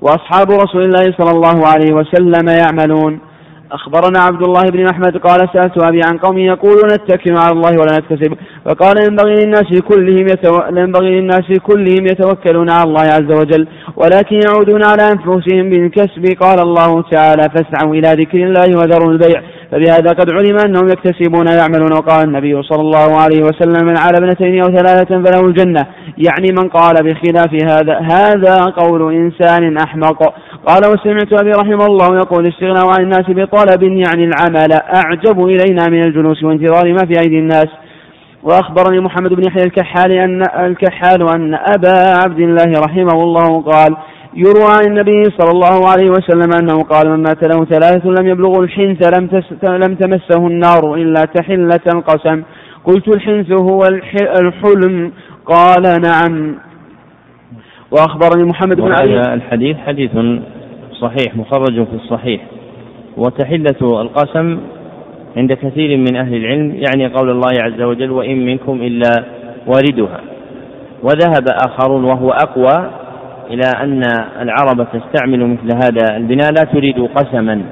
وأصحاب رسول الله صلى الله عليه وسلم يعملون. أخبرنا عبد الله بن أحمد قال سألت أبي عن قوم يقولون نتكل على الله ولا نكتسب. فقال ينبغي للناس كلهم يتو... ينبغي للناس كلهم يتوكلون على الله عز وجل ولكن يعودون على أنفسهم بالكسب. قال الله تعالى فاسعوا إلى ذكر الله وذروا البيع. فبهذا قد علم أنهم يكتسبون ويعملون. وقال النبي صلى الله عليه وسلم من عال ابنتين أو ثلاثة فله الجنة. يعني من قال بخلاف هذا هذا قول إنسان أحمق. قال وسمعت أبي رحمه الله يقول استغناء عن الناس بطلب يعني العمل أعجب إلينا من الجلوس وانتظار ما في أيدي الناس. وأخبرني محمد بن يحيى الكحال أن الكحال أن أبا عبد الله رحمه الله قال يروى عن النبي صلى الله عليه وسلم أنه قال من مات له ثلاثة لم يبلغوا الحنث لم, لم تمسه النار إلا تحلة القسم. قلت الحنث هو الحلم. قال نعم. وأخبرني محمد بن علي. الحديث حديث صحيح مخرج في الصحيح. وتحلة القسم عند كثير من أهل العلم يعني قول الله عز وجل وإن منكم إلا واردها وذهب آخرون وهو أقوى إلى أن العرب تستعمل مثل هذا البناء لا تريد قسما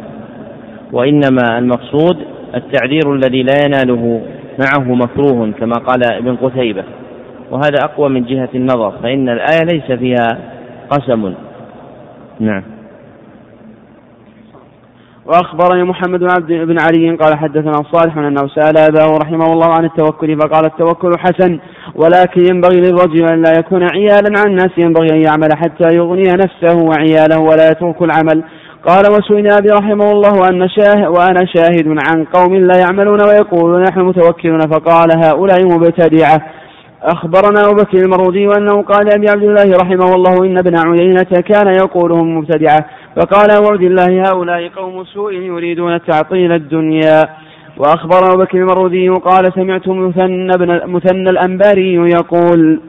وإنما المقصود التعذير الذي لا يناله معه مكروه كما قال ابن قتيبة. وهذا أقوى من جهة النظر فإن الآية ليس فيها قسم. نعم. وأخبرني محمد بن عبد بن علي قال حدثنا صالح أنه سأل أباه رحمه الله عن التوكل فقال التوكل حسن ولكن ينبغي للرجل أن لا يكون عيالا عن الناس ينبغي أن يعمل حتى يغني نفسه وعياله ولا يترك العمل. قال وسئل أبي رحمه الله وأن شاه وأنا شاهد عن قوم لا يعملون ويقولون نحن متوكلون فقال هؤلاء مبتدعة. أخبرنا أبو بكر المرودي أنه قال أبي عبد الله رحمه الله إن ابن عيينة كان يقولهم مبتدعة فقال أبو عبد الله هؤلاء قوم سوء يريدون تعطيل الدنيا. وأخبر أبو بكر المرودي قال سمعت مثنى, مثنى الأنباري يقول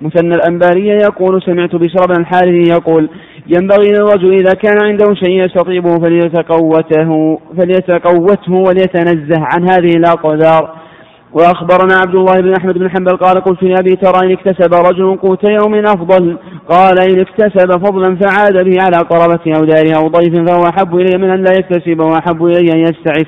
مثنى الأنباري يقول سمعت بشر بن الحارث يقول ينبغي للرجل إذا كان عنده شيء يستطيبه فليتقوته فليتقوته وليتنزه عن هذه الأقدار. وأخبرنا عبد الله بن أحمد بن حنبل قال قلت لأبي ترى إن اكتسب رجل قوت يوم أفضل. قال إن اكتسب فضلا فعاد به على قرابته أو داره أو ضيف فهو أحب إلي من أن لا يكتسب وأحب إلي أن يستعف.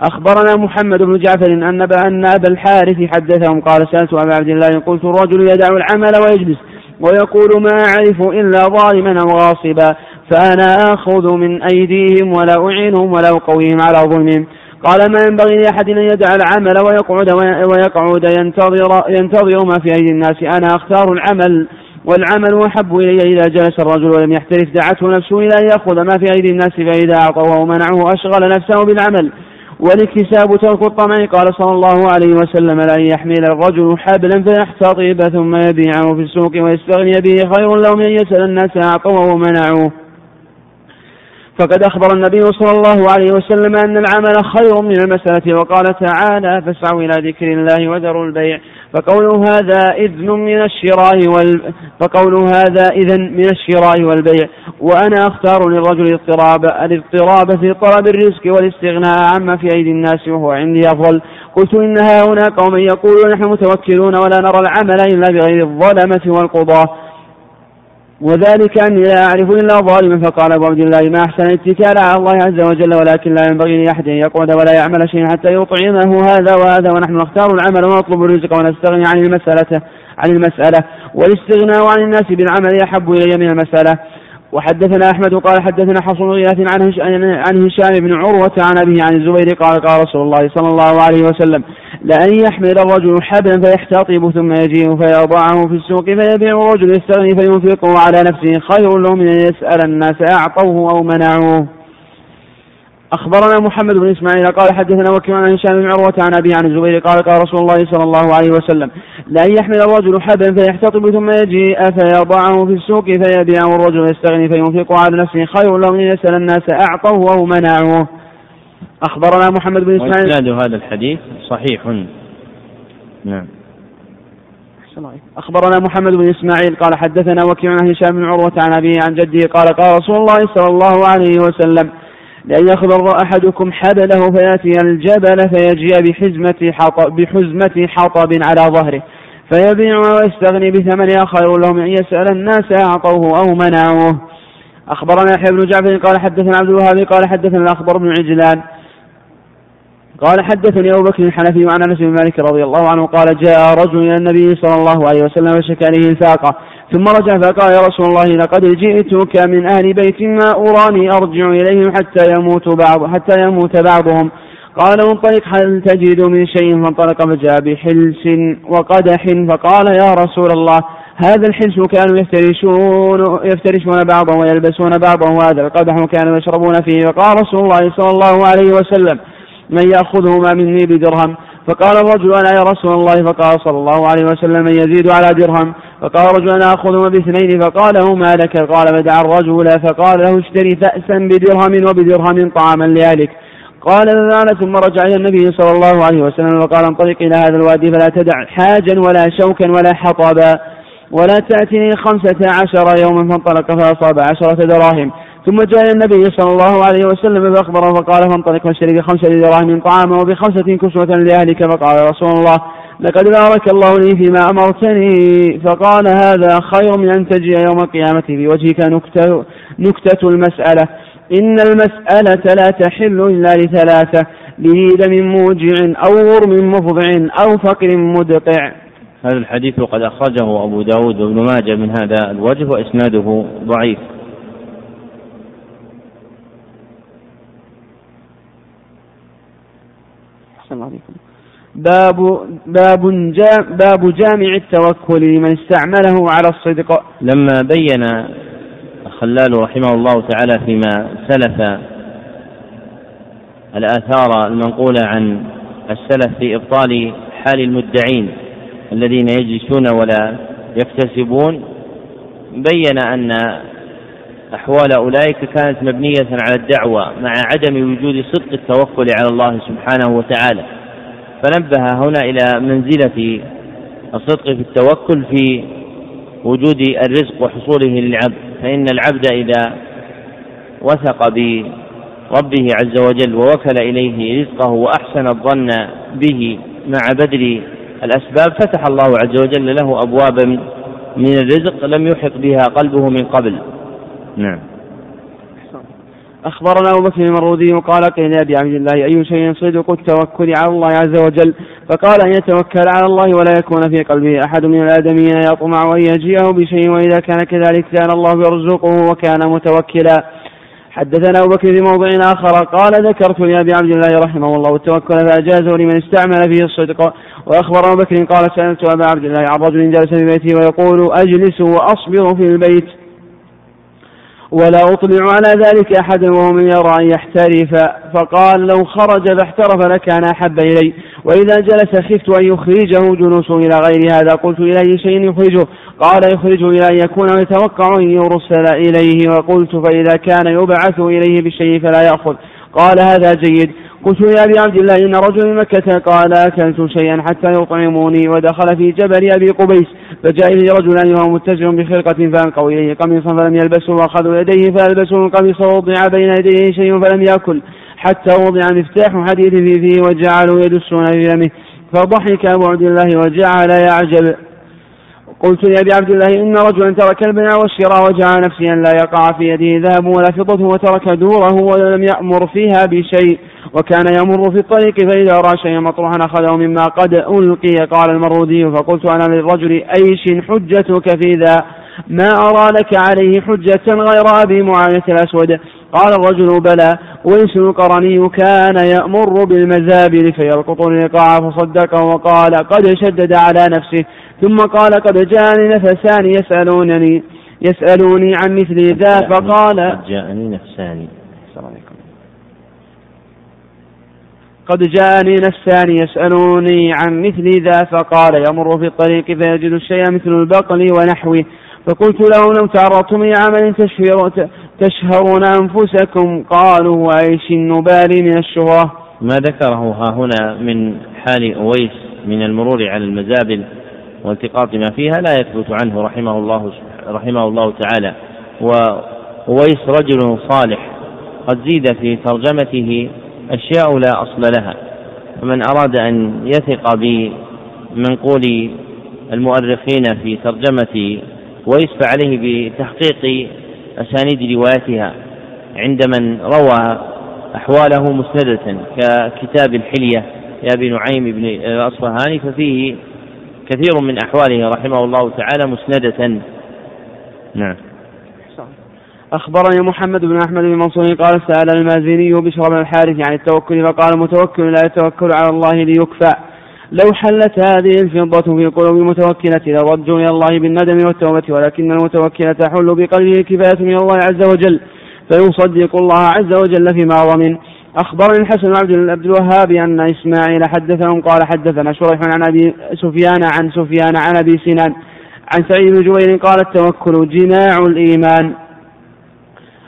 أخبرنا محمد بن جعفر أن أن أبا الحارث حدثهم. قال سألت أبا عبد الله قلت الرجل يدع العمل ويجلس ويقول ما أعرف إلا ظالما أو غاصبا فأنا آخذ من أيديهم ولا أعينهم ولا أقويهم على ظلمهم. قال ما ينبغي لأحد أن يدع العمل ويقعد ويقعد. ينتظر ينتظر ما في أيدي الناس. أنا أختار العمل والعمل أحب إلي إذا جلس الرجل ولم يحترف. دعته نفسه إلى أن يأخذ ما في أيدي الناس فإذا أعطوه ومنعوه أشغل نفسه بالعمل. والإكتساب ترك الطمع. قال صلى الله عليه وسلم لأن يحمل الرجل حبلا فيحتطب ثم يبيعه في السوق ويستغني به خير له من أن يسأل الناس أعطوه ومنعوه. فقد أخبر النبي صلى الله عليه وسلم أن العمل خير من المسألة وقال تعالى فاسعوا إلى ذكر الله وذروا البيع فقوله هذا إذن من الشراء وال فقوله هذا إذن من الشراء والبيع وأنا أختار للرجل الاضطراب الاضطراب في طلب الرزق والاستغناء عما في أيدي الناس وهو عندي أفضل. قلت إن هؤلاء قوم يقولون نحن متوكلون ولا نرى العمل إلا بغير الظلمة والقضاة وذلك أني لا أعرف إلا ظالما فقال أبو عبد الله ما أحسن الاتكال على الله عز وجل ولكن لا ينبغي لأحد أن يقعد ولا يعمل شيئا حتى يطعمه هذا وهذا. ونحن نختار العمل ونطلب الرزق ونستغني عن المسألة عن المسألة. والاستغناء عن الناس بالعمل أحب إلي من المسألة. وحدثنا أحمد قال حدثنا حصن غياث عن هشام بن عروة عن أبيه عن الزبير قال قال رسول الله صلى الله عليه وسلم لأن يحمل الرجل حبلا فيحتطب ثم يجيء فيضعه في السوق فيبيع الرجل يستغني فينفقه على نفسه خير له من أن يسأل الناس أعطوه أو منعوه. أخبرنا محمد بن إسماعيل قال حدثنا وكيع عن هشام بن عروة عن أبي عن الزبير قال قال رسول الله صلى الله عليه وسلم لأن يحمل الرجل حبلا فيحتطب ثم يجيء فيضعه في السوق فيبيعه الرجل يستغني فينفق على نفسه خير له من يسأل الناس أعطوه أو منعوه. أخبرنا محمد بن إسماعيل وإسناد هذا الحديث صحيح. نعم. أخبرنا محمد بن إسماعيل قال حدثنا وكيع عن هشام بن عروة عن أبيه عن جده قال قال رسول الله صلى الله عليه وسلم لأن يخبر أحدكم حبله فيأتي الجبل فيجيء بحزمة حطب, بحزمة حطب على ظهره. فيبيعها ويستغني بثمنها خير له من أن يسأل الناس أعطوه أو منعوه. أخبرنا يحيى بن جعفر قال حدثنا عبد الوهاب قال حدثنا الأخبر بن عجلان. قال حدثني أبو بكر الحنفي وعن أنس بن مالك رضي الله عنه قال جاء رجل إلى النبي صلى الله عليه وسلم وشكى له الفاقة ثم رجع فقال يا رسول الله لقد جئتك من أهل بيت ما أراني أرجع إليهم حتى يموت بعض حتى يموت بعضهم. قال انطلق هل تجد من شيء؟ فانطلق فجاء بحلس وقدح فقال يا رسول الله هذا الحلس كانوا يفترشون يفترشون بعضهم ويلبسون بعضهم وهذا القدح كانوا يشربون فيه. فقال رسول الله صلى الله عليه وسلم من يأخذهما مني بدرهم. فقال الرجل أنا يا رسول الله؟ فقال صلى الله عليه وسلم من يزيد على درهم. فقال الرجل أنا أخذهما باثنين؟ فقال ما لك؟ قال فدعا الرجل فقال له اشتري فأسا بدرهم وبدرهم طعاما لأهلك قال فذعن ثم رجع إلى النبي صلى الله عليه وسلم وقال انطلق إلى هذا الوادي فلا تدع حاجا ولا شوكا ولا حطبا ولا تأتني خمسة عشر يوما فانطلق فأصاب عشرة دراهم. ثم جاء النبي صلى الله عليه وسلم فأخبره فقال فانطلق واشتري بخمسة دراهم طعاما وبخمسة كسوة لأهلك. فقال رسول الله لقد بارك الله لي فيما أمرتني. فقال هذا خير من أن تجي يوم القيامة في وجهك نكتة, نكتة المسألة. إن المسألة لا تحل إلا لثلاثة لذي دم موجع أو غرم مفضع أو فقر مدقع. هذا الحديث قد أخرجه أبو داود وابن ماجه من هذا الوجه وإسناده ضعيف. عليكم. باب باب جا باب جامع التوكل لمن استعمله على الصدق. لما بين الخلال رحمه الله تعالى فيما سلف الآثار المنقولة عن السلف في إبطال حال المدعين الذين يجلسون ولا يكتسبون بين أن أحوال أولئك كانت مبنية على الدعوة مع عدم وجود صدق التوكل على الله سبحانه وتعالى. فنبه هنا إلى منزلة الصدق في التوكل في وجود الرزق وحصوله للعبد. فإن العبد إذا وثق بربه عز وجل ووكل إليه رزقه وأحسن الظن به مع بذل الأسباب فتح الله عز وجل له أبوابا من الرزق لم يحط بها قلبه من قبل. نعم. أخبرنا أبو بكر المرودي قال قيل لأبي عبد الله أي شيء صدق التوكل على الله عز وجل؟ فقال أن يتوكل على الله ولا يكون في قلبه أحد من الآدمين يطمع أن يجيئه بشيء وإذا كان كذلك كان الله يرزقه وكان متوكلا. حدثنا أبو بكر في موضع آخر قال ذكرت لأبي عبد الله رحمه الله التوكل فأجازه لمن استعمل فيه الصدق. وأخبر أبو بكر قال سألت أبا عبد الله عن رجل جلس في بيته ويقول أجلس وأصبر في البيت. ولا أطلع على ذلك أحدا وهو من يرى أن يحترف. فقال لو خرج فاحترف لكان أحب إلي. وإذا جلس خفت أن يخرجه جلوسه إلى غير هذا. قلت أي شيء يخرجه؟ قال يخرجه إلى أن يكون يتوقع أن يرسل إليه. وقلت فإذا كان يبعث إليه بالشيء فلا يأخذ. قال هذا جيد. قلت يا أبي عبد الله إن رجل من مكة قال أكلت شيئا حتى يطعموني ودخل في جبل أبي قبيس فجاء إليه رجلان وهو متجه بخرقة فألقوا إليه قميصا فلم يلبسوا وأخذوا يديه فألبسوا القميص ووضع بين يديه شيء فلم يأكل حتى وضع مفتاح حديث في فيه وجعلوا يدسون في فضحك أبو عبد الله وجعل يعجب. قلت لأبي عبد الله إن رجلا ترك البيع والشراء وجعل نفسي أن لا يقع في يده ذهب ولا فضة وترك دوره ولم يأمر فيها بشيء وكان يمر في الطريق فإذا رأى شيئا مطروحا أخذه مما قد ألقي. قال المرودي فقلت أنا للرجل أيش حجتك في ذا؟ ما أرى لك عليه حجة غير أبي معاوية الأسود. قال الرجل بلى. ويس القرني كان يأمر بالمزابل فيلقط الإيقاع فصدقه وقال قد شدد على نفسه. ثم قال قد جاءني نفسان يسألونني يسألوني عن مثل ذا فقال قد جاءني نفسان. قد جاءني نفسان يسألوني عن مثل ذا فقال يمر في الطريق فيجد الشيء مثل البقل ونحوه. فقلت له لو تعرضتم إلى عمل تشهرون أنفسكم قالوا وأيش النبال من الشهرة؟ ما ذكره ها هنا من حال أويس من المرور على المزابل. والتقاط ما فيها لا يثبت عنه رحمه الله رحمه الله تعالى. وأويس رجل صالح. قد زيد في ترجمته أشياء لا أصل لها. فمن أراد أن يثق بمنقول المؤرخين في ترجمة ويس فعليه بتحقيق أسانيد روايتها عند من روى أحواله مسندة ككتاب الحلية. لأبي نعيم بن الأصفهاني ففيه كثير من أحواله رحمه الله تعالى مسندة. نعم. أخبرني محمد بن أحمد بن منصور قال سأل المازني بشر بن الحارث عن التوكل فقال المتوكل لا يتوكل على الله ليكفى. لو حلت هذه الفضة في قلوب المتوكلة لردوا إلى الله بالندم والتوبة ولكن المتوكل تحل بقلبه كفاية من الله عز وجل فيصدق الله عز وجل فيما ضمن. أخبرني الحسن بن عبد الوهاب أن إسماعيل حدثهم قال حدثنا شريح عن أبي سفيان عن سفيان عن أبي سنان عن سعيد بن جبير قال التوكل جماع الإيمان.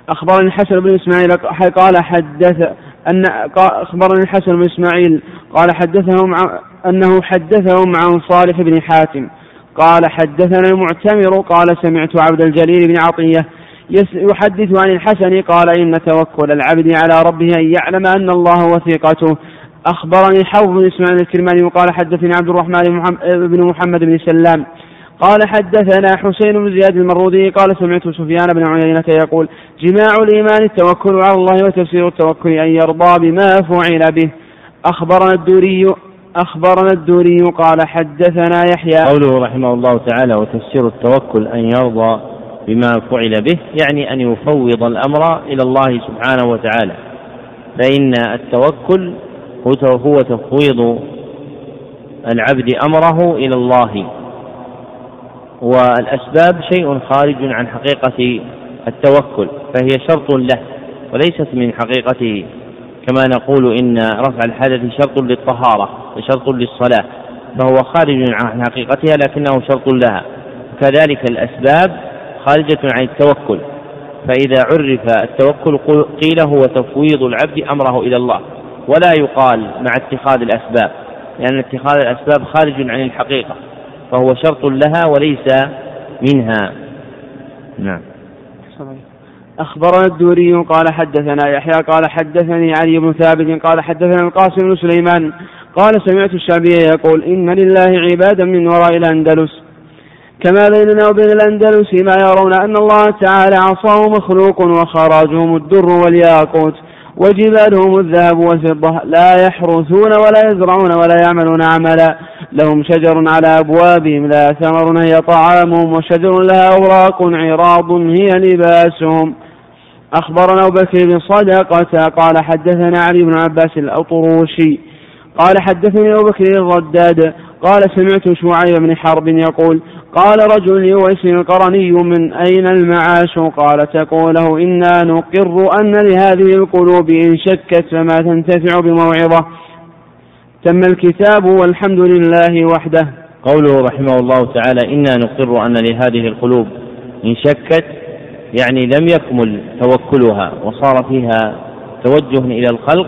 أخبرني الحسن بن إسماعيل قال حدث أن أخبرني الحسن بن إسماعيل قال حدثهم أنه حدثهم عن صالح بن حاتم. قال حدثنا المعتمر قال سمعت عبد الجليل بن عطية يحدث عن الحسن قال إن توكل العبد على ربه أن يعلم أن الله وثيقته أخبرني حوض بن إسماعيل الكرماني وقال حدثني عبد الرحمن بن محمد بن سلام. قال حدثنا حسين بن زياد المرودي قال سمعت سفيان بن عيينة يقول جماع الإيمان التوكل على الله وتفسير التوكل أن يرضى بما فعل به. أخبرنا الدوري أخبرنا الدوري قال حدثنا يحيى. قوله رحمه الله تعالى وتفسير التوكل أن يرضى بما فعل به يعني أن يفوض الأمر إلى الله سبحانه وتعالى. فإن التوكل هو تفويض العبد أمره إلى الله. والأسباب شيء خارج عن حقيقة التوكل فهي شرط له وليست من حقيقته كما نقول إن رفع الحدث شرط للطهارة وشرط للصلاة فهو خارج عن حقيقتها لكنه شرط لها. كذلك الأسباب خارجة عن التوكل فإذا عرف التوكل قيل هو تفويض العبد أمره إلى الله ولا يقال مع اتخاذ الأسباب لأن اتخاذ الأسباب خارج عن الحقيقة فهو شرط لها وليس منها. نعم. أخبرنا الدوري قال حدثنا يحيى قال حدثني علي بن ثابت قال حدثنا القاسم بن سليمان قال سمعت الشعبي يقول إن لله عبادا من وراء الأندلس كما بيننا وبين الأندلس ما يرون أن الله تعالى عصاه مخلوق وخراجهم الدر والياقوت وجبالهم الذهب والفضة لا يحرثون ولا يزرعون ولا يعملون عملا. لهم شجر على أبوابهم لا ثمر هي طعامهم وشجر لها أوراق عراض هي لباسهم. أخبرنا أبو بكر بن صدقة قال حدثنا علي بن عباس الأطروشي قال حدثني أبو بكر الرداد قال سمعت شعيب بن حرب يقول قال رجل لويس القرني من أين المعاش؟ قال تقول له إنا نقر أن لهذه القلوب إن شكت فما تنتفع بموعظة. تم الكتاب والحمد لله وحده. قوله رحمه الله تعالى إنا نقر أن لهذه القلوب إن شكت يعني لم يكمل توكلها وصار فيها توجه إلى الخلق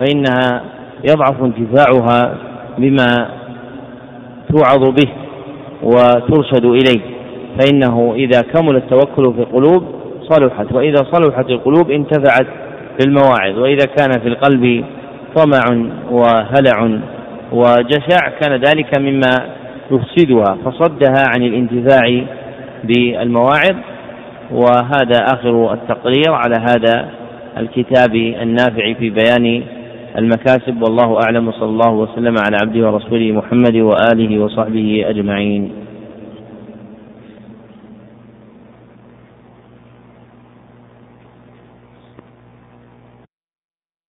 فإنها يضعف انتفاعها بما توعظ به. وترشد إليه. فإنه إذا كمل التوكل في القلوب صلحت وإذا صلحت القلوب انتفعت بالمواعظ وإذا كان في القلب طمع وهلع وجشع كان ذلك مما يفسدها فصدها عن الانتفاع بالمواعظ. وهذا آخر التقرير على هذا الكتاب النافع في بيان المكاسب والله أعلم وصلى الله وسلم على عبده ورسوله محمد وآله وصحبه أجمعين.